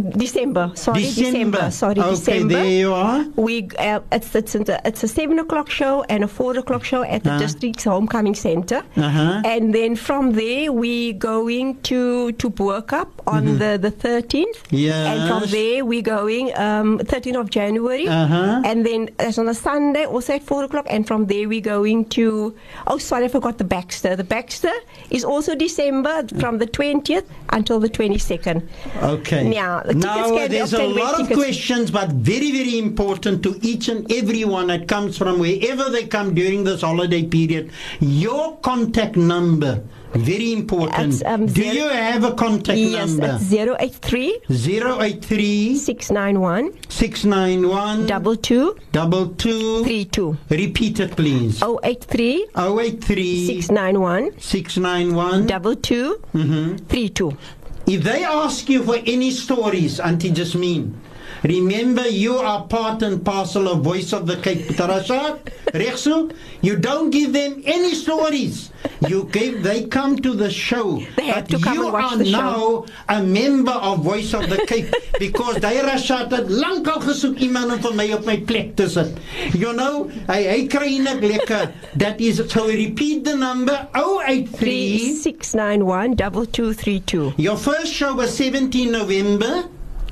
[SPEAKER 2] the, December. Sorry,
[SPEAKER 1] December.
[SPEAKER 2] December. Sorry,
[SPEAKER 1] okay,
[SPEAKER 2] December.
[SPEAKER 1] there you are.
[SPEAKER 2] We, uh, it's, it's, it's, a 7 o'clock show and a 4 o'clock show at the
[SPEAKER 1] uh
[SPEAKER 2] district's homecoming center.
[SPEAKER 1] Uh-huh.
[SPEAKER 2] And then from there, we're going to, to Bo-Kaap on mm-hmm. the, the 13th. Yeah. And from there, we're going um, 13th of January.
[SPEAKER 1] Uh-huh.
[SPEAKER 2] And then that's on a Sunday, also at 4 o'clock. And from there, we're going to, oh, sorry, I forgot the Baxter. The Baxter is also December from the 20th until the 22nd.
[SPEAKER 1] Okay.
[SPEAKER 2] Now, the
[SPEAKER 1] now there's a lot of questions, but very, very important to each and everyone that comes from wherever they come during this holiday period. Your contact number very important.
[SPEAKER 2] Um,
[SPEAKER 1] Do you have a contact
[SPEAKER 2] yes,
[SPEAKER 1] number?
[SPEAKER 2] Yes, 083
[SPEAKER 1] 083
[SPEAKER 2] 691
[SPEAKER 1] 691
[SPEAKER 2] 22 22
[SPEAKER 1] Repeat it, please.
[SPEAKER 2] 083
[SPEAKER 1] 083
[SPEAKER 2] 691
[SPEAKER 1] 691 22
[SPEAKER 2] mm-hmm. 32.
[SPEAKER 1] If they ask you for any stories, Auntie Jasmine, Remember, you are part and parcel of Voice of the Cape Tarasha, Rexu. You don't give them any stories. You give, they come to the show.
[SPEAKER 2] They have to come
[SPEAKER 1] you
[SPEAKER 2] and watch
[SPEAKER 1] are
[SPEAKER 2] the
[SPEAKER 1] now show. a member of Voice of the Cape because they Rashad het lankal gesoek iemand om vir my op plek te You know, I hy kry That is so repeat the number 083
[SPEAKER 2] 691 2232.
[SPEAKER 1] Your first show was 17 November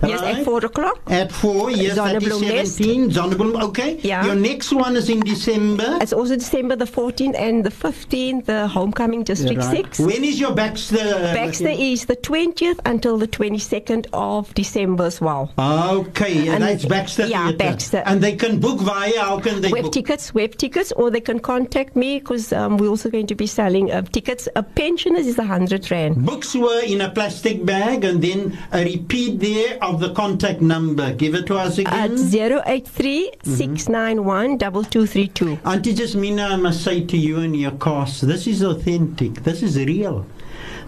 [SPEAKER 2] Yes, right. at 4 o'clock.
[SPEAKER 1] At 4, yes, Zonnebloem that is 17. Zonnebloem, okay.
[SPEAKER 2] Yeah.
[SPEAKER 1] Your next one is in December.
[SPEAKER 2] It's also December the 14th and the 15th, the homecoming district yeah,
[SPEAKER 1] right.
[SPEAKER 2] 6.
[SPEAKER 1] When is your Baxter? Uh,
[SPEAKER 2] Baxter is the 20th until the 22nd of December as well.
[SPEAKER 1] Okay, and,
[SPEAKER 2] and
[SPEAKER 1] that's Baxter
[SPEAKER 2] Yeah,
[SPEAKER 1] theater.
[SPEAKER 2] Baxter.
[SPEAKER 1] And they can book via, how can they
[SPEAKER 2] Web
[SPEAKER 1] book?
[SPEAKER 2] tickets, web tickets, or they can contact me because um, we're also going to be selling uh, tickets. A pensioner is 100 Rand.
[SPEAKER 1] Books were in a plastic bag and then a repeat there of of the contact number. Give it to us again.
[SPEAKER 2] At 083 691 2232.
[SPEAKER 1] Auntie Jasmina, I must say to you and your cause, this is authentic. This is real.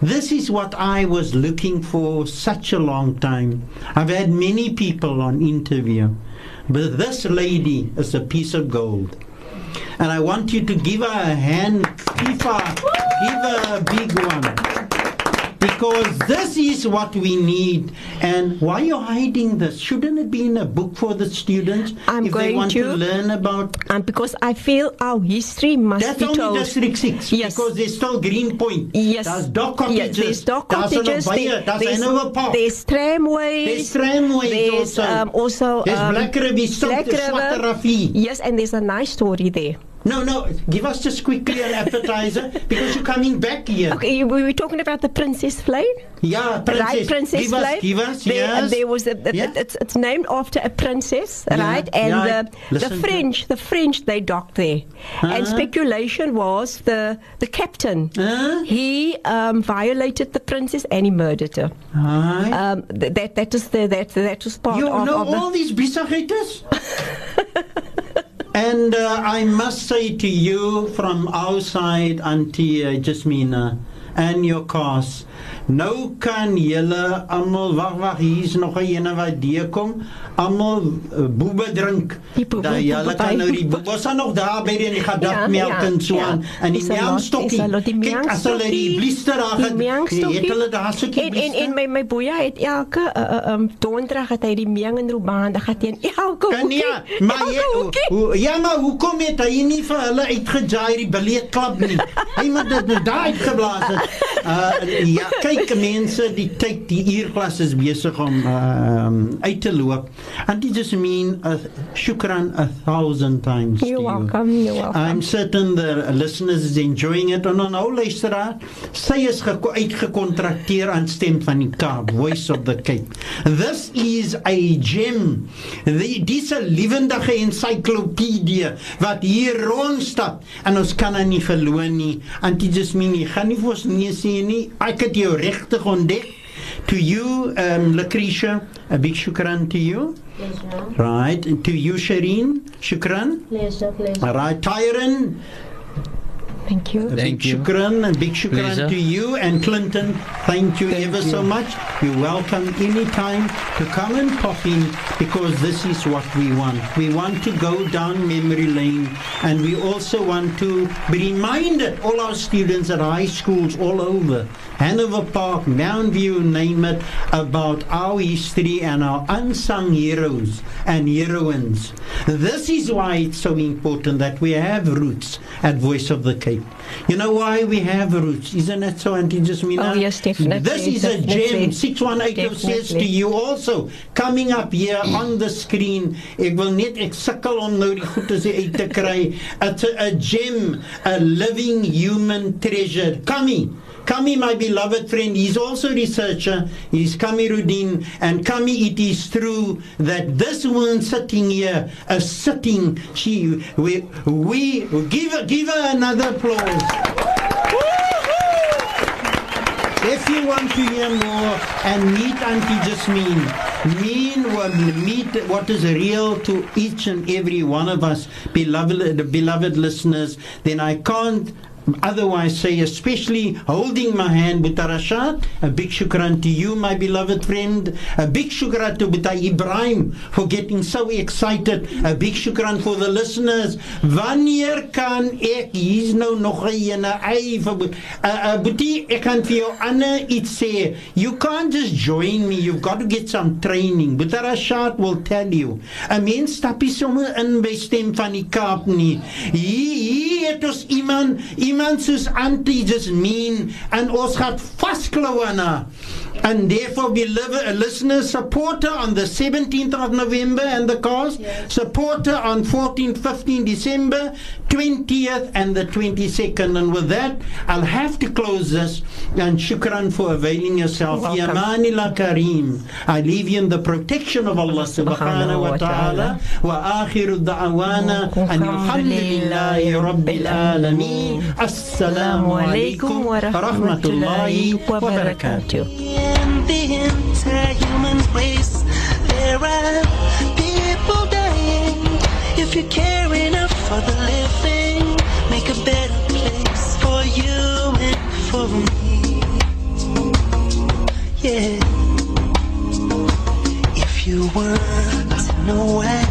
[SPEAKER 1] This is what I was looking for such a long time. I've had many people on interview, but this lady is a piece of gold. And I want you to give her a hand, give her a big one because this is what we need. And why are you hiding this? Shouldn't it be in a book for the students
[SPEAKER 2] I'm
[SPEAKER 1] if
[SPEAKER 2] going they
[SPEAKER 1] want to,
[SPEAKER 2] to
[SPEAKER 1] learn about?
[SPEAKER 2] And um, because I feel our history must
[SPEAKER 1] That's
[SPEAKER 2] be told.
[SPEAKER 1] That's only District Six.
[SPEAKER 2] Yes.
[SPEAKER 1] because there's still Green Point.
[SPEAKER 2] Yes,
[SPEAKER 1] there's dock cottages.
[SPEAKER 2] Yes, there's dock cottages. There's,
[SPEAKER 1] there's, Park.
[SPEAKER 2] there's tramways.
[SPEAKER 1] There's tramways
[SPEAKER 2] there's,
[SPEAKER 1] also.
[SPEAKER 2] Um, also.
[SPEAKER 1] There's
[SPEAKER 2] um,
[SPEAKER 1] Black River,
[SPEAKER 2] Black River. Yes, and there's a nice story there.
[SPEAKER 1] No, no, give us just quickly an appetizer because you're coming back here.
[SPEAKER 2] Okay, you, we were talking about the Princess Flight.
[SPEAKER 1] Yeah, Princess.
[SPEAKER 2] Right, Princess
[SPEAKER 1] give Us, give us,
[SPEAKER 2] there,
[SPEAKER 1] yes.
[SPEAKER 2] There was a, a,
[SPEAKER 1] yeah.
[SPEAKER 2] it's, it's, named after a princess,
[SPEAKER 1] yeah,
[SPEAKER 2] right? And
[SPEAKER 1] yeah,
[SPEAKER 2] the, the French, the French, they docked there.
[SPEAKER 1] Uh-huh.
[SPEAKER 2] And speculation was the, the captain,
[SPEAKER 1] uh-huh.
[SPEAKER 2] he um, violated the princess and he murdered her. Um, that, that, is the, that, that was part
[SPEAKER 1] you
[SPEAKER 2] of... You know
[SPEAKER 1] all these bizarre And uh, I must say to you from our side, Auntie uh, Jasmina, and your cause, Nou kan julle almal wag wag hier's nog 'n ene wat deur kom. Almal eh, boebe drink. Dan julle kan nou die boebe was nog daar by die gadat melk
[SPEAKER 2] ja, ja,
[SPEAKER 1] en so
[SPEAKER 2] ja.
[SPEAKER 1] aan en die melkstokkie. Kyk as hulle die blister daar het. Het hulle daar so
[SPEAKER 2] kyk. En en my my boeie het elke eh, eh, ehm donderdag het hy die meng en roban dan gaan teen elke
[SPEAKER 1] Kan nie maar jy ja maar hoe kom dit hy nie vir hulle uitgejaai die billet klap nie. Hy moet dit nou daai geblaas het. Uh ja kyk kyk mense, die tyd, die uurglas is besig om um, uit te loop. And it just mean a uh, shukran a thousand times.
[SPEAKER 2] You're
[SPEAKER 1] welcome. You.
[SPEAKER 2] You're welcome.
[SPEAKER 1] I'm certain the listeners is enjoying it and on our listera. Sy is uitgekontrakteer aan stem van die Cape Voice of the Cape. This is a gem. The dis lewendige ensiklopedie wat hier rondstap en ons kan aan nie verloor nie. And it just mean jy gaan nie vir ons nee nie sien nie. I could you To you, um, Lucretia, a big shukran to you.
[SPEAKER 7] Pleasure.
[SPEAKER 1] Right. to you, Shireen, shukran.
[SPEAKER 7] Pleasure, pleasure.
[SPEAKER 1] All right, Tyron.
[SPEAKER 2] Thank you.
[SPEAKER 1] A
[SPEAKER 4] thank
[SPEAKER 1] big
[SPEAKER 4] you.
[SPEAKER 1] shukran and big shukran
[SPEAKER 4] pleasure.
[SPEAKER 1] to you and Clinton. Thank you
[SPEAKER 3] thank
[SPEAKER 1] ever
[SPEAKER 3] you.
[SPEAKER 1] so much. You're welcome anytime to come and pop in because this is what we want. We want to go down memory lane and we also want to be reminded, all our students at high schools all over, Hanover Park, View, name it, about our history and our unsung heroes and heroines. This is why it's so important that we have roots at Voice of the Cape. You know why we have roots, isn't it so, Auntie Jasmina?
[SPEAKER 2] Oh, yes, definitely.
[SPEAKER 1] This is
[SPEAKER 2] definitely.
[SPEAKER 1] a gem. 6180 says to you also, coming up here on the screen, It will need a sukkel on the die goeie It's a, a gem, a living human treasure. Coming Kami, my beloved friend, he's also a researcher, he's Kamiruddin, and Kami, it is true that this woman sitting here, a sitting, she, we, we give, give her another applause. If you want to hear more and meet Auntie Jasmine, mean what, meet what is real to each and every one of us, beloved, beloved listeners, then I can't otherwise say, especially holding my hand, Butarashat, a big shukran to you, my beloved friend, a big shukran to Butai Ibrahim for getting so excited, a big shukran for the listeners. Wanneer kan ek, hier's nou nog 'n ene, ei vir Butie, ek kan vir jou ander iets sê. You can't just join me, you've got to get some training. Butarashat will tell you. 'n Mens stap nie sommer in by stem van die Kaap nie. hier het ons iemand, iemand iemand soos Antie dis mean en ons gaan vasklou aan haar and therefore we live a listener supporter on the 17th of November and the cause, yes. supporter on 14th, 15th December, 20th and the 22nd. And with that, I'll have to close this. And shukran for availing yourself. Kareem. I leave you in the protection of Allah subhanahu wa ta'ala. Wa akhiru da'awana and alhamdulillahi rabbil alameen. Assalamu alaikum wa rahmatullahi wa barakatuh
[SPEAKER 9] the entire human race. There are people dying. If you care enough for the living, make a better place for you and for me. Yeah. If you want to know why,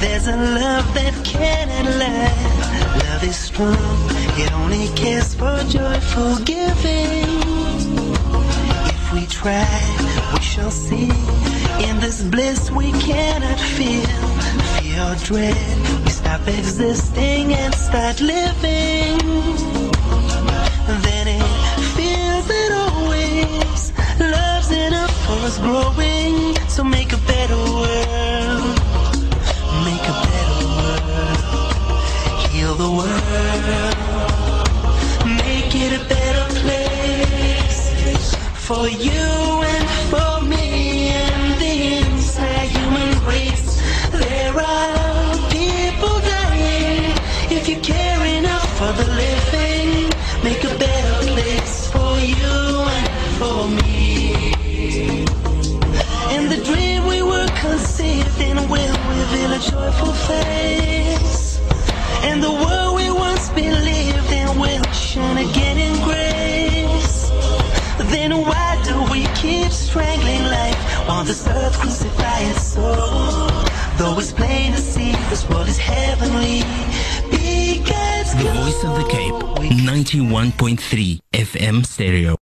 [SPEAKER 9] there's a love that cannot lie. Love is strong. It only cares for joyful giving cry, we shall see. In this bliss we cannot feel. Fear dread, we stop existing and start living. Then it feels it always. Love's in a force growing. So make a better world. Make a better world. Heal the world. for you
[SPEAKER 10] the Cape, 91.3 FM stereo.